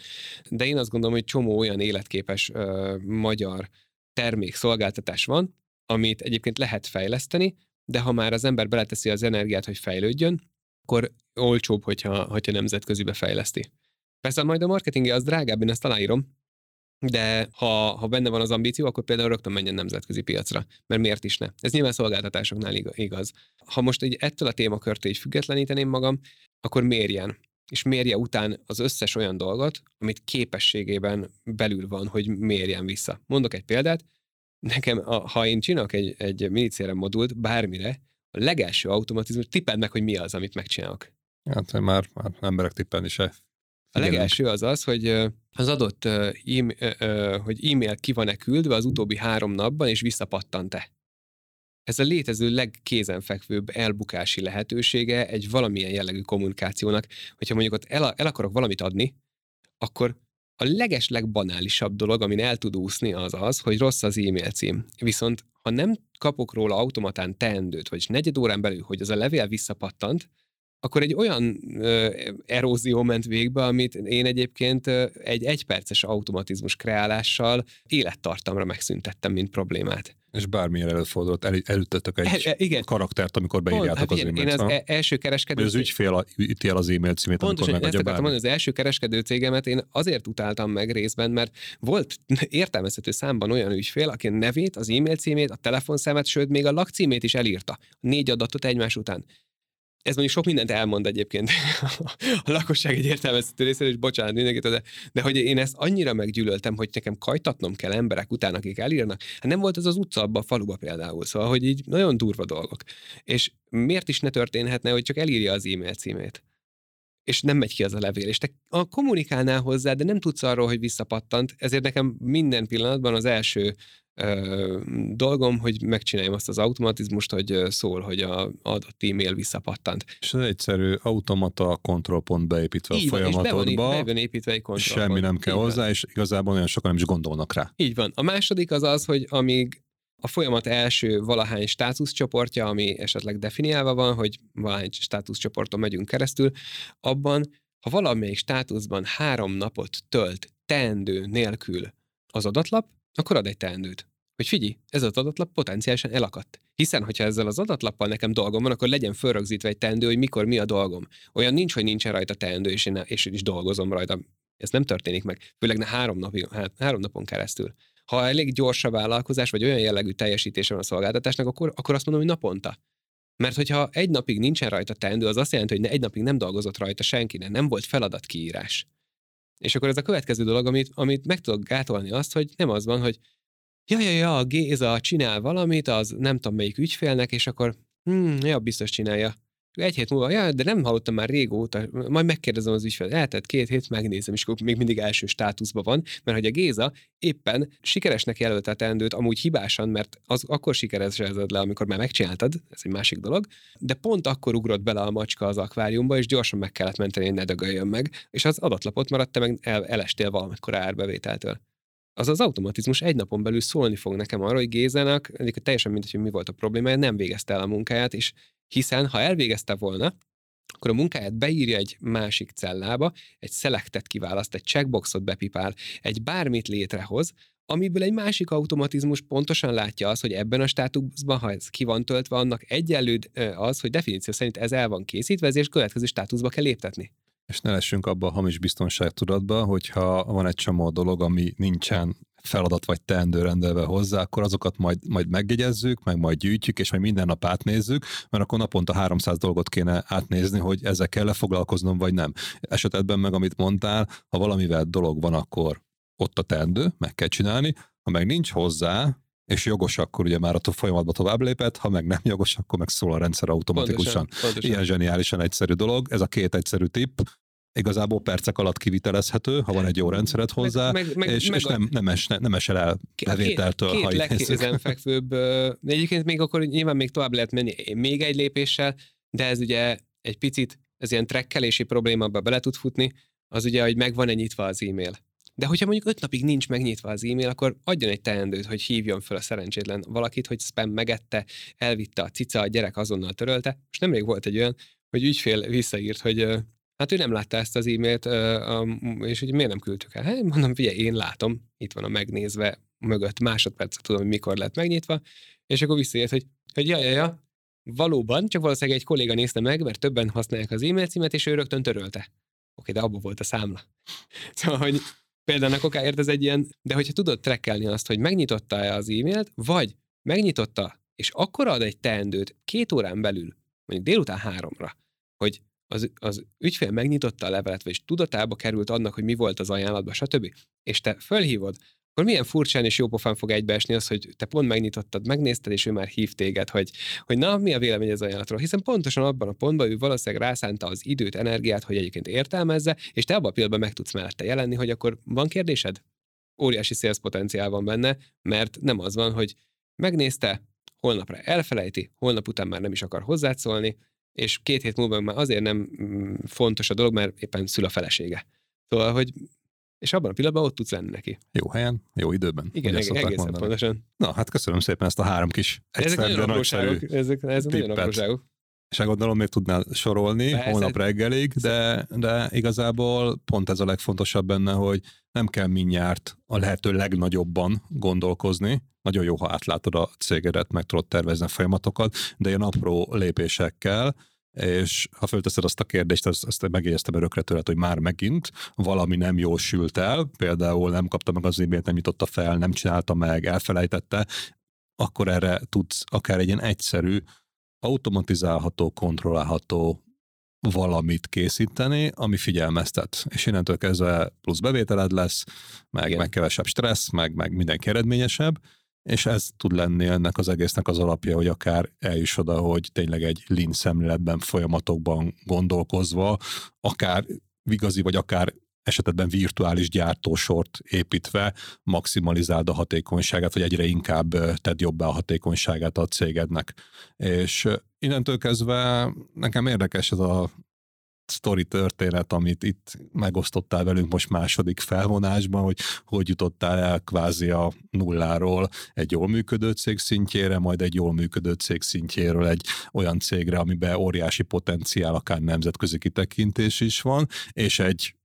de én azt gondolom, hogy csomó olyan életképes uh, magyar termék, szolgáltatás van, amit egyébként lehet fejleszteni, de ha már az ember beleteszi az energiát, hogy fejlődjön, akkor olcsóbb, hogyha, hogyha nemzetközibe fejleszti. Persze majd a marketingje az drágább, én ezt aláírom, de ha, ha benne van az ambíció, akkor például rögtön menjen nemzetközi piacra. Mert miért is ne? Ez nyilván szolgáltatásoknál igaz. Ha most egy ettől a témakörtől így függetleníteném magam, akkor mérjen. És mérje után az összes olyan dolgot, amit képességében belül van, hogy mérjen vissza. Mondok egy példát. Nekem, ha én csinálok egy, egy minicérem modult bármire, a legelső automatizmus, tippeld hogy mi az, amit megcsinálok. Hát már, már emberek tippelni se a legelső az az, hogy az adott e-mail, hogy e-mail ki van-e küldve az utóbbi három napban, és visszapattant-e. Ez a létező legkézenfekvőbb elbukási lehetősége egy valamilyen jellegű kommunikációnak, hogyha mondjuk ott el, el akarok valamit adni, akkor a leges legbanálisabb dolog, amin el tud úszni, az az, hogy rossz az e-mail cím. Viszont ha nem kapok róla automatán teendőt, vagy negyed órán belül, hogy az a levél visszapattant, akkor egy olyan ö, erózió ment végbe, amit én egyébként egy egyperces automatizmus kreálással élettartamra megszüntettem, mint problémát. És bármilyen előfordult, el, elütöttek egy e, e, igen. karaktert, amikor beírjátok hát, az e-mailt. Én az e- első kereskedő... Az ügyfél el az e-mail címét, Pontosan, amikor megadja bármi. Mondani, az első kereskedő cégemet én azért utáltam meg részben, mert volt értelmezhető számban olyan ügyfél, aki a nevét, az e-mail címét, a telefonszámát, sőt még a lakcímét is elírta. Négy adatot egymás után ez mondjuk sok mindent elmond egyébként a lakosság egy értelmezhető részéről, és bocsánat mindenkit, de, de hogy én ezt annyira meggyűlöltem, hogy nekem kajtatnom kell emberek után, akik elírnak. Hát nem volt ez az utca abban a faluba például, szóval, hogy így nagyon durva dolgok. És miért is ne történhetne, hogy csak elírja az e-mail címét? és nem megy ki az a levél, és te a kommunikálnál hozzá, de nem tudsz arról, hogy visszapattant, ezért nekem minden pillanatban az első dolgom, hogy megcsináljam azt az automatizmust, hogy szól, hogy a adott e-mail visszapattant. És ez egyszerű automata kontrollpont beépítve Így a folyamatodba. Be van, be van építve egy kontrollpont. Semmi nem kell Így hozzá, van. és igazából olyan sokan nem is gondolnak rá. Így van. A második az az, hogy amíg a folyamat első valahány státuszcsoportja, ami esetleg definiálva van, hogy valahány státuszcsoporton megyünk keresztül, abban, ha valamelyik státuszban három napot tölt teendő nélkül az adatlap, akkor ad egy teendőt. Hogy figyelj, ez az adatlap potenciálisan elakadt. Hiszen, hogyha ezzel az adatlappal nekem dolgom van, akkor legyen fölrögzítve egy teendő, hogy mikor mi a dolgom. Olyan nincs, hogy nincsen rajta teendő, és én, és én is dolgozom rajta. Ez nem történik meg. Főleg ne három, napi, hát, három napon keresztül. Ha elég gyors a vállalkozás, vagy olyan jellegű teljesítése van a szolgáltatásnak, akkor, akkor azt mondom, hogy naponta. Mert hogyha egy napig nincsen rajta teendő, az azt jelenti, hogy egy napig nem dolgozott rajta senki, nem volt feladatkiírás. És akkor ez a következő dolog, amit, amit meg tudok gátolni azt, hogy nem az van, hogy ja, ja, ja, a Géza csinál valamit, az nem tudom melyik ügyfélnek, és akkor hm, ja, biztos csinálja. Egy hét múlva, ja, de nem hallottam már régóta, majd megkérdezem az ügyfelet, eltett két hét, megnézem, és akkor még mindig első státuszban van, mert hogy a Géza éppen sikeresnek jelöltetendőt, amúgy hibásan, mert az akkor sikeresezed le, amikor már megcsináltad, ez egy másik dolog, de pont akkor ugrott bele a macska az akváriumba, és gyorsan meg kellett menteni, hogy ne dögöljön meg, és az adatlapot maradt, te meg el, elestél valamikor árbevételtől az az automatizmus egy napon belül szólni fog nekem arra, hogy Gézának, egyébként teljesen mindegy, hogy mi volt a problémája, nem végezte el a munkáját, és hiszen ha elvégezte volna, akkor a munkáját beírja egy másik cellába, egy szelektet kiválaszt, egy checkboxot bepipál, egy bármit létrehoz, amiből egy másik automatizmus pontosan látja azt, hogy ebben a státuszban, ha ez ki van töltve, annak egyenlő az, hogy definíció szerint ez el van készítve, ezért következő státuszba kell léptetni. És ne lessünk abba a hamis biztonságtudatba, hogyha van egy csomó dolog, ami nincsen feladat vagy teendő rendelve hozzá, akkor azokat majd, majd megjegyezzük, meg majd gyűjtjük, és majd minden nap átnézzük, mert akkor naponta 300 dolgot kéne átnézni, hogy ezzel kell foglalkoznom, vagy nem. Esetedben meg, amit mondtál, ha valamivel dolog van, akkor ott a teendő, meg kell csinálni, ha meg nincs hozzá, és jogos, akkor ugye már a folyamatba tovább lépett, ha meg nem jogos, akkor meg szól a rendszer automatikusan. Pontosan, pontosan. Ilyen zseniálisan egyszerű dolog. Ez a két egyszerű tipp igazából percek alatt kivitelezhető, ha van egy jó rendszered hozzá, meg, meg, és, meg és nem, nem, es, nem esel el bevételtől. Két, két legkézenfekvőbb, egyébként még akkor nyilván még tovább lehet menni még egy lépéssel, de ez ugye egy picit, ez ilyen trekkelési problémába bele tud futni, az ugye, hogy megvan-e nyitva az e-mail. De hogyha mondjuk öt napig nincs megnyitva az e-mail, akkor adjon egy teendőt, hogy hívjon fel a szerencsétlen valakit, hogy spam megette, elvitte a cica, a gyerek azonnal törölte. Most nemrég volt egy olyan, hogy ügyfél visszaírt, hogy Hát ő nem látta ezt az e-mailt, és hogy miért nem küldtük el? Hát mondom, figyelj, én látom, itt van a megnézve, mögött másodpercet tudom, hogy mikor lett megnyitva, és akkor visszaért, hogy, hogy ja, ja, ja, valóban, csak valószínűleg egy kolléga nézte meg, mert többen használják az e-mail címet, és ő rögtön törölte. Oké, de abból volt a számla. Szóval, hogy például okáért ez egy ilyen, de hogyha tudod trekkelni azt, hogy megnyitotta-e az e-mailt, vagy megnyitotta, és akkor ad egy teendőt két órán belül, mondjuk délután háromra, hogy az, az ügyfél megnyitotta a levelet, vagy tudatába került annak, hogy mi volt az ajánlatban, stb. És te fölhívod, akkor milyen furcsán és jópofán fog egybeesni az, hogy te pont megnyitottad, megnézted, és ő már hív téged, hogy, hogy na, mi a vélemény az ajánlatról. Hiszen pontosan abban a pontban ő valószínűleg rászánta az időt, energiát, hogy egyébként értelmezze, és te abban a pillanatban meg tudsz mellette jelenni, hogy akkor van kérdésed? Óriási sales potenciál van benne, mert nem az van, hogy megnézte, holnapra elfelejti, holnap után már nem is akar hozzászólni, és két hét múlva már azért nem mm, fontos a dolog, mert éppen szül a felesége. Szóval, hogy és abban a pillanatban ott tudsz lenni neki. Jó helyen, jó időben. Igen, egész, egészen pontosan. Na, hát köszönöm szépen ezt a három kis Ezek nagyon apróságok. Ezek, ezek nagyon apróságok. És gondolom, még tudnál sorolni Persze. holnap reggelig, de, de igazából pont ez a legfontosabb benne, hogy nem kell mindjárt a lehető legnagyobban gondolkozni. Nagyon jó, ha átlátod a cégedet, meg tudod tervezni a folyamatokat, de ilyen apró lépésekkel, és ha fölteszed azt a kérdést, azt, azt megjegyeztem örökre tőled, hogy már megint valami nem jól sült el, például nem kapta meg az e-mailt, nem nyitotta fel, nem csinálta meg, elfelejtette, akkor erre tudsz akár egy ilyen egyszerű, automatizálható, kontrollálható valamit készíteni, ami figyelmeztet. És innentől kezdve plusz bevételed lesz, meg, meg kevesebb stressz, meg, meg mindenki eredményesebb, és ez tud lenni ennek az egésznek az alapja, hogy akár eljuss oda, hogy tényleg egy lean szemléletben, folyamatokban gondolkozva, akár igazi, vagy akár esetben virtuális gyártósort építve maximalizáld a hatékonyságát, vagy egyre inkább tedd jobbá a hatékonyságát a cégednek. És innentől kezdve nekem érdekes ez a sztori történet, amit itt megosztottál velünk most második felvonásban, hogy hogy jutottál el kvázi a nulláról egy jól működő cég szintjére, majd egy jól működő cég szintjéről egy olyan cégre, amiben óriási potenciál, akár nemzetközi kitekintés is van, és egy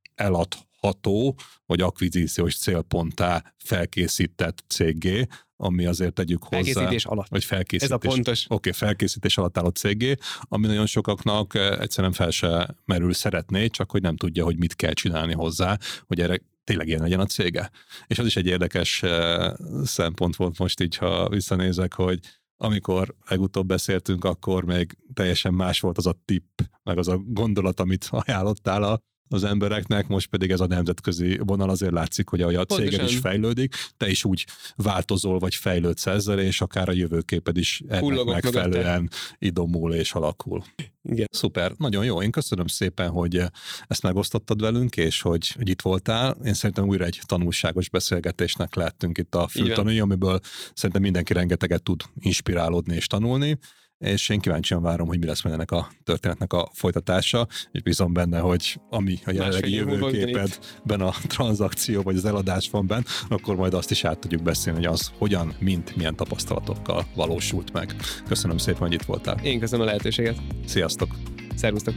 eladható, vagy akvizíciós célponttá felkészített cégé, ami azért tegyük hozzá. Felkészítés alatt. Vagy felkészítés. Ez a pontos. Oké, okay, felkészítés alatt álló cégé, ami nagyon sokaknak eh, egyszerűen fel se merül szeretné, csak hogy nem tudja, hogy mit kell csinálni hozzá, hogy erre tényleg ilyen legyen a cége. És az is egy érdekes eh, szempont volt most így, ha visszanézek, hogy amikor legutóbb beszéltünk, akkor még teljesen más volt az a tipp, meg az a gondolat, amit ajánlottál a az embereknek, most pedig ez a nemzetközi vonal azért látszik, hogy a céged is fejlődik, te is úgy változol, vagy fejlődsz ezzel, és akár a jövőképed is ennek megfelelően idomul és alakul. Igen. Szuper, nagyon jó. Én köszönöm szépen, hogy ezt megosztottad velünk, és hogy, hogy itt voltál. Én szerintem újra egy tanulságos beszélgetésnek lehettünk itt a fültanúi, amiből szerintem mindenki rengeteget tud inspirálódni és tanulni és én kíváncsian várom, hogy mi lesz majd ennek a történetnek a folytatása, és bízom benne, hogy ami a jelenlegi jövőképedben a tranzakció vagy az eladás van benne, akkor majd azt is át tudjuk beszélni, hogy az hogyan, mint milyen tapasztalatokkal valósult meg. Köszönöm szépen, hogy itt voltál. Én köszönöm a lehetőséget. Sziasztok! Szervusztok!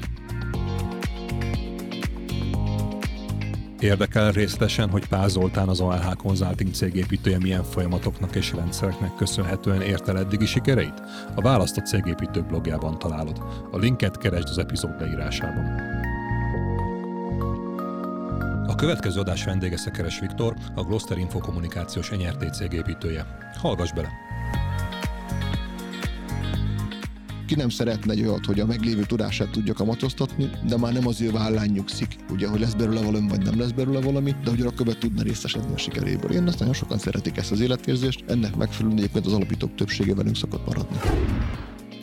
Érdekel részletesen, hogy Pál Zoltán az OLH Consulting cégépítője milyen folyamatoknak és rendszereknek köszönhetően ért el eddigi sikereit? A választott cégépítő blogjában találod. A linket keresd az epizód leírásában. A következő adás vendége Szekeres Viktor, a Gloster Infokommunikációs NRT cégépítője. Hallgass bele! Ki nem szeretne egy olyat, hogy a meglévő tudását tudja kamatoztatni, de már nem az ő vállán nyugszik, ugye, hogy lesz belőle valami, vagy nem lesz belőle valami, de hogy a követ tudna részesedni a sikeréből. Én azt nagyon sokan szeretik ezt az életérzést, ennek megfelelően egyébként az alapítók többsége velünk szokott maradni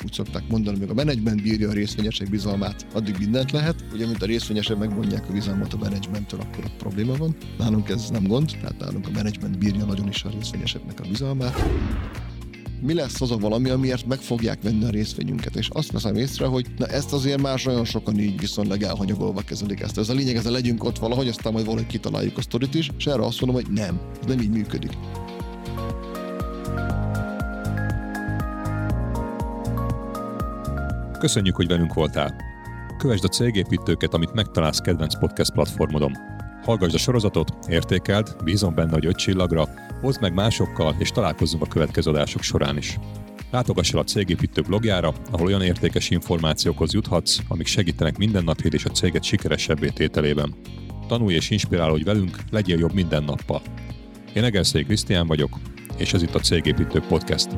úgy szokták mondani, hogy a menedzsment bírja a részvényesek bizalmát, addig mindent lehet. Ugye, mint a részvényesek megmondják a bizalmat a menedzsmenttől, akkor a probléma van. Nálunk ez nem gond, tehát nálunk a menedzsment bírja nagyon is a részvényeseknek a bizalmát mi lesz az a valami, amiért meg fogják venni a részvényünket. És azt veszem észre, hogy na ezt azért más olyan sokan így viszonylag elhanyagolva kezelik ezt. Ez a lényeg, ez a legyünk ott valahogy, aztán majd valahogy kitaláljuk a sztorit is, és erre azt mondom, hogy nem, ez nem így működik. Köszönjük, hogy velünk voltál! Kövesd a cégépítőket, amit megtalálsz kedvenc podcast platformodon. Hallgassd a sorozatot, értékeld, bízom benne, hogy öt csillagra, hozd meg másokkal, és találkozzunk a következő adások során is. Látogass el a Cégépítő blogjára, ahol olyan értékes információkhoz juthatsz, amik segítenek mindennapjét és a céget sikeresebbé tételében. Tanulj és inspirálódj velünk, legyél jobb minden nappal. Én Egerszék Krisztián vagyok, és ez itt a Cégépítő Podcast.